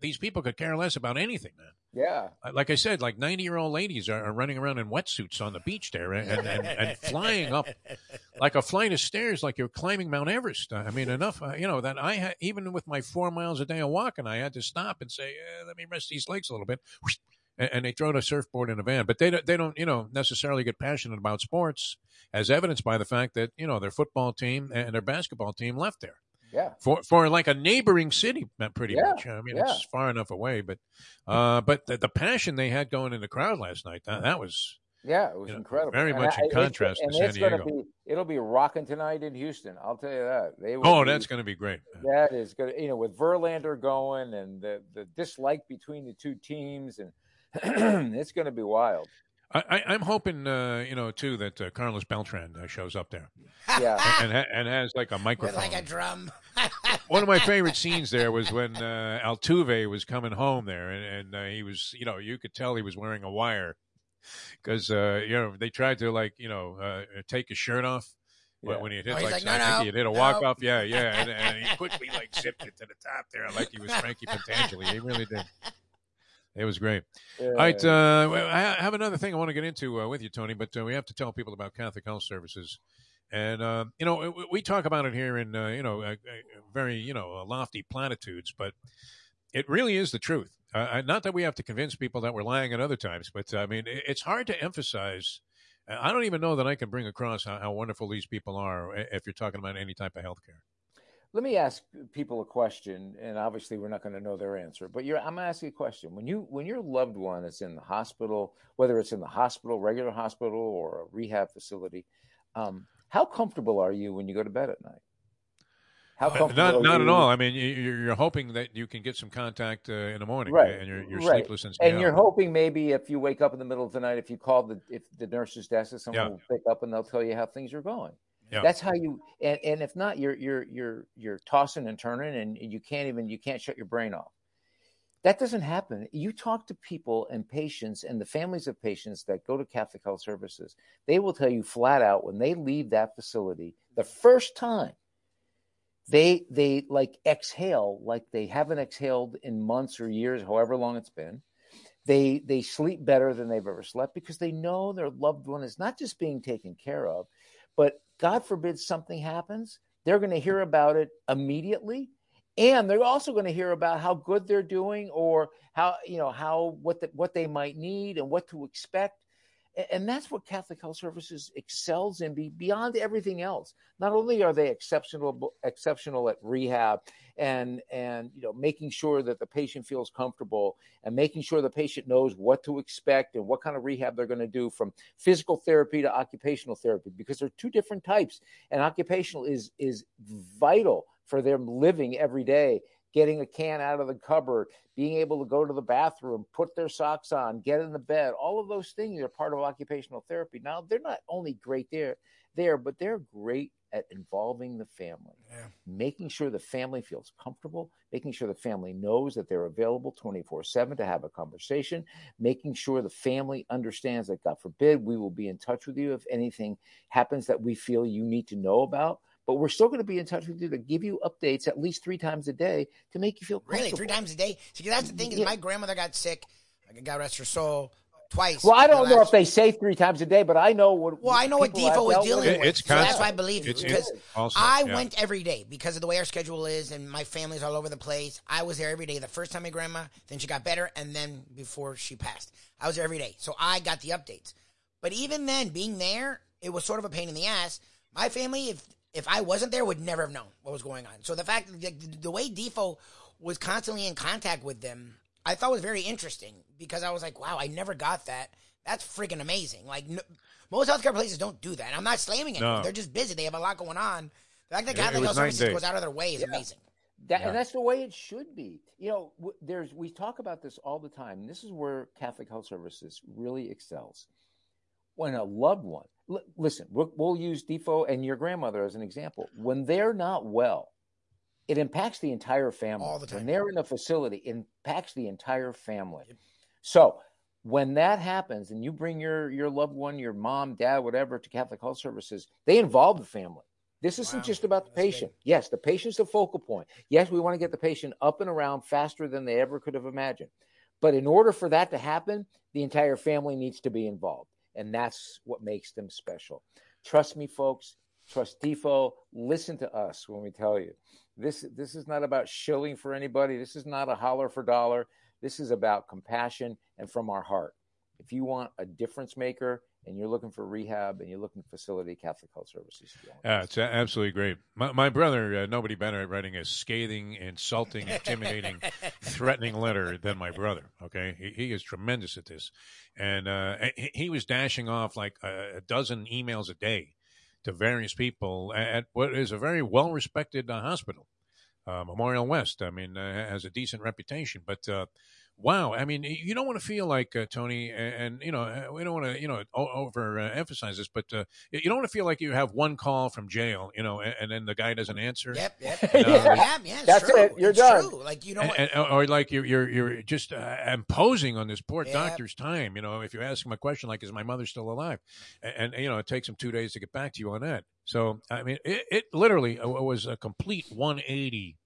these people could care less about anything, man. yeah, like I said, like 90 year old ladies are, are running around in wetsuits on the beach there and, and, and, flying up like a flight of stairs, like you're climbing Mount Everest. I mean, enough, uh, you know, that I even with my four miles a day of walking, I had to stop and say, eh, let me rest these legs a little bit. And, and they throw a surfboard in a van, but they don't, they don't, you know, necessarily get passionate about sports as evidenced by the fact that, you know, their football team and their basketball team left there yeah. for for like a neighboring city, uh, pretty Yeah, much. I mean, yeah. it's far enough away, but uh, but the, the passion they had going in the crowd last night that, that was Yeah, it was You know, incredible. very And much in it's- contrast to and San Diego. Be, it'll be rocking tonight in Houston. I'll tell you that. They oh, be- that's going to be great. that is good. You know, with Verlander going and the the dislike between the two teams, and [CLEARS THROAT] it's going to be wild. I, I, I'm hoping, uh, you know, too, that uh, Carlos Beltran uh, shows up there Yeah, and ha- and has like a With microphone. like a drum. [LAUGHS] One of my favorite scenes there was when uh, Altuve was coming home there, and, and uh, he was, you know, you could tell he was wearing a wire because, uh, you know, they tried to like, you know, uh, take his shirt off. when- Yeah. When he hit, Oh, like, he's like, I "No, think no, he hit a no." walk off, yeah, yeah, and, and he [LAUGHS] quickly like zipped it to the top there, like he was Frankie Pentangeli. He really did. It was great. All right, uh, I have another thing I want to get into uh, with you, Tony, but uh, we have to tell people about Catholic Health Services. And uh, you know, we, talk about it here in uh, you know very you know lofty platitudes, but it really is the truth. Uh, not that we have to convince people that we're lying at other times, but I mean, it's hard to emphasize. I don't even know that I can bring across how, how wonderful these people are if you're talking about any type of healthcare. Let me ask people a question, and obviously we're not going to know their answer. But you're, I'm going to ask you a question. When you when your loved one is in the hospital, whether it's in the hospital, regular hospital, or a rehab facility, um, how comfortable are you when you go to bed at night? How Uh, comfortable? Not, are not at all. I mean, you- you're, you're hoping that you can get some contact uh, in the morning, Right, And you're, you're right. sleepless and And you're hoping maybe if you wake up in the middle of the night, if you call the if the nurse's desk, that someone Yeah. will pick up and they'll tell you how things are going. Yeah. That's how you and, and if not, you're you're you're you're tossing and turning and you can't even you can't shut your brain off. That doesn't happen. You talk to people and patients and the families of patients that go to Catholic Health Services, they will tell you flat out when they leave that facility the first time they they like exhale like they haven't exhaled in months or years, however long it's been they they sleep better than they've ever slept because they know their loved one is not just being taken care of but god forbid something happens they're going to hear about it immediately. And they're also going to hear about how good they're doing or how you know how what the, what they might need and what to expect And that's what Catholic Health Services excels in beyond everything else. Not only are they exceptional exceptional at rehab and and you know making sure that the patient feels comfortable and making sure the patient knows what to expect and what kind of rehab they're going to do from physical therapy to occupational therapy because they're two different types and occupational is is vital for them living every day getting a can out of the cupboard, being able to go to the bathroom, put their socks on, get in the bed. All of those things are part of occupational therapy. Now, they're not only great there, there, but they're great at involving the family, yeah. making sure the family feels comfortable, making sure the family knows that they're available 24 7 to have a conversation, making sure the family understands that, God forbid, we will be in touch with you if anything happens that we feel you need to know about but we're still going to be in touch with you to give you updates at least three times a day to make you feel really three times a day. See, that's the thing is, yeah. my grandmother got sick. God rest her soul. Twice. Well, I don't know if they say three times a day, but I know what. Well, I know what Defo was dealing with. It's so that's why I believe you it's, because also, I yeah. went every day because of the way our schedule is and my family's all over the place. I was there every day. The first time my grandma, then she got better, and then before she passed, I was there every day. So I got the updates. But even then, being there, it was sort of a pain in the ass. My family, if if I wasn't there, would never have known what was going on. So the fact that the, the way Defo was constantly in contact with them, I thought was very interesting because I was like, wow, I never got that. That's freaking amazing. Like no, most healthcare places don't do that. I'm not slamming it. No. They're just busy. They have a lot going on. The fact that Catholic Health Services goes out of their way is yeah. amazing. That, yeah. And that's the way it should be. You know, there's we talk about this all the time. This is where Catholic Health Services really excels. When a loved one L- listen, we'll, we'll use Defo and your grandmother as an example. When they're not well, it impacts the entire family. All the time. When they're in a facility, it impacts the entire family. Yep. So when that happens and you bring your your loved one, your mom, dad, whatever, to Catholic Health Services, they involve the family. This isn't wow. just about the That's patient. Yes, the patient's the focal point. Yes, we want to get the patient up and around faster than they ever could have imagined. But in order for that to happen, the entire family needs to be involved. And that's what makes them special. Trust me, folks. Trust Defo. Listen to us when we tell you. This, this is not about shilling for anybody. This is not a holler for dollar. This is about compassion and from our heart. If you want a difference maker and you're looking for rehab and you're looking for facility, Catholic Health Services. Yeah, it's absolutely great. My, my brother, uh, nobody better at writing a scathing, insulting, [LAUGHS] intimidating, threatening letter than my brother. Okay, he, he is tremendous at this, and uh, he, he, was dashing off like a, a, dozen emails a day to various people at what is a very well respected uh, hospital. Uh, Memorial West, I mean, uh, has a decent reputation, but uh, Wow, I mean, you don't want to feel like uh, Tony, and, and, you know, uh, we don't want to, you know, over uh, emphasize this, but uh, you don't want to feel like you have one call from jail, you know, and, and then the guy doesn't answer. Yep, yep, [LAUGHS] you know, yeah, yeah, yeah that's true. it. You're it's done. True. Like you know, and, or like you're you're you're just uh, imposing on this poor yep. doctor's time. You know, if you ask him a question like, "Is my mother still alive?" and, and you know, it takes him two days to get back to you on that. So, I mean, it, it literally uh, was a complete 180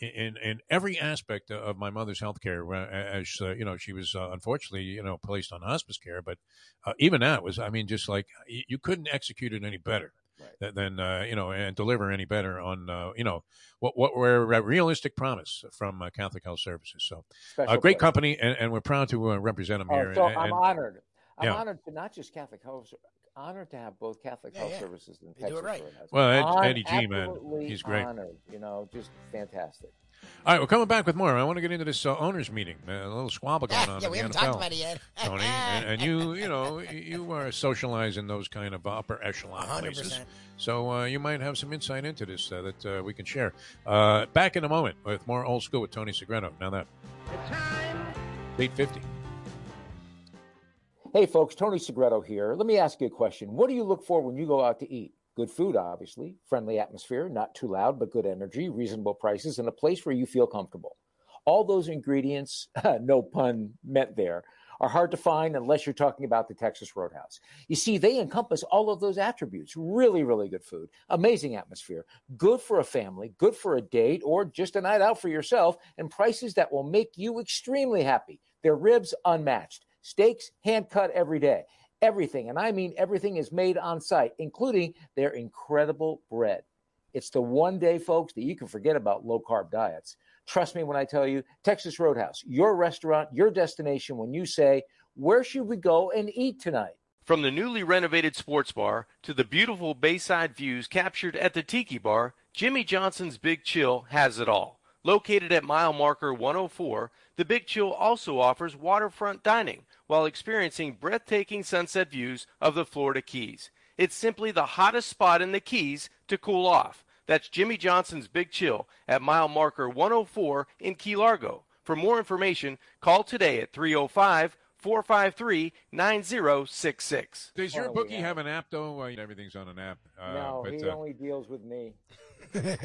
in in every aspect of my mother's health care. As uh, you know, she was uh, unfortunately you know placed on hospice care, but uh, even that was, I mean, just like you couldn't execute it any better. Right. Than uh, you know, and deliver any better on uh, you know what what were a realistic promise from uh, Catholic Health Services. So, a great place. company, and, and, we're proud to represent them oh, here. So and, I'm honored. I'm yeah. honored to not just Catholic Health honored to have both Catholic yeah, Health yeah. Services and Texas. Right. Well, Ed, Eddie G, man, he's great. Honored, you know, just fantastic. All right, we're coming back with more. I want to get into this uh, owners meeting. Uh, a little squabble [LAUGHS] going on. yeah, we haven't NFL, talked about it yet, [LAUGHS] Tony. And, and, you, you know, you are socializing those kind of upper echelon 100%. places, so uh, you might have some insight into this uh, that uh, we can share. Uh, back in a moment with more old school with Tony Segreto. Now that eight fifty. Hey, folks, Tony Segreto here. Let me ask you a question. What do you look for when you go out to eat? Good food, obviously, friendly atmosphere, not too loud, but good energy, reasonable prices, and a place where you feel comfortable. All those ingredients, [LAUGHS] no pun meant there, are hard to find unless you're talking about the Texas Roadhouse. You see, they encompass all of those attributes. Really, really good food, amazing atmosphere, good for a family, good for a date, or just a night out for yourself, and prices that will make you extremely happy. Their ribs unmatched. Steaks hand cut every day. Everything, and I mean everything, is made on site, including their incredible bread. It's the one day, folks, that you can forget about low carb diets. Trust me when I tell you, Texas Roadhouse, your restaurant, your destination when you say, Where should we go and eat tonight? From the newly renovated sports bar to the beautiful bayside views captured at the Tiki Bar, Jimmy Johnson's Big Chill has it all. Located at mile marker 104, the Big Chill also offers waterfront dining while experiencing breathtaking sunset views of the Florida Keys. It's simply the hottest spot in the Keys to cool off. That's Jimmy Johnson's Big Chill at mile marker 104 in Key Largo. For more information, call today at 305 453 9066. Does your bookie have an app though? Uh, everything's on an app. Uh, no, but, he uh, only deals with me.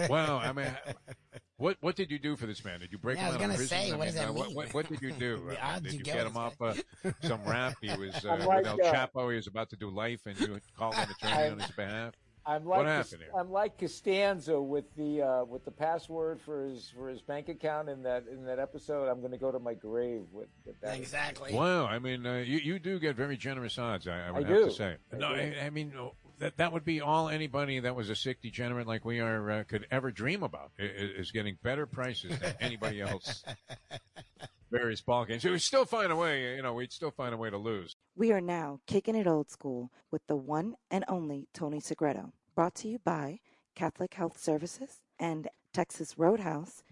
Well, I mean, what what did you do for this man? Did you break Yeah, him out of gonna prison? say, I what does mean, that uh, what, mean? what, what did you do? [LAUGHS] The Uh, did you you get get him off uh, some rap? He was [LAUGHS] uh, like, with El Chapo. He was about to do life, and you called an [LAUGHS] attorney on his behalf. I'm What like happened here? I'm like Costanza with the uh, with the password for his for his bank account in that in that episode. I'm going to go to my grave with, with that. Exactly. Wow, I mean, uh, you you do get very generous odds. I, I would I have do. to say. I no. I, I mean that that would be all anybody that was a sick degenerate like we are uh, could ever dream about i- i- is getting better prices than anybody else. [LAUGHS] Various ball games. We'd still find a way. You know, we'd still find a way to lose. We are now kicking it old school with the one and only Tony Segreto. Brought to you by Catholic Health Services and Texas Roadhouse.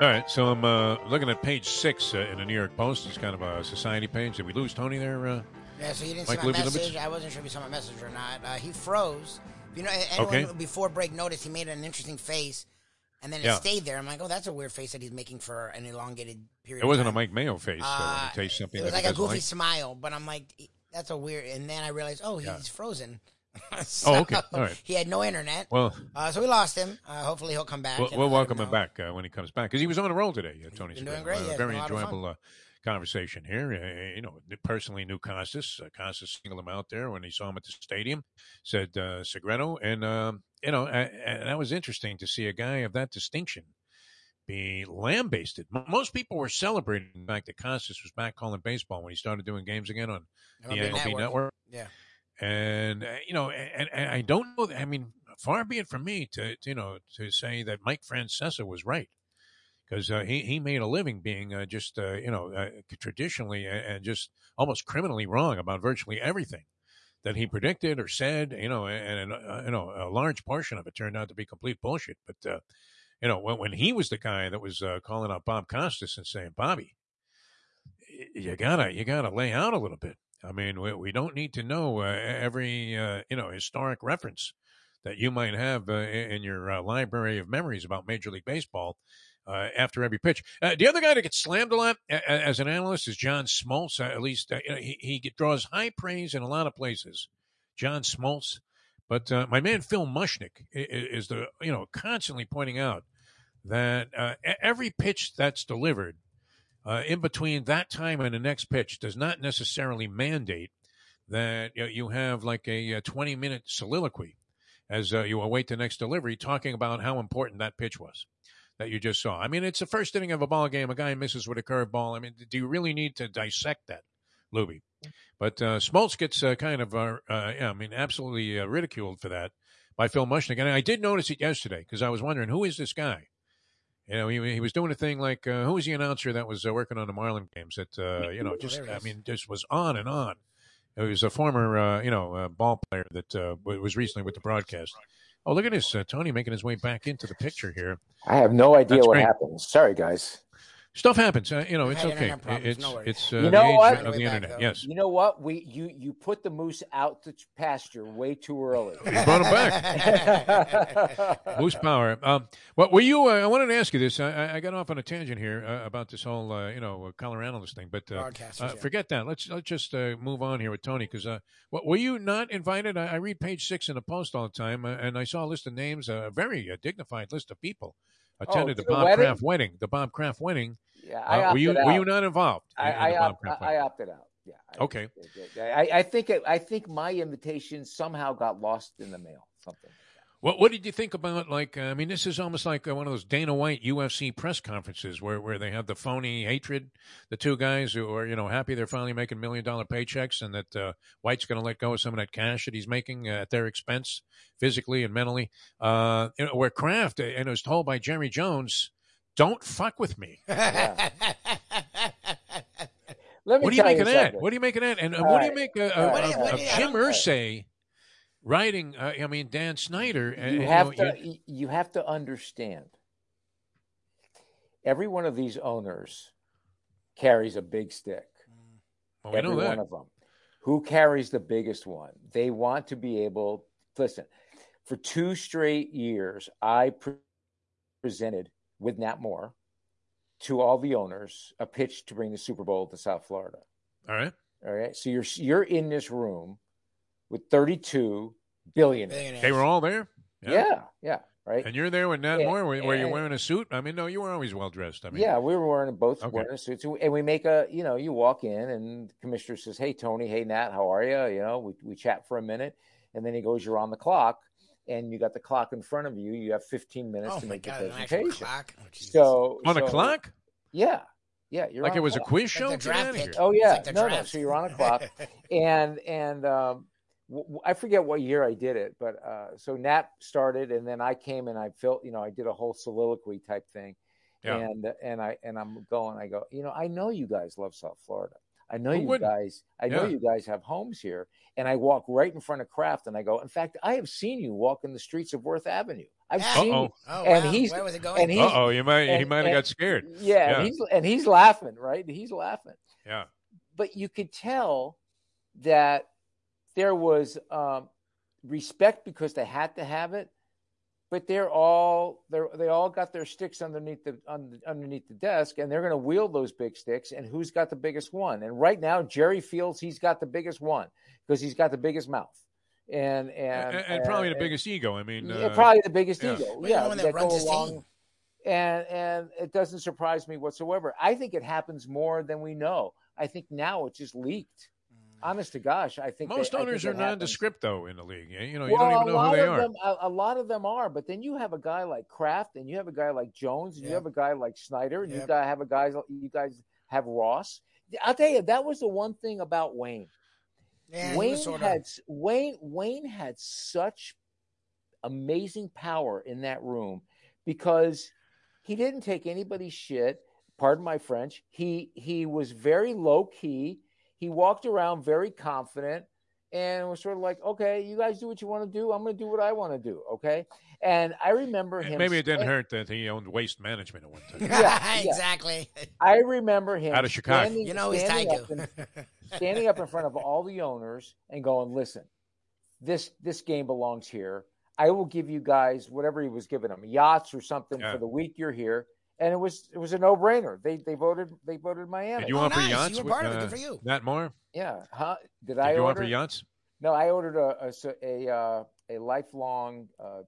All right, so I'm uh, looking at page six uh, in the New York Post. It's kind of a society page. Did we lose Tony there? Uh, Yeah, so you didn't Mike see my message. I wasn't sure if you saw my message or not. Uh, he froze. You know, anyone Okay. before break noticed he made an interesting face, and then it Yeah. stayed there. I'm like, oh, that's a weird face that he's making for an elongated period. it wasn't a. Mike Mayo face. so Uh, something It was like a goofy like. smile, but I'm like, that's a weird. And then I realized, oh, he's Yeah. frozen. [LAUGHS] Oh, So, okay. All right. He had no internet. Well, Uh, so we lost him. Uh, hopefully he'll come back. We'll, we'll welcome him back uh, when he comes back because he was on a roll today. Uh, Tony, doing great, Uh, yeah, very been a lot of fun. enjoyable uh, conversation here. Uh, you know, personally knew Costas. Uh, Costas singled him out there when he saw him at the stadium. Said uh, Segreto, and um, you know, uh, and that was interesting to see a guy of that distinction be lambasted. M- Most people were celebrating the fact that Costas was back calling baseball when he started doing games again on the MLB MLB Network. Network. Yeah. And uh, you know, and, and I don't know. I mean, far be it from me to, to you know to say that Mike Francesa was right because uh, he he made a living being uh, just uh, you know uh, traditionally and, and just almost criminally wrong about virtually everything that he predicted or said. You know, and, and uh, you know a large portion of it turned out to be complete bullshit. But uh, you know when when he was the guy that was uh, calling out Bob Costas and saying, Bobby, you gotta you gotta lay out a little bit. I mean, we, we don't need to know uh, every uh, you know historic reference that you might have uh, in your uh, library of memories about Major League Baseball uh, after every pitch. Uh, the other guy that gets slammed a lot as an analyst is John Smoltz. Uh, at least uh, he, he draws high praise in a lot of places. John Smoltz, but uh, my man Phil Mushnick is the you know constantly pointing out that every pitch that's delivered in between that time and the next pitch does not necessarily mandate that you, have like a, 20 minute soliloquy as you await the next delivery talking about how important that pitch was that you just saw. I mean, it's the first inning of a ball game. A guy misses with a curveball. I mean, do you really need to dissect that, Lubie? But uh, Smoltz gets uh, kind of, uh, uh, yeah, I mean, absolutely uh, ridiculed for that by Phil Mushnick. And I did notice it yesterday because I was wondering, who is this guy? You know, he, he was doing a thing like, uh, who was the announcer that was uh, working on the Marlin games that, uh, you know, just, I mean, just was on and on. It was a former, uh, you know, uh, ball player that uh, was recently with the broadcast. Oh, look at this. Uh, Tony making his way back into the picture here. I have no idea That's what great. happened. Sorry, guys. Stuff happens. Uh, you know, it's okay. It's, no it's uh, You the know age what? of the Way back, internet. though. Yes. You know what? We you you put the moose out to pasture way too early. You brought him back. [LAUGHS] Moose Power. Um, well, were you? Uh, I wanted to ask you this. I, I- I got off on a tangent here uh, about this whole, uh, you know, uh, color analyst thing. But uh, uh, yeah. forget that. Let's let's just uh, move on here with Tony because uh, what, were you not invited? I, I read page six in the post all the time, uh, and I saw a list of names, a very uh, dignified list of people attended to the the Bob wedding? Kraft wedding. The Bob Kraft wedding. Yeah, I Uh, were you opted were you not involved? in- I, in I, Bob opt- Kraft I. I opted out. Yeah. I- Okay. I, I think it, I think my invitation somehow got lost in the mail. Something. What What did you think about like? Uh, I mean, this is almost like uh, one of those Dana White UFC press conferences where where they have the phony hatred, the two guys who are you know happy they're finally making million dollar paychecks and that uh, White's going to let go of some of that cash that he's making uh, at their expense, physically and mentally. Uh, you know, where Kraft and was told by Jerry Jones, "Don't fuck with me." [LAUGHS] let me What do you make of that? What do you make of that? And uh, what do you make of, right. of- What do you- I Jim Irsay writing? Uh, I mean, Dan Snyder. you and, have know, to you, you have to understand every one of these owners carries a big stick well, we every know one that. of them who carries the biggest one they want to be able listen for two straight years i pre- presented with nat moore to all the owners a pitch to bring the super bowl to south florida All right. all right so you're you're in this room with 32 billionaires Billionaires. They were all there. yeah yeah right And you're there with Nat Yeah, Moore. Were, were you and- wearing a suit? I mean, no, you were always well dressed. I mean, yeah, we were wearing both Okay. wearing suits, and we make a you know you walk in and the commissioner says, "Hey Tony, hey Nat, how are you?" You know, we we chat for a minute, and then he goes, "You're on the clock," and you got the clock in front of you. You have 15 minutes Oh to make god, the an actual presentation. clock. Oh, So on a clock, yeah, yeah, you're like on it was a clock. quiz Like show. the draft pick. Oh yeah, like the no, no. So you're on a [LAUGHS] clock, and and um, w- w- I forget what year I did it, but uh, so Nat started, and then I came and I felt, you know, I did a whole soliloquy type thing, Yeah. and and I and I'm going, I go, you know, I know you guys love South Florida. I know Who you wouldn't? guys. I know you guys have homes here, and I walk right in front of Kraft, and I go. In fact, I have seen you walk in the streets of Worth Avenue. I've seen Uh-oh. you. Oh, and wow. he's- Where was it going? and Uh he's- oh, you might he might have got scared. Yeah, Yeah. and he's and he's laughing, right? He's laughing Yeah. but you could tell that there was um, respect because they had to have it. But they're all they they all got their sticks underneath the un, underneath the desk, and they're going to wield those big sticks. And who's got the biggest one? And right now, Jerry feels he's got the biggest one because he's got the biggest mouth, and and And, and probably the and- biggest ego. I mean, yeah, uh, probably the biggest yeah. ego. Well, yeah, the one that that runs go his along and and it doesn't surprise me whatsoever. I think it happens more than we know. I think now it just leaked. Honest to gosh, I think most they- I think owners are nondescript though in the league. You know, you well, don't even know who they are. them, a, a lot of them are. But then you have a guy like Kraft, and you have a guy like Jones, and you have a guy like Snyder, and you Yep. guys have a guys. You guys have Ross. I'll tell you, that was the one thing about Wayne. Yeah, Wayne was sort had Wayne Wayne had such amazing power in that room because he didn't take anybody's shit. Pardon my French. He he was very low key. He walked around very confident and was sort of like, okay, you guys do what you want to do. I'm going to do what I want to do. Okay. And I remember him. Maybe it didn't hurt that he owned waste management at one time. of. yeah, [LAUGHS] yeah. exactly. I remember him Out of Chicago. standing- You know he's standing up in- standing up in front of all the owners and going, "Listen, this this game belongs here. I will give you guys whatever he was giving them, yachts or something Yeah. for the week you're here." And it was it was a no brainer. They they voted they voted Miami. Did you Oh, offer nice. You yachts were with part of it. uh, Good for you. Nat Moore? yeah, huh? Did, Did I you order? offer yachts? No, I ordered a uh, a lifelong uh,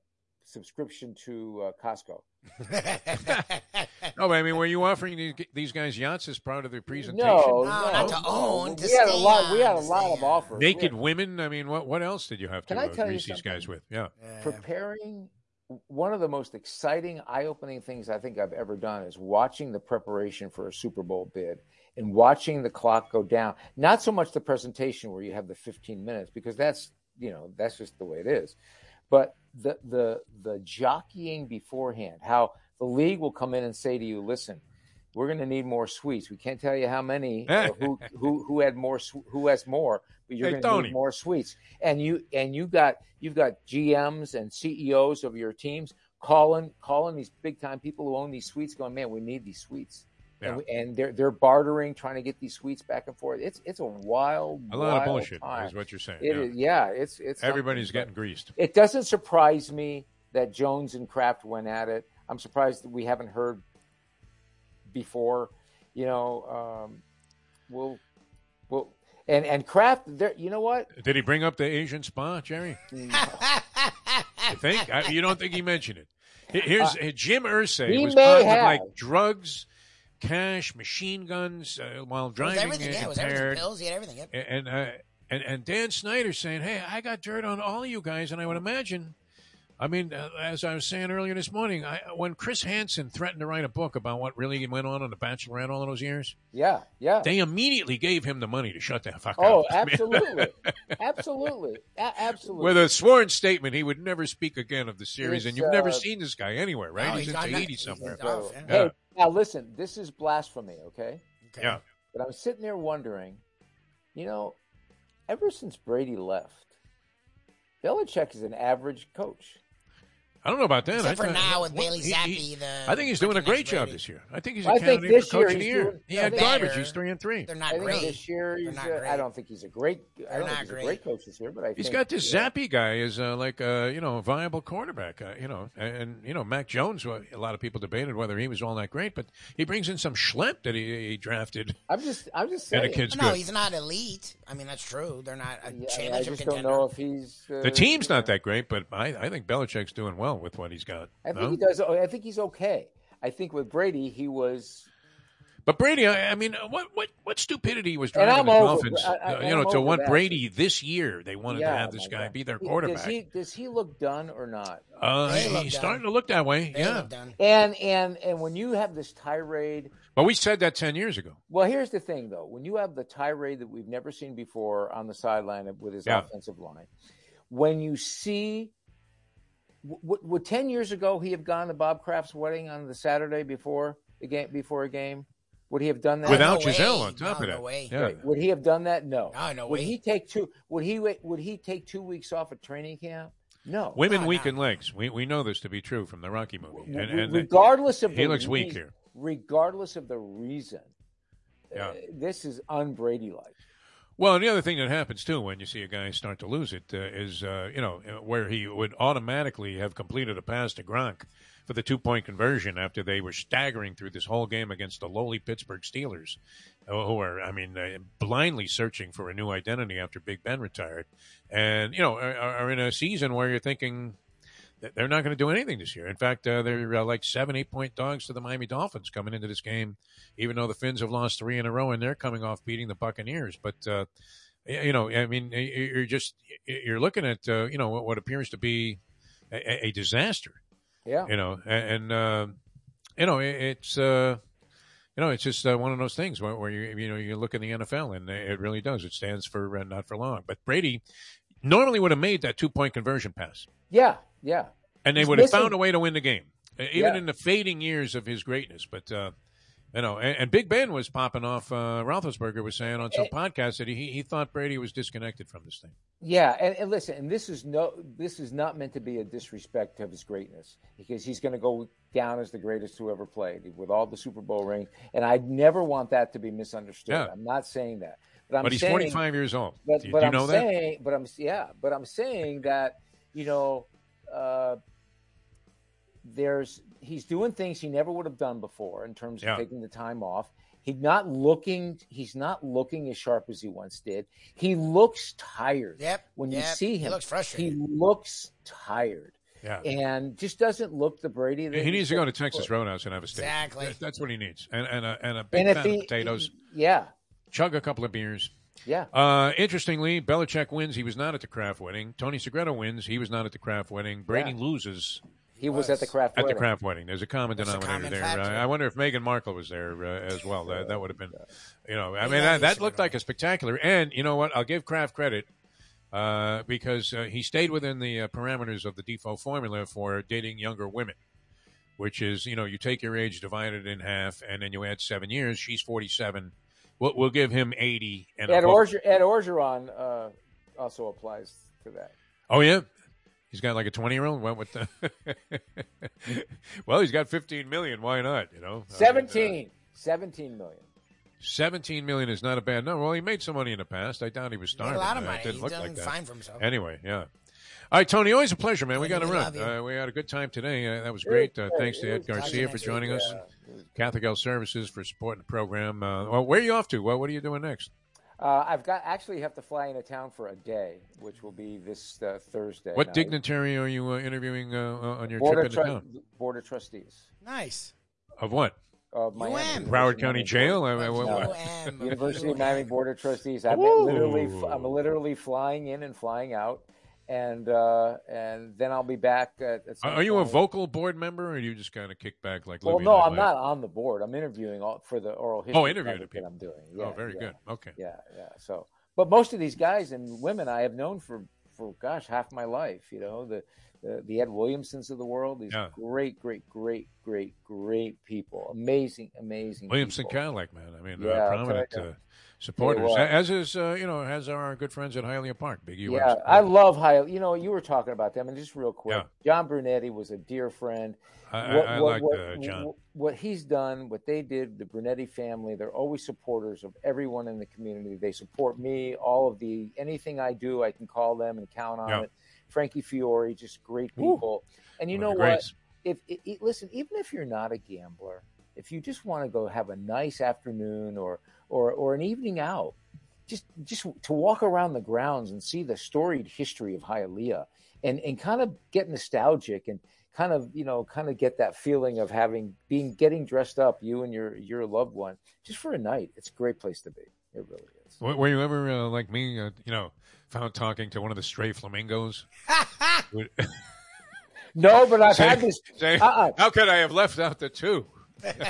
subscription to uh, Costco. [LAUGHS] [LAUGHS] No, but I mean, were you offering these, these guys yachts as part of their presentation? No, No, not to own, to we had a lot. We had a lot of offers. Naked had- women. I mean, what what else did you have to Can uh, grease these guys with? Yeah. Yeah. preparing one of the most exciting eye-opening things i think i've ever done is watching the preparation for a super bowl bid and watching the clock go down. Not so much the presentation where you have the 15 minutes because that's you know that's just the way it is but the the the jockeying beforehand how the league will come in and say to you listen we're going to need more suites. We can't tell you how many, [LAUGHS] or who who who had more, who has more, but you're Hey, going to need more suites. And you and you got you've got GMs and CEOs of your teams calling calling these big time people who own these suites, going, man, we need these suites. Yeah. And, we, and they're they're bartering, trying to get these suites back and forth. It's it's a wild, A lot of wild bullshit time. is what you're saying. It yeah. is- yeah, it's it's Everybody's getting greased. It doesn't surprise me that Jones and Kraft went at it. I'm surprised that we haven't heard before. You know, um, we'll we'll and and Kraft. There, you know what? Did he bring up the Asian spa, Jerry? [LAUGHS] I think I, you don't think he mentioned it. Here's uh, Jim Irsay he was may caught with have. like drugs, cash, machine guns uh, while It was driving everything. Yeah, it was everything. Pills. He had everything. Yep. and uh, and and Dan Snyder saying, "Hey, I got dirt on all of you guys," and I would imagine. I mean, uh, as I was saying earlier this morning, I, when Chris Hansen threatened to write a book about what really went on on The Bachelorette all of those years, Yeah, yeah. they immediately gave him the money to shut the fuck Oh, up. [LAUGHS] Oh, absolutely, absolutely, A- absolutely. With a sworn statement, he would never speak again of the series, and you've never uh, seen this guy anywhere, right? No, he's, he's into not- eighty somewhere. off, yeah. Hey, now listen. This is blasphemy. Okay. Okay. Yeah. But I'm sitting there wondering, you know, ever since Brady left, Belichick is an average coach. I don't know about that. Except I for thought- now with well, Bailey Zappe, he- the I think he's doing a great job this year. I think he's I a think candidate this for year coach of the he's year. doing- He had they're garbage. better. He's three and three. They're not think great. this year he's. not uh, I great. don't think he's a great. I They're don't think he's great. a great coach this year, but I He's think got this yeah. Zappe guy is uh, like uh, you know a viable quarterback. Uh, you know, and, and you know Mac Jones. well, A lot of people debated whether he was all that great, but he brings in some schlep that he, he drafted. I'm just. I'm just saying. kid's No, good. he's not elite. I mean, that's true. They're not a Yeah, I, mean, I just contender. don't know if he's. Uh, The team's not that great, but I, I think Belichick's doing well with what he's got. I think no? he does. I think he's okay. I think with Brady, he was. But Brady, I, I mean, what what what stupidity was And driving the over- Dolphins? I- I- you know, to over want that. Brady this year, they wanted to have this guy God. be their quarterback. Does he, does he look done or not? uh, he's done. starting to look that way. They yeah. And and and when you have this tirade, but we said that ten years ago. well, here's the thing though: when you have the tirade that we've never seen before on the sideline with his Yeah. offensive line, when you see. W- w- Would ten years ago he have gone to Bob Kraft's wedding on the Saturday before the game? Before a game, would he have done that? Without no Gisele way. on top No, of no that, way. yeah. Would he have done that? No. No, no would way. he take two? Would he wait? Would he take two weeks off at training camp? No. Women No, weak no. in legs. We we know this to be true from the Rocky movie. And, and regardless of he the looks weak reason- here. Regardless of the reason, Yeah. uh, this is unBrady like. Well, and the other thing that happens too when you see a guy start to lose it uh, is, uh, you know, where he would automatically have completed a pass to Gronk for the two point conversion after they were staggering through this whole game against the lowly Pittsburgh Steelers, uh, who are, I mean, uh, blindly searching for a new identity after Big Ben retired, and you know, are, are in a season where you're thinking they're not going to do anything this year. In fact, uh, they're uh, like seven, eight point dogs to the Miami Dolphins coming into this game, even though the Finns have lost three in a row and they're coming off beating the Buccaneers. But uh, you know, I mean, you're just you're looking at uh, you know what, appears to be a, a disaster. Yeah. You know, and, and uh, you know it, it's. Uh, you know, it's just uh, one of those things where, where you you know you look in the NFL and it really does. It stands for uh, not for long. But Brady normally would have made that two point conversion pass Yeah. Yeah. and they He's would have found a way to win the game, even Yeah. in the fading years of his greatness. But uh, you know, and, and Big Ben was popping off. Uh, Roethlisberger was saying on some podcast that he he thought Brady was disconnected from this thing. Yeah, and, and listen, and this is no, this is not meant to be a disrespect of his greatness because he's going to go down as the greatest who ever played with all the Super Bowl rings, and I never want that to be misunderstood. Yeah. I'm not saying that, but I'm but he's saying, 45 years old. But, do, you- but do you I'm know that? saying, but I'm yeah, but I'm saying that you know, uh, there's he's doing things he never would have done before in terms of Yeah. taking the time off. He's not looking. He's not looking as sharp as he once did. He looks tired. Yep. When you yep. see He him, looks frustrated. he looks tired Yeah. and just doesn't look the Brady that He needs to go to said Texas. Roadhouse and have a steak. Exactly. That's what he needs, and and a, and a big And if pan he, of potatoes. yeah, Chug a couple of beers. Yeah, Uh, interestingly, Belichick wins. He was not at the Kraft wedding. Tony Segreto wins. He was not at the Kraft wedding. Brady Yeah. loses he was at the Kraft at the wedding. Kraft wedding. There's a common There's a denominator common there. Uh, I wonder if Meghan Markle was there uh, as well. That, that would have been, you know, I He mean, that, that looked like a spectacular. And you know what? I'll give Kraft credit uh, because uh, he stayed within the uh, parameters of the default formula for dating younger women, which is, you know, you take your age, divide it in half, and then you add seven years. She's 47. We'll, we'll give him 80. And Ed, Orger, Ed Orgeron uh, also applies to that. Oh yeah, he's got like a twenty-year-old. What with the? [LAUGHS] well, he's got fifteen million. Why not? You know, I mean, uh, 17, 17 million. Seventeen million is not a bad number. Well, he made some money in the past. I doubt he was He starving. a lot of Uh, money. It didn't He's look done like that. fine for himself. Anyway, yeah. All right, Tony. Always a pleasure, man. We got to run. Uh, we had a good time today. Uh, that was great. Uh, thanks to Ed Garcia for joining week. us. Yeah. Catholic Health Services for supporting the program. Uh, well, where are you off to? Well, what are you doing next? Uh, I've got actually have to fly into town for a day, which will be this uh, Thursday. What night. dignitary are you uh, interviewing uh, uh, on your Board trip into tru- town? Board of Trustees Nice. Of what? of Miami. UM. Broward County Jail? I mean, what-. University of. Miami Board of Trustees. I'm literally, I'm literally flying in and flying out, and uh, and then I'll be back. At, at Are you a vocal board member, or you just kind of kick back like? Well, no, I'm not on the board. I'm interviewing all, for the oral history. Oh, interviewing the people. I'm doing. oh, very yeah, good. Okay. Yeah, yeah. So, but most of these guys and women I have known for for gosh half my life. You know the the, the Ed Williamsons of the world. These Yeah. great, great, great, great, great people. Amazing, amazing. Williamson people. Cadillac, man. I mean, Yeah, uh, prominent tell you. uh, supporters, as is uh, you know, as are our good friends at Hialeah Park, Big U. Yeah, I love how you know you were talking about them, and just real quick, Yeah. John Brunetti was a dear friend. I, I, I like uh, John. What, what he's done, what they did, the Brunetti family, they're always supporters of everyone in the community. They support me, all of the anything I do, I can call them and count on Yeah. it. Frankie Fiore, just great people. And you One know what? If i i- listen, even if you're not a gambler, if you just want to go have a nice afternoon or or or an evening out, just just to walk around the grounds and see the storied history of Hialeah and and kind of get nostalgic and kind of you know kind of get that feeling of having being getting dressed up you and your your loved one just for a night it's a great place to be it really is Were, were you ever uh, like me? Uh, you know, found talking to one of the stray flamingos? [LAUGHS] No but i've Say- had this say, uh-uh, How could I have left out the two?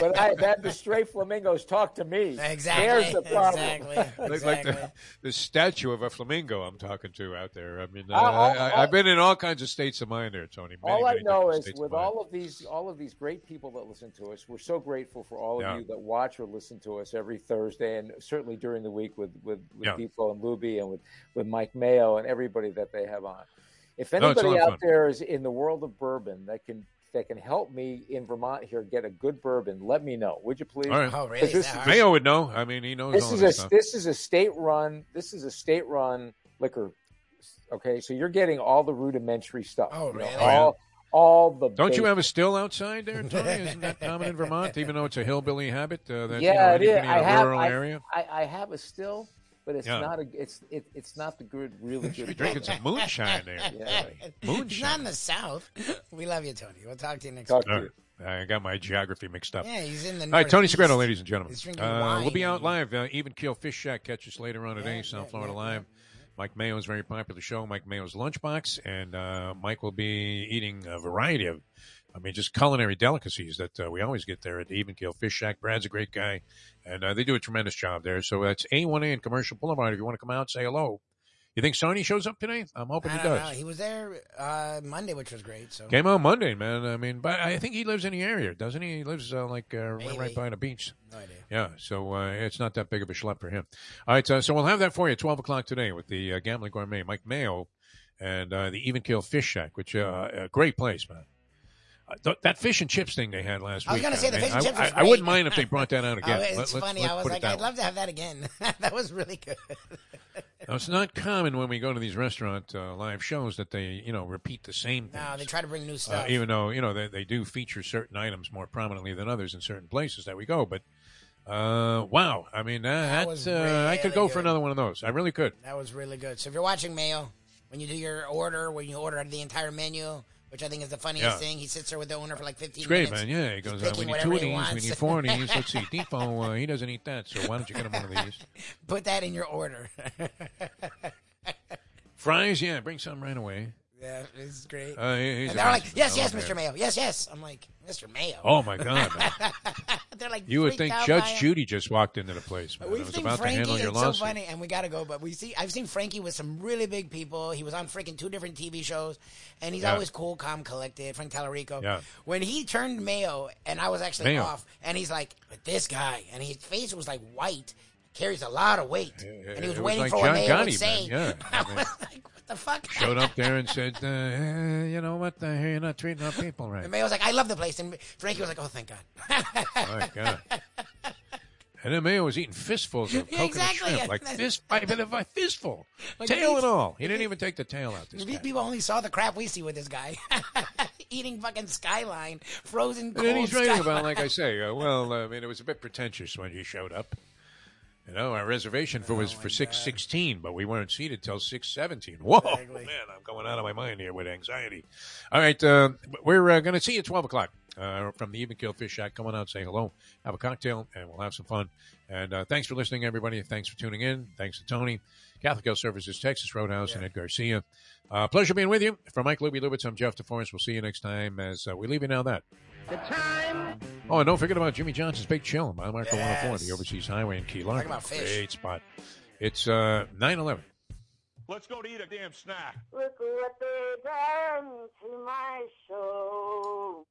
But i've had the stray flamingos talk to me Exactly. there's the problem Exactly. Like, like the, the statue of a flamingo I'm talking to out there. I mean, uh, All- all- I, I, have been in all kinds of states of mind there, Tony. Many, all I know is with of all of these all of these great people that listen to us, we're so grateful for all of Yeah. you that watch or listen to us every Thursday and certainly during the week with with, with Yeah. Defo and Lubie and with, with Mike Mayo and everybody that they have on. If No, it's a anybody lot of out fun. there is in the world of bourbon that can that can help me in Vermont here get a good bourbon, let me know. Would you please? All right. Oh, really? This that is- hard? Mayo would know. I mean, he knows This all is this a stuff. this is a state run this is a state run liquor. Okay, so you're getting all the rudimentary stuff. Oh, you know, really? all all the Don't you have a still outside there, [LAUGHS] Tony? Isn't that common in Vermont? Even though it's a hillbilly habit, uh, that, yeah, you know, it is. I in a have rural I, area. I, I have a still, but it's Yeah. not a it's it, it's not the good really Should be good. drinking some [LAUGHS] moonshine there. [LAUGHS] Yeah. He's not in the South. We love you, Tony. We'll talk to you next Talk week. to you. I got my geography mixed up. Yeah, he's in the. All right, Tony Northeast. Segreto, ladies and gentlemen. He's drinking Uh, we'll be out live. Uh, Even Keel Fish Shack. Catch us later on today, Yeah, South yeah, Florida yeah, Live. Mike Mayo's very popular show, Mike Mayo's Lunchbox, and uh, Mike will be eating a variety of, I mean, just culinary delicacies that uh, we always get there at the Even Keel Fish Shack. Brad's a great guy, and uh, they do a tremendous job there. So that's A1A and Commercial Boulevard. If you want to come out, say hello. You think Sony shows up today? I'm hoping he does. know. He was there uh, Monday, which was great. So Came out Monday, man. I mean, but I think he lives in the area, doesn't he? He lives uh, like uh, right, by the beach. no idea. Yeah, so uh, it's not that big of a schlep for him. All right, uh, so we'll have that for you at 12 o'clock today with the uh, Gambling Gourmet, Mike Mayo, and uh, the Even Keel Fish Shack, which uh, a great place, man. Uh, th- that fish and chips thing they had last week. I was week. gonna say, the fish and I, chips I, I wouldn't mind if they brought that out [LAUGHS] again. Oh, it's Let- funny. let's I was like, I'd way. love to have that again. [LAUGHS] that was really good. [LAUGHS] Now, it's not common when we go to these restaurant uh, live shows that they, you know, repeat the same things. no, they try to bring new uh, stuff. even though you know they, they do feature certain items more prominently than others in certain places that we go. But uh, wow, I mean uh, That that's was uh, I could really go for another one of those. I really could. That was really good. So if you're watching Mayo, when you do your order, when you order the entire menu, which I think is the funniest Yeah. thing, he sits there with the owner for like 15 It's great, minutes. man. Yeah, he goes, uh, we need two of these. We need four of these. Let's see. [LAUGHS] Defo, uh, he doesn't eat that, so why don't you get him one of these? [LAUGHS] Put that in your order. [LAUGHS] Fries, yeah, bring some right away. yeah, it's great. Uh, and they're like, yes, yes, Mr. Mayo. Yes, yes. I'm like, Mr. Mayo. Oh my God, [LAUGHS] they're like, you would think Judge. Judy just walked into the place. Man. We've was seen about Frankie. to handle your it's so funny, and we gotta go. But we see, I've seen Frankie with some really big people. He was on freaking two different TV shows, and he's Yeah. always cool, calm, collected. Frank Tallarico. Yeah. When he turned Mayo, and I was actually Mayo. off, and he's like, "But this guy," and his face was like white, carries a lot of weight, and he was was waiting like for what John Mayo Gotti, would say. man. Yeah, [LAUGHS] I was like, "What the fuck?" Showed up there and said, uh, eh, "You know what? Uh, you're not treating our people right." And Mayo was like, "I love the place," and Frankie was like, "Oh, thank God." My God. And then Mayo was eating fistfuls of [LAUGHS] coconut exactly. shrimp, like fist, a fistful, [LAUGHS] Like, tail and all. He didn't even take the tail out. This guy. people only saw the crap we see with this guy. [LAUGHS] Eating fucking skyline, frozen And then he's writing about, like I say, uh, well, I mean, it was a bit pretentious when he showed up. You know, our reservation for was for six sixteen, but we weren't seated till six seventeen. Whoa, Exactly. man, I'm going out of my mind here with anxiety. All right, uh, we're uh, going to see you at twelve o'clock uh, from the Even Keel Fish Shack. Come on out, say hello, have a cocktail, and we'll have some fun. And uh, thanks for listening, everybody. Thanks for tuning in. Thanks to Tony, Catholic Health Services, Texas Roadhouse, and Ed Garcia. Uh, pleasure being with you. From Mike Lubie Lubitz, I'm Jeff DeForrest. We'll see you next time as uh, we leave you now that. The time. Oh, and don't forget about Jimmy Johnson's Big Chill, mile marker Yes. 104, the Overseas Highway in Key Largo. about fish. Great spot. It's uh, 9 11. Let's go to eat a damn snack. Look what they done to my show.